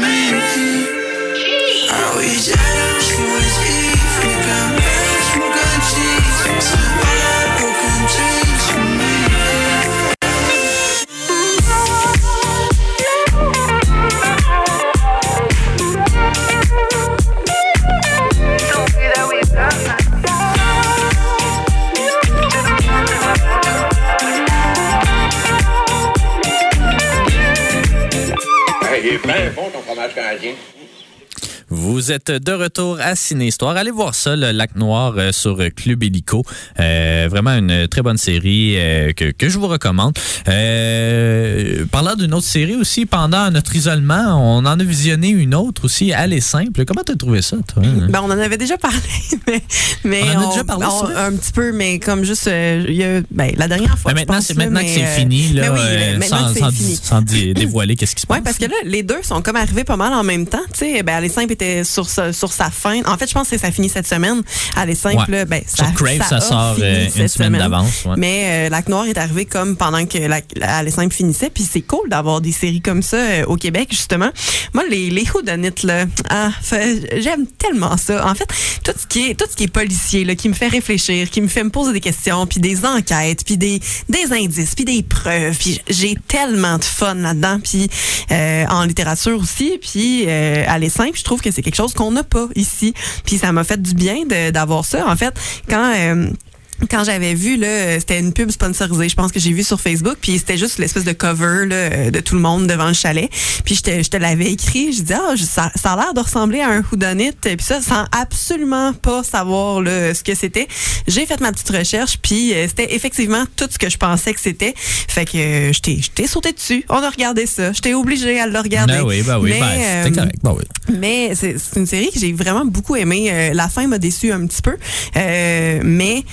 me. Il est bien bon ton fromage canadien. Vous êtes de retour à Ciné Histoire. Allez voir ça, le Lac Noir euh, sur Club Illico. Euh, vraiment une très bonne série euh, que, que je vous recommande. Euh, parlant d'une autre série aussi, pendant notre isolement, on en a visionné une autre aussi, Elle est simple. Comment t'as trouvé ça, toi? Ben, on en avait déjà parlé, [laughs] mais, mais On en a déjà parlé, on- c'est un petit peu, mais comme juste il y a, ben, la dernière fois. Ben, maintenant, c'est maintenant que mais, c'est euh, fini, là, oui, sans, que c'est sans- fini. sans dé- dévoiler qu'est-ce qui se passe. Oui, parce que là, les deux sont comme arrivés pas mal en même temps. Tu sais, ben, Aller Simple était sur sa, sur sa fin. En fait, je pense que ça finit cette semaine. Aller Simple, Ouais. là, ben, Sur ça, Crave, ça sort, euh, une semaine d'avance, ouais. Mais euh, Lac Noir est arrivé comme pendant que la, la- Aller Simple finissait. Puis c'est cool d'avoir des séries comme ça euh, au Québec, justement. Moi, les, les whodunits, là, ah, j'aime tellement ça. En fait, tout ce qui est, tout ce qui est policier, là, qui me fait réfléchir, qui me fait me poser des questions, puis des enquêtes, puis des, des indices, puis des preuves. Puis j'ai tellement de fun là-dedans. Puis euh, en littérature aussi. Puis euh, à simple, je trouve que c'est quelque chose qu'on n'a pas ici. Puis ça m'a fait du bien d'avoir ça. En fait, quand... euh, quand j'avais vu là, c'était une pub sponsorisée, je pense que j'ai vu sur Facebook, puis c'était juste l'espèce de cover là, euh, de tout le monde devant le chalet. Puis je te, je te l'avais écrit, je dis ah, ça, ça a l'air de ressembler à un whodunit, puis ça sans absolument pas savoir là, ce que c'était. J'ai fait ma petite recherche, puis euh, c'était effectivement tout ce que je pensais que c'était. Fait que euh, je t'ai je t'ai sauté dessus. On a regardé ça. J'étais obligée à le regarder. Ben oui, ben oui, Mais, ben, c'était euh, correct. Ben oui. mais c'est c'est une série que j'ai vraiment beaucoup aimée. Euh, la fin m'a déçu un petit peu. Euh, mais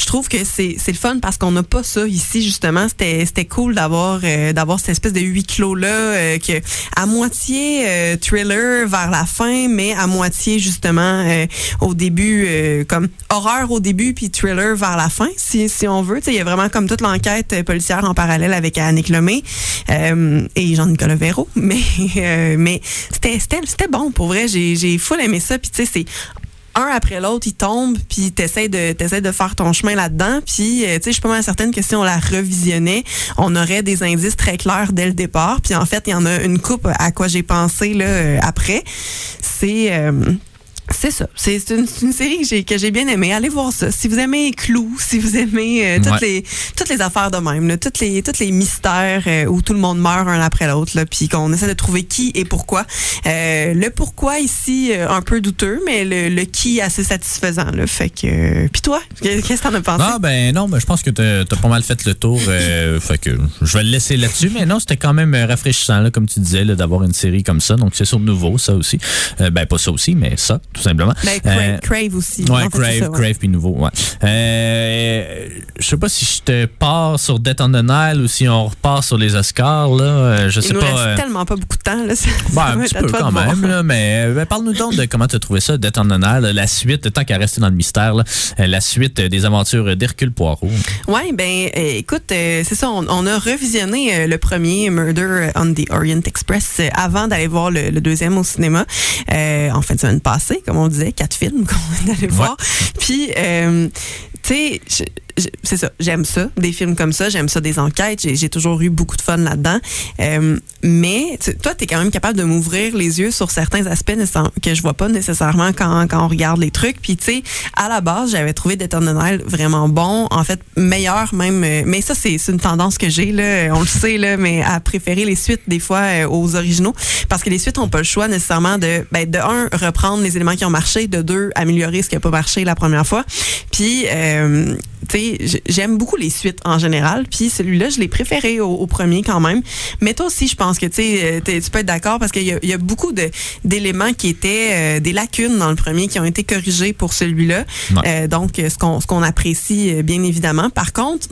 je trouve que c'est le fun parce qu'on n'a pas ça ici justement. C'était cool d'avoir euh, d'avoir cette espèce de huis clos là que à moitié euh, thriller vers la fin mais à moitié justement euh, au début euh, comme horreur au début puis thriller vers la fin si si on veut. Il y a vraiment comme toute l'enquête euh, policière en parallèle avec Annick Lemay euh, et Jean-Nicolas Véraud. [laughs] Mais euh, mais c'était bon. Pour vrai j'ai j'ai full aimé ça. Puis tu sais c'est un après l'autre, il tombe, puis t'essaies de de faire ton chemin là-dedans. Puis, euh, tu sais, je suis pas mal certaine que si on la revisionnait, on aurait des indices très clairs dès le départ. Puis en fait, il y en a une coupe à quoi j'ai pensé là euh, après. C'est euh, c'est ça. C'est une, série que j'ai que j'ai bien aimée. Allez voir ça. Si vous aimez Clou, [laughs] si vous aimez euh, toutes Ouais. les toutes les affaires de même, là, toutes les toutes les mystères euh, où tout le monde meurt un après l'autre, puis qu'on essaie de trouver qui et pourquoi. Euh, le pourquoi ici euh, un peu douteux, mais le, le qui assez satisfaisant. Là, fait que. euh, puis toi, qu'est-ce que t'en as pensé? Ah ben non, ben, je pense que t'as as pas mal fait le tour. euh, [laughs] fait que je vais le laisser là-dessus. Mais non, c'était quand même rafraîchissant, là, comme tu disais, d'avoir une série comme ça. Donc c'est sur nouveau, ça aussi. Ben pas ça aussi, mais ça, tout simplement. Ben, Crave, Euh, Crave aussi. Ouais, En fait, c'est Crave, ça, ouais. Crave puis nouveau, ouais. Euh, je sais pas si je te pars sur Death on the Nile ou si on repart sur les Oscars, là. Euh, je sais Il nous pas. reste tellement pas beaucoup de temps. Là, [laughs] ben, un petit peu quand même, là, mais ben, parle-nous donc de comment tu as trouvé ça, Death on the Nile, la suite, tant qu'à rester dans le mystère, là, la suite des aventures d'Hercule Poirot. Oui, ben écoute, c'est ça, on, on a revisionné le premier Murder on the Orient Express avant d'aller voir le, le deuxième au cinéma euh, en fin de semaine passée, comme on disait, quatre films qu'on [laughs] allait voir. Puis, euh, tu sais, c'est ça, j'aime ça, des films comme ça, j'aime ça, des enquêtes, j'ai toujours eu beaucoup de fun là-dedans. Euh, mais toi, tu es quand même capable de m'ouvrir les yeux sur certains aspects que je vois pas nécessairement quand, quand on regarde les trucs. Puis, tu sais, à la base, j'avais trouvé Death on the Nile vraiment bon, en fait, meilleur même. euh, Mais ça, c'est une tendance que j'ai, là, on le sait, là, mais à préférer les suites, des fois, euh, aux originaux. Parce que les suites n'ont pas le choix nécessairement de, ben, de un, reprendre les éléments qui ont marché, de deux, améliorer ce qui n'a pas marché la première fois. Puis, euh, tu sais, j'aime beaucoup les suites en général. Puis celui-là, je l'ai préféré au, au premier quand même. Mais toi aussi, je pense que tu euh, tu peux être d'accord parce qu'il y, a- il y a beaucoup d'éléments qui étaient euh, des lacunes dans le premier qui ont été corrigés pour celui-là. Ouais. Euh, donc, ce qu'on ce qu'on apprécie bien évidemment. Par contre,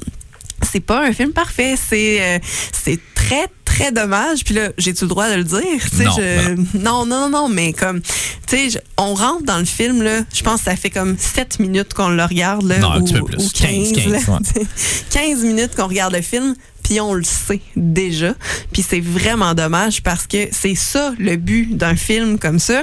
c'est pas un film parfait. C'est euh, c'est très très dommage. Puis là, j'ai-tu le droit de le dire? Non, je- non, non, non, mais comme, tu sais, on rentre dans le film là. Je pense que ça fait comme 7 minutes qu'on le regarde là, Non, un petit peu plus. ou 15, 15, là. 15, ouais. [laughs] 15 minutes qu'on regarde le film. Puis on le sait déjà. Puis c'est vraiment dommage parce que c'est ça le but d'un film comme ça.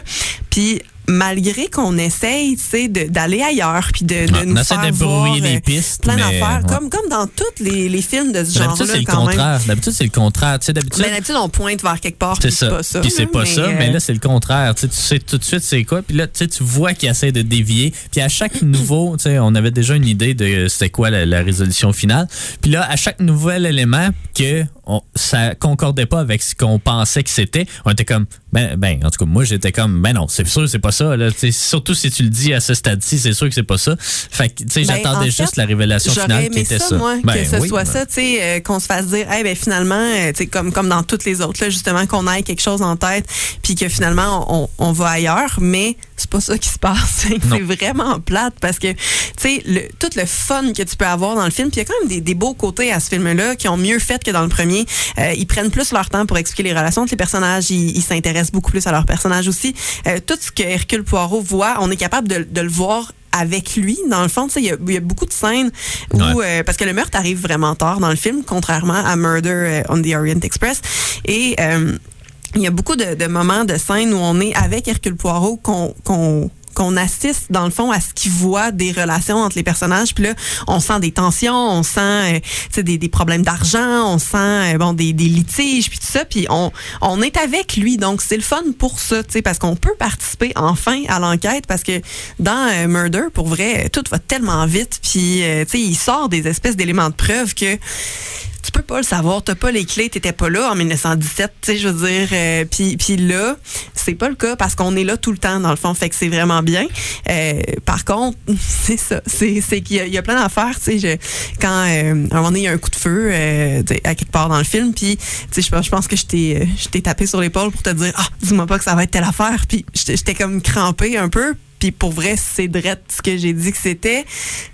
Puis malgré qu'on essaye, tu sais, d'aller ailleurs, puis de, de Ouais, nous on faire de voir, les euh, pistes, plein mais, d'affaires, ouais. comme comme dans tous les, les films de ce D'habitude, genre-là, c'est le contraire. D'habitude, c'est le contraire. Tu sais, d'habitude, Mais d'habitude, on pointe vers quelque part, puis c'est ça. pas ça. Puis c'est pas ça, euh, mais là, c'est le contraire. Tu sais, tu sais tout de suite c'est quoi. Puis là, tu sais, tu vois qu'il essaie de dévier. Puis à chaque [coughs] nouveau, tu sais, on avait déjà une idée de c'était quoi la, la résolution finale. Puis là, à chaque nouvel élément que on, ça concordait pas avec ce qu'on pensait que c'était, on était comme, ben, ben, en tout cas, moi, j'étais comme, ben non, c'est sûr, c'est pas ça. Là. Surtout si tu le dis à ce stade-ci, c'est sûr que c'est pas ça. Fait que, tu sais, Ben, j'attendais en juste la révélation finale qui était ça, ça. moi, Ben que ce oui, soit ben- ça, tu sais, euh, qu'on se fasse dire, eh ben finalement, euh, tu sais, comme comme dans toutes les autres, là, justement, qu'on ait quelque chose en tête, puis que finalement on, on va ailleurs, mais c'est pas ça qui se passe. [laughs] C'est vraiment plate parce que, tu sais, le- tout le fun que tu peux avoir dans le film, puis il y a quand même des, des beaux côtés à ce film-là qui ont mieux fait que dans le premier. Euh, ils prennent plus leur temps pour expliquer les relations entre les personnages, ils s'intéressent beaucoup plus à leurs personnages aussi. Euh, tout ce que Hercule Poirot voit, on est capable de, de le voir avec lui. Dans le fond, tu sais, il y, y a beaucoup de scènes où, euh, parce que le meurtre arrive vraiment tard dans le film, contrairement à Murder euh, on the Orient Express. Et euh, il y a beaucoup de, de moments de scènes où on est avec Hercule Poirot qu'on qu'on qu'on assiste dans le fond à ce qu'il voit des relations entre les personnages. Puis là on sent des tensions on sent euh, des, des problèmes d'argent on sent euh, bon des, des litiges puis tout ça. Puis on on est avec lui. Donc c'est le fun pour ça tu sais parce qu'on peut participer enfin à l'enquête parce que dans euh, Murder pour vrai tout va tellement vite. Puis euh, tu sais il sort des espèces d'éléments de preuve que tu peux pas le savoir, t'as pas les clés, t'étais pas là en 1917, tu sais, je veux dire. euh, puis, puis là, c'est pas le cas parce qu'on est là tout le temps dans le fond, fait que c'est vraiment bien. Euh, par contre, [laughs] c'est ça, c'est, qu'il y a, plein d'affaires, tu sais. Quand euh, un moment donné il y a un coup de feu euh, à quelque part dans le film, puis tu sais, je pense, que je t'ai, euh, je t'ai tapé sur l'épaule pour te dire, ah, dis-moi pas que ça va être telle affaire, puis j'étais comme crampé un peu. Puis pour vrai, c'est drette ce que j'ai dit que c'était.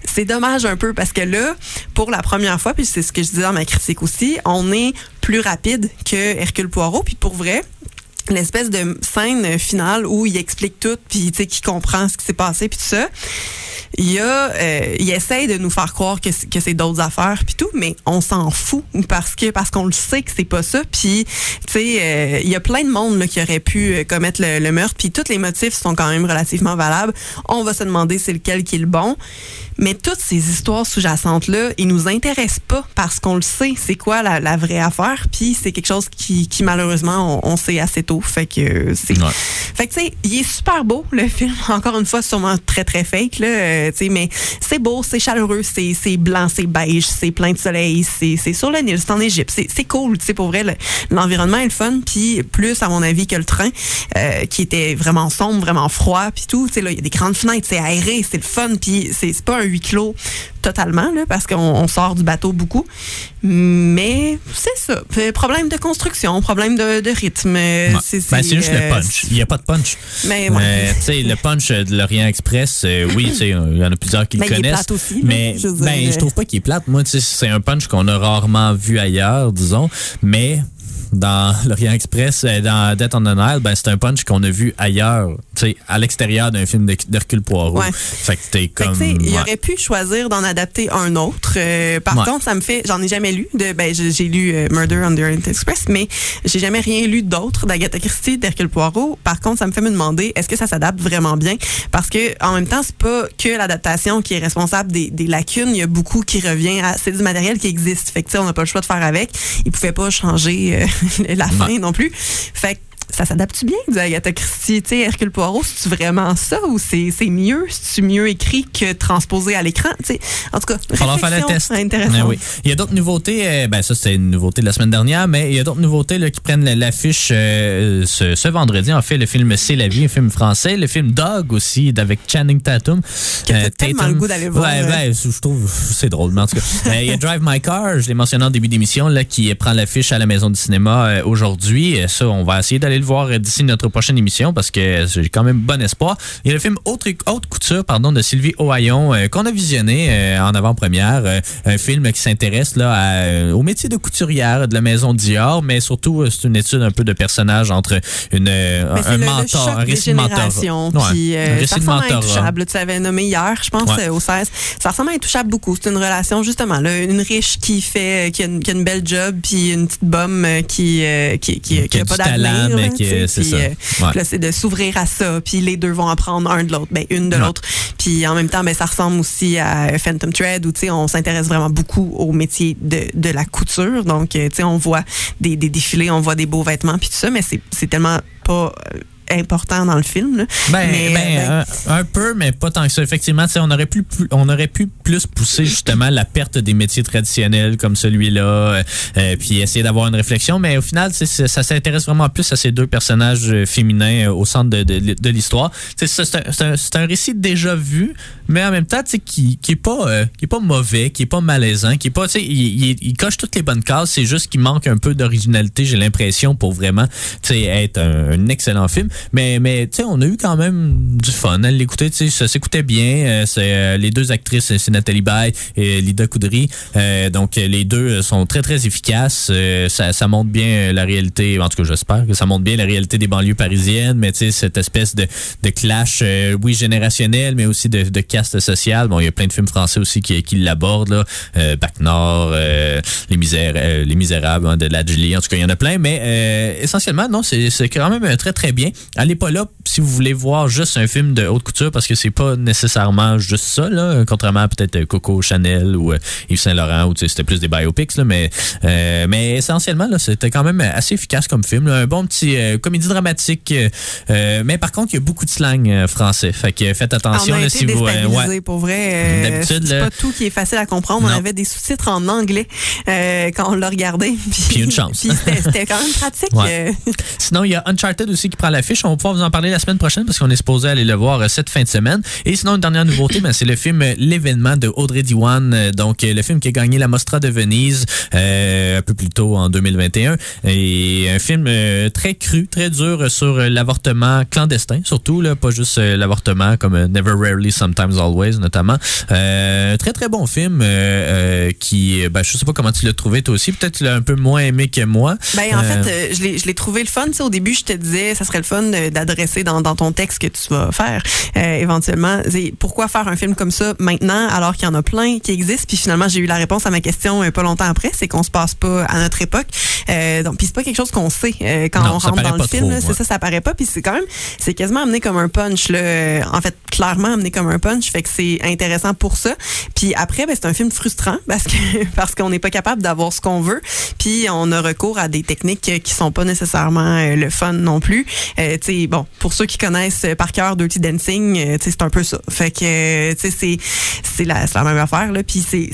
C'est dommage un peu parce que là, pour la première fois, puis c'est ce que je disais dans ma critique aussi, on est plus rapide que Hercule Poirot. Puis pour vrai, l'espèce de scène finale où il explique tout, puis tu sais, qu'il comprend ce qui s'est passé, puis tout ça. Il y a, euh, il essaye de nous faire croire que, c'est- que c'est d'autres affaires puis tout, mais on s'en fout parce que parce qu'on le sait que c'est pas ça. Puis tu sais, euh, il y a plein de monde là, qui aurait pu euh, commettre le, le meurtre. Puis tous les motifs sont quand même relativement valables. On va se demander c'est lequel qui est le bon. Mais toutes ces histoires sous-jacentes là, ils nous intéressent pas parce qu'on le sait. C'est quoi la, la vraie affaire Puis c'est quelque chose qui, qui malheureusement on, on sait assez tôt. Fait que euh, c'est Ouais. fait que, tu sais, il est super beau, le film. [laughs] Encore une fois, sûrement très, très fake, là. Euh, mais c'est beau, c'est chaleureux, c'est blanc, c'est beige, c'est plein de soleil, c'est sur le Nil, c'est en Égypte. C'est cool, tu sais, pour vrai. le- L'environnement est le fun, puis plus, à mon avis, que le train, euh, qui était vraiment sombre, vraiment froid, puis tout. Tu sais, là, il y a des grandes fenêtres, c'est aéré, c'est le fun, puis c'est pas un huis clos totalement, là, parce qu'on on sort du bateau beaucoup. Mais c'est ça. Problème de construction, problème de, de rythme. euh, Ouais. c'est Ben, c'est juste euh, le punch. Il n'y a pas de punch. Mais ouais. Sais, le punch de l'Orient Express, euh, oui, [clears throat] il y en a plusieurs qui le il est connaissent. plate aussi, mais je dire, ben, euh, je trouve pas qu'il est plate. Moi, c'est un punch qu'on a rarement vu ailleurs, disons. Mais dans [laughs] l'Orient Express, euh, dans Death on the Nile, ben, c'est un punch qu'on a vu ailleurs, tu sais, à l'extérieur d'un film d'Herc- d'Hercule Poirot. Ouais. Fait que t'es comme. tu sais, il ouais. aurait pu choisir d'en adapter un autre. Euh, par Ouais. contre, ça me fait, j'en ai jamais lu. De, ben, j'ai lu euh, Murder on the Orient Express, mais j'ai jamais rien lu d'autre d'Agatha Christie, d'Hercule Poirot. Par contre, ça me fait me demander, est-ce que ça s'adapte vraiment bien? Parce que en même temps, c'est pas que l'adaptation qui est responsable des, des lacunes. Il y a beaucoup qui revient à, c'est du matériel qui existe. Fait que on n'a pas le choix de faire avec. Ils pouvaient pas changer euh, [laughs] la fin non plus. Fait que ça s'adapte bien du Agatha Christie? Sais, Hercule Poirot, c'est vraiment ça ou c'est mieux? C'est mieux écrit que transposé à l'écran? En tout cas, falloir faire le test. Intéressant. Ah oui. Il y a d'autres nouveautés. euh, ben ça, c'est une nouveauté de la semaine dernière, mais il y a d'autres nouveautés là, qui prennent l'affiche euh, ce, ce vendredi. En fait, le film C'est la vie, un film français. Le film Dog aussi, avec Channing Tatum. Que t'as Euh, tellement Tatum. le goût d'aller voir, Ouais, ben, je trouve c'est drôle, mais en tout cas. Euh, Il y a Drive My Car, je l'ai mentionné en début d'émission, qui prend l'affiche à la Maison du cinéma aujourd'hui. Ça, on va essayer d'aller le voir d'ici notre prochaine émission parce que j'ai quand même bon espoir. Il y a le film Haute, Haute Couture pardon, de Sylvie Ohaillon euh, qu'on a visionné euh, en avant-première. Euh, un film qui s'intéresse là à, euh, au métier de couturière de la Maison Dior, mais surtout, euh, c'est une étude un peu de personnage entre une, euh, un le, le mentor, choc un récit de générations. Ouais, un récit ça de mentorat. Intouchable. Tu avais nommé hier, je pense, Ouais. au 16. Ça ressemble à Intouchable beaucoup. C'est une relation, justement, là, une riche qui fait, qui a, une, qui a une belle job, puis une petite bombe qui, euh, qui, qui, Qui a pas d'avenir. mais est- c'est ça. euh, Ouais. c'est de s'ouvrir à ça. Puis les deux vont apprendre un de l'autre, ben, une de Ouais. l'autre. Puis en même temps, ben, ça ressemble aussi à Phantom Thread où tu sais, on s'intéresse vraiment beaucoup au métier de, de la couture. Donc, euh, tu sais, on voit des, des défilés, on voit des beaux vêtements, puis tout ça, mais c'est tellement pas euh, important dans le film. là. Ben, Mais, ben, euh, un, un peu, mais pas tant que ça. Effectivement, on aurait pu, on aurait pu plus pousser justement la perte des métiers traditionnels comme celui-là, euh, euh, puis essayer d'avoir une réflexion. Mais au final, ça s'intéresse vraiment plus à ces deux personnages euh, féminins au centre de, de, l'histoire. C'est un, un, un récit déjà vu, mais en même temps, qui, qui est pas, qui est pas mauvais, qui est pas malaisant, qui est pas, il, il- il coche toutes les bonnes cases. C'est juste qu'il manque un peu d'originalité, j'ai l'impression, pour vraiment, être un, excellent film. Mais, mais on a eu quand même du fun à l'écouter. Ça s'écoutait bien. Euh, les deux actrices, c'est Nathalie et Lida Coudry. Euh, donc, les deux sont très, très efficaces. Euh, ça, montre bien la réalité. En tout cas, j'espère que ça montre bien la réalité des banlieues parisiennes. Mais tu sais, cette espèce de, de clash, euh, oui, générationnel, mais aussi de, caste sociale. Bon, il y a plein de films français aussi qui, qui l'abordent. Là. Euh, Bac Nord, euh, les, Misères, les Misérables hein, de Ladjli. En tout cas, il y en a plein. Mais essentiellement, non, c'est quand même très, très bien. Allez pas là si vous voulez voir juste un film de haute couture parce que c'est pas nécessairement juste ça, là, contrairement à euh, Coco Chanel ou euh, Yves Saint-Laurent où tu sais, c'était plus des biopics. Là, mais, euh, mais essentiellement, là, c'était quand même assez efficace comme film. là. un bon petit comédie dramatique. mais par contre, il y a beaucoup de slang français. Fait que faites attention là, si vous. ouais. pour vrai. D'habitude, c'est pas tout qui est facile à comprendre. On avait des sous-titres en anglais quand on l'a regardé. [laughs] Puis, Puis une chance. puis c'était quand même pratique. Ouais. [laughs] Sinon, il y a Uncharted aussi qui prend l'affiche. On va pouvoir vous en parler la semaine prochaine parce qu'on est supposé aller le voir cette fin de semaine. Et sinon, une dernière nouveauté, ben, c'est le film euh, De Audrey Diwan. Euh, Donc, euh, le film qui a gagné la Mostra de Venise euh, un peu plus tôt en 2021. Et un film euh, très cru, très dur sur euh, l'avortement clandestin, surtout, là, pas juste euh, l'avortement comme Never Rarely, Sometimes Always, notamment. Euh, très, très bon film euh, euh, qui, ben, je sais pas comment tu l'as trouvé toi aussi. Peut-être tu l'as un peu moins aimé que moi. Ben, en fait, je l'ai- je l'ai trouvé le fun. Tu sais, au début, je te disais, ça serait le fun d'adresser dans, dans ton texte que tu vas faire euh, éventuellement. Pourquoi faire un film comme ça maintenant alors qu'il y en a plein qui existent? Puis finalement, j'ai eu la réponse à ma question euh, pas longtemps après. C'est qu'on se passe pas à notre époque. Euh, donc, puis c'est pas quelque chose qu'on sait euh, quand Non, on rentre dans le film. ouais. C'est ça, ça paraît pas. Puis c'est quand même, c'est quasiment amené comme un punch. Là. Euh, En fait, clairement amené comme un punch. Fait que c'est intéressant pour ça. Puis après, ben, c'est un film frustrant [laughs] parce que parce qu'on n'est pas capable d'avoir ce qu'on veut. Puis on a recours à des techniques qui sont pas nécessairement euh, le fun non plus. Euh, tu sais, bon, pour ceux qui connaissent par cœur Dirty Dancing, c'est un peu ça. Fait que, tu sais, c'est c'est la, c'est la même affaire là. Puis c'est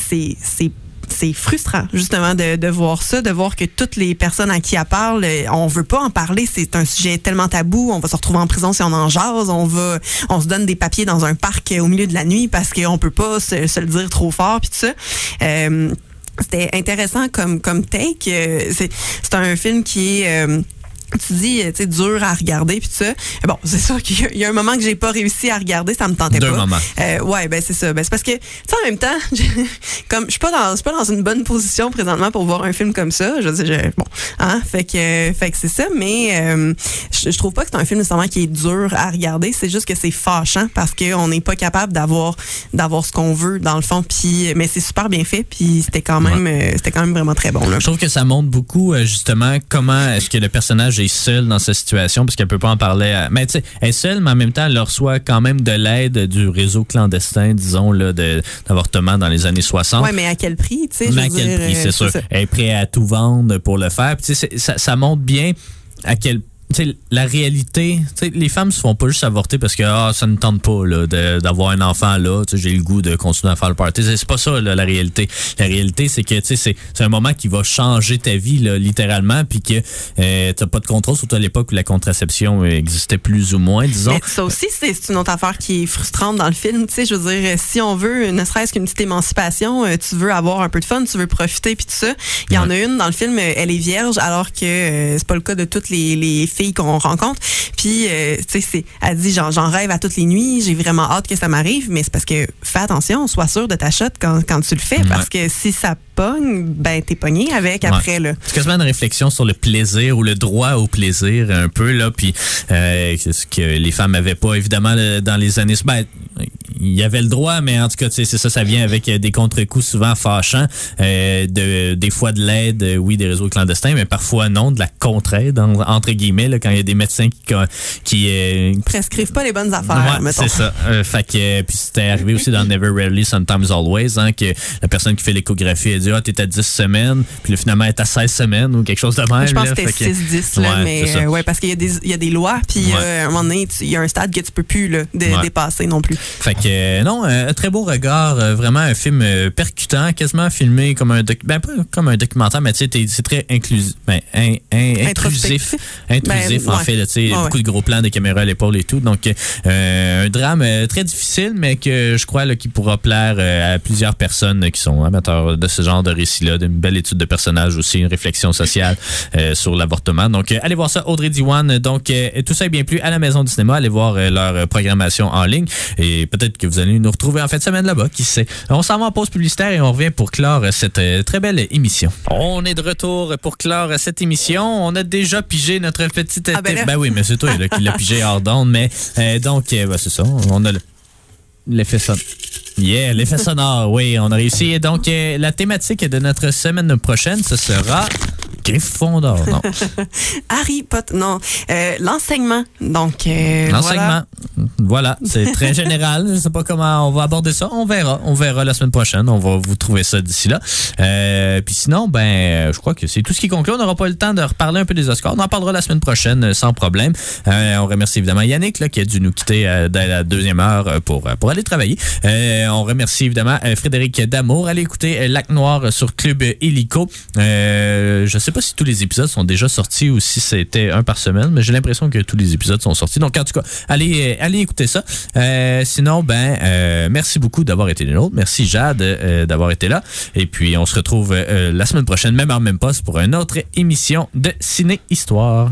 c'est frustrant justement de, voir ça, de voir que toutes les personnes à qui elle parle, euh, on veut pas en parler, c'est un sujet tellement tabou, on va se retrouver en prison si on en jase, on va on se donne des papiers dans un parc euh, au milieu de la nuit parce qu'on peut pas se, le dire trop fort puis tout ça. Euh, c'était intéressant comme comme take, c'est c'est un film qui est tu dis, tu sais, dur à regarder puis tout ça. Bon, c'est sûr qu'il y a- il y, a un moment que j'ai pas réussi à regarder, ça me tentait Deux pas. moments. Euh, ouais, ben c'est ça. Ben c'est parce que, tu sais, en même temps, [laughs] je, comme je suis pas dans, suis pas dans une bonne position présentement pour voir un film comme ça. Je veux dire, je- bon, hein, fait que, fait que c'est ça. Mais euh, je, je trouve pas que c'est un film nécessairement qui est dur à regarder. C'est juste que c'est fâchant parce qu'on n'est pas capable d'avoir, d'avoir ce qu'on veut dans le fond. Puis, mais c'est super bien fait. Puis c'était quand même, euh, c'était quand même vraiment très bon là. Je trouve que ça montre beaucoup euh, justement comment est-ce que le personnage est seul dans cette situation parce qu'elle peut pas en parler. À... Mais tu sais, elle est seule, mais en même temps, elle reçoit quand même de l'aide du réseau clandestin, disons là, de- d'avortement dans les années 60. Ouais, mais à quel prix, tu sais? mais à quel dire, prix, euh, c'est sûr. ça. Elle est prête à tout vendre pour le faire. Puis, tu sais, c'est- ça, ça montre bien à quel sais, la réalité, tu sais, les femmes se font pas juste avorter parce que ah, ça ne tente pas d'avoir un enfant là, j'ai le goût de continuer à faire le party. C'est pas ça là, la réalité. La réalité, c'est que c'est un moment qui va changer ta vie là, littéralement, puis que euh, t'as pas de contrôle, surtout à l'époque où la contraception euh, existait plus ou moins, disons. Mais ça aussi, c'est une autre affaire qui est frustrante dans le film. Tu sais, je veux dire, si on veut, ne serait-ce qu'une petite émancipation, euh, tu veux avoir un peu de fun, tu veux profiter, puis tout ça. Il y en a une dans le film, euh, elle est vierge, alors que euh, c'est pas le cas de toutes les, les filles qu'on rencontre. Puis, euh, tu sais, c'est- elle dit, j'en rêve à toutes les nuits, j'ai vraiment hâte que ça m'arrive, mais c'est parce que fais attention, sois sûr de ta shot quand, quand tu le fais, parce que si ça pogne, ben t'es pogné avec après, Ouais. là. C'est quasiment une réflexion sur le plaisir ou le droit au plaisir un peu là puis euh, ce que les femmes avaient pas évidemment dans les années ben, il y avait le droit mais en tout cas c'est ça ça vient avec euh, des contre-coups souvent fâchants euh, de des fois de l'aide oui des réseaux clandestins mais parfois non de la contre-aide en- entre guillemets là, quand il y a des médecins qui qui euh, Prescrivent pas les bonnes affaires, Ouais, c'est ça. Euh, fait que euh, puis c'était arrivé aussi dans Never Rarely, Sometimes Always, hein, que la personne qui fait l'échographie a dit ah t'es à 10 semaines, puis là, finalement elle est à 16 semaines ou quelque chose de même. Je pense là. que c'était 6-10, là, Ouais, mais ouais, parce qu'il y, a des- il y a des lois, puis à un moment donné, il y a un stade que tu peux plus là, de- Ouais. dépasser non plus. Fait que non, un très beau regard, vraiment un film percutant, quasiment filmé comme un doc ben pas comme un documentaire, mais tu sais c'est très inclusif, ben, in- in- intrusif, intrusif Ben, en ouais. fait, là, Ouais, beaucoup de gros plans de caméra à l'épaule et tout, donc euh, un drame euh, très difficile, mais que je crois qui pourra plaire euh, à plusieurs personnes qui sont amateurs de ce genre de récit-là, d'une belle étude de personnage aussi, une réflexion sociale euh, sur l'avortement. Donc allez voir ça, Audrey Diwan. Donc tout ça est bien plus à la Maison du cinéma, allez voir leur programmation en ligne et peut-être que vous allez nous retrouver en fin de semaine là-bas, qui sait. On s'en va en pause publicitaire et on revient pour clore cette très belle émission. On est de retour pour clore cette émission. On a déjà pigé notre petite... Ah, ben ben oui, mais c'est toi là, qui l'a pigé hors d'onde, mais euh, donc, euh, ben, c'est ça, on a le- l'effet sonore. Yeah, l'effet sonore, oui, on a réussi. Et donc, euh, la thématique de notre semaine prochaine, ce sera Gryffondor. Non, [laughs] Harry Potter, non, euh, l'enseignement. Donc, euh, l'enseignement. Voilà, c'est [laughs] très général. Je sais pas comment on va aborder ça. On verra. On verra la semaine prochaine. On va vous trouver ça d'ici là. Euh, Puis sinon, ben, je crois que c'est tout ce qui conclut. On n'aura pas le temps de reparler un peu des Oscars. On en parlera la semaine prochaine sans problème. On remercie évidemment Yannick là, qui a dû nous quitter dans la deuxième heure pour, pour aller travailler. On remercie évidemment Frédéric Damour. Allez écouter Lac Noir sur Club. Euh, je sais pas si tous les épisodes sont déjà sortis ou si c'était un par semaine, mais j'ai l'impression que tous les épisodes sont sortis. Donc en tout cas, allez, euh, allez écouter ça. Euh, sinon, ben, euh, merci beaucoup d'avoir été des nôtres. Merci Jade euh, d'avoir été là. Et puis on se retrouve euh, la semaine prochaine, même en même poste, pour une autre émission de Ciné Histoire.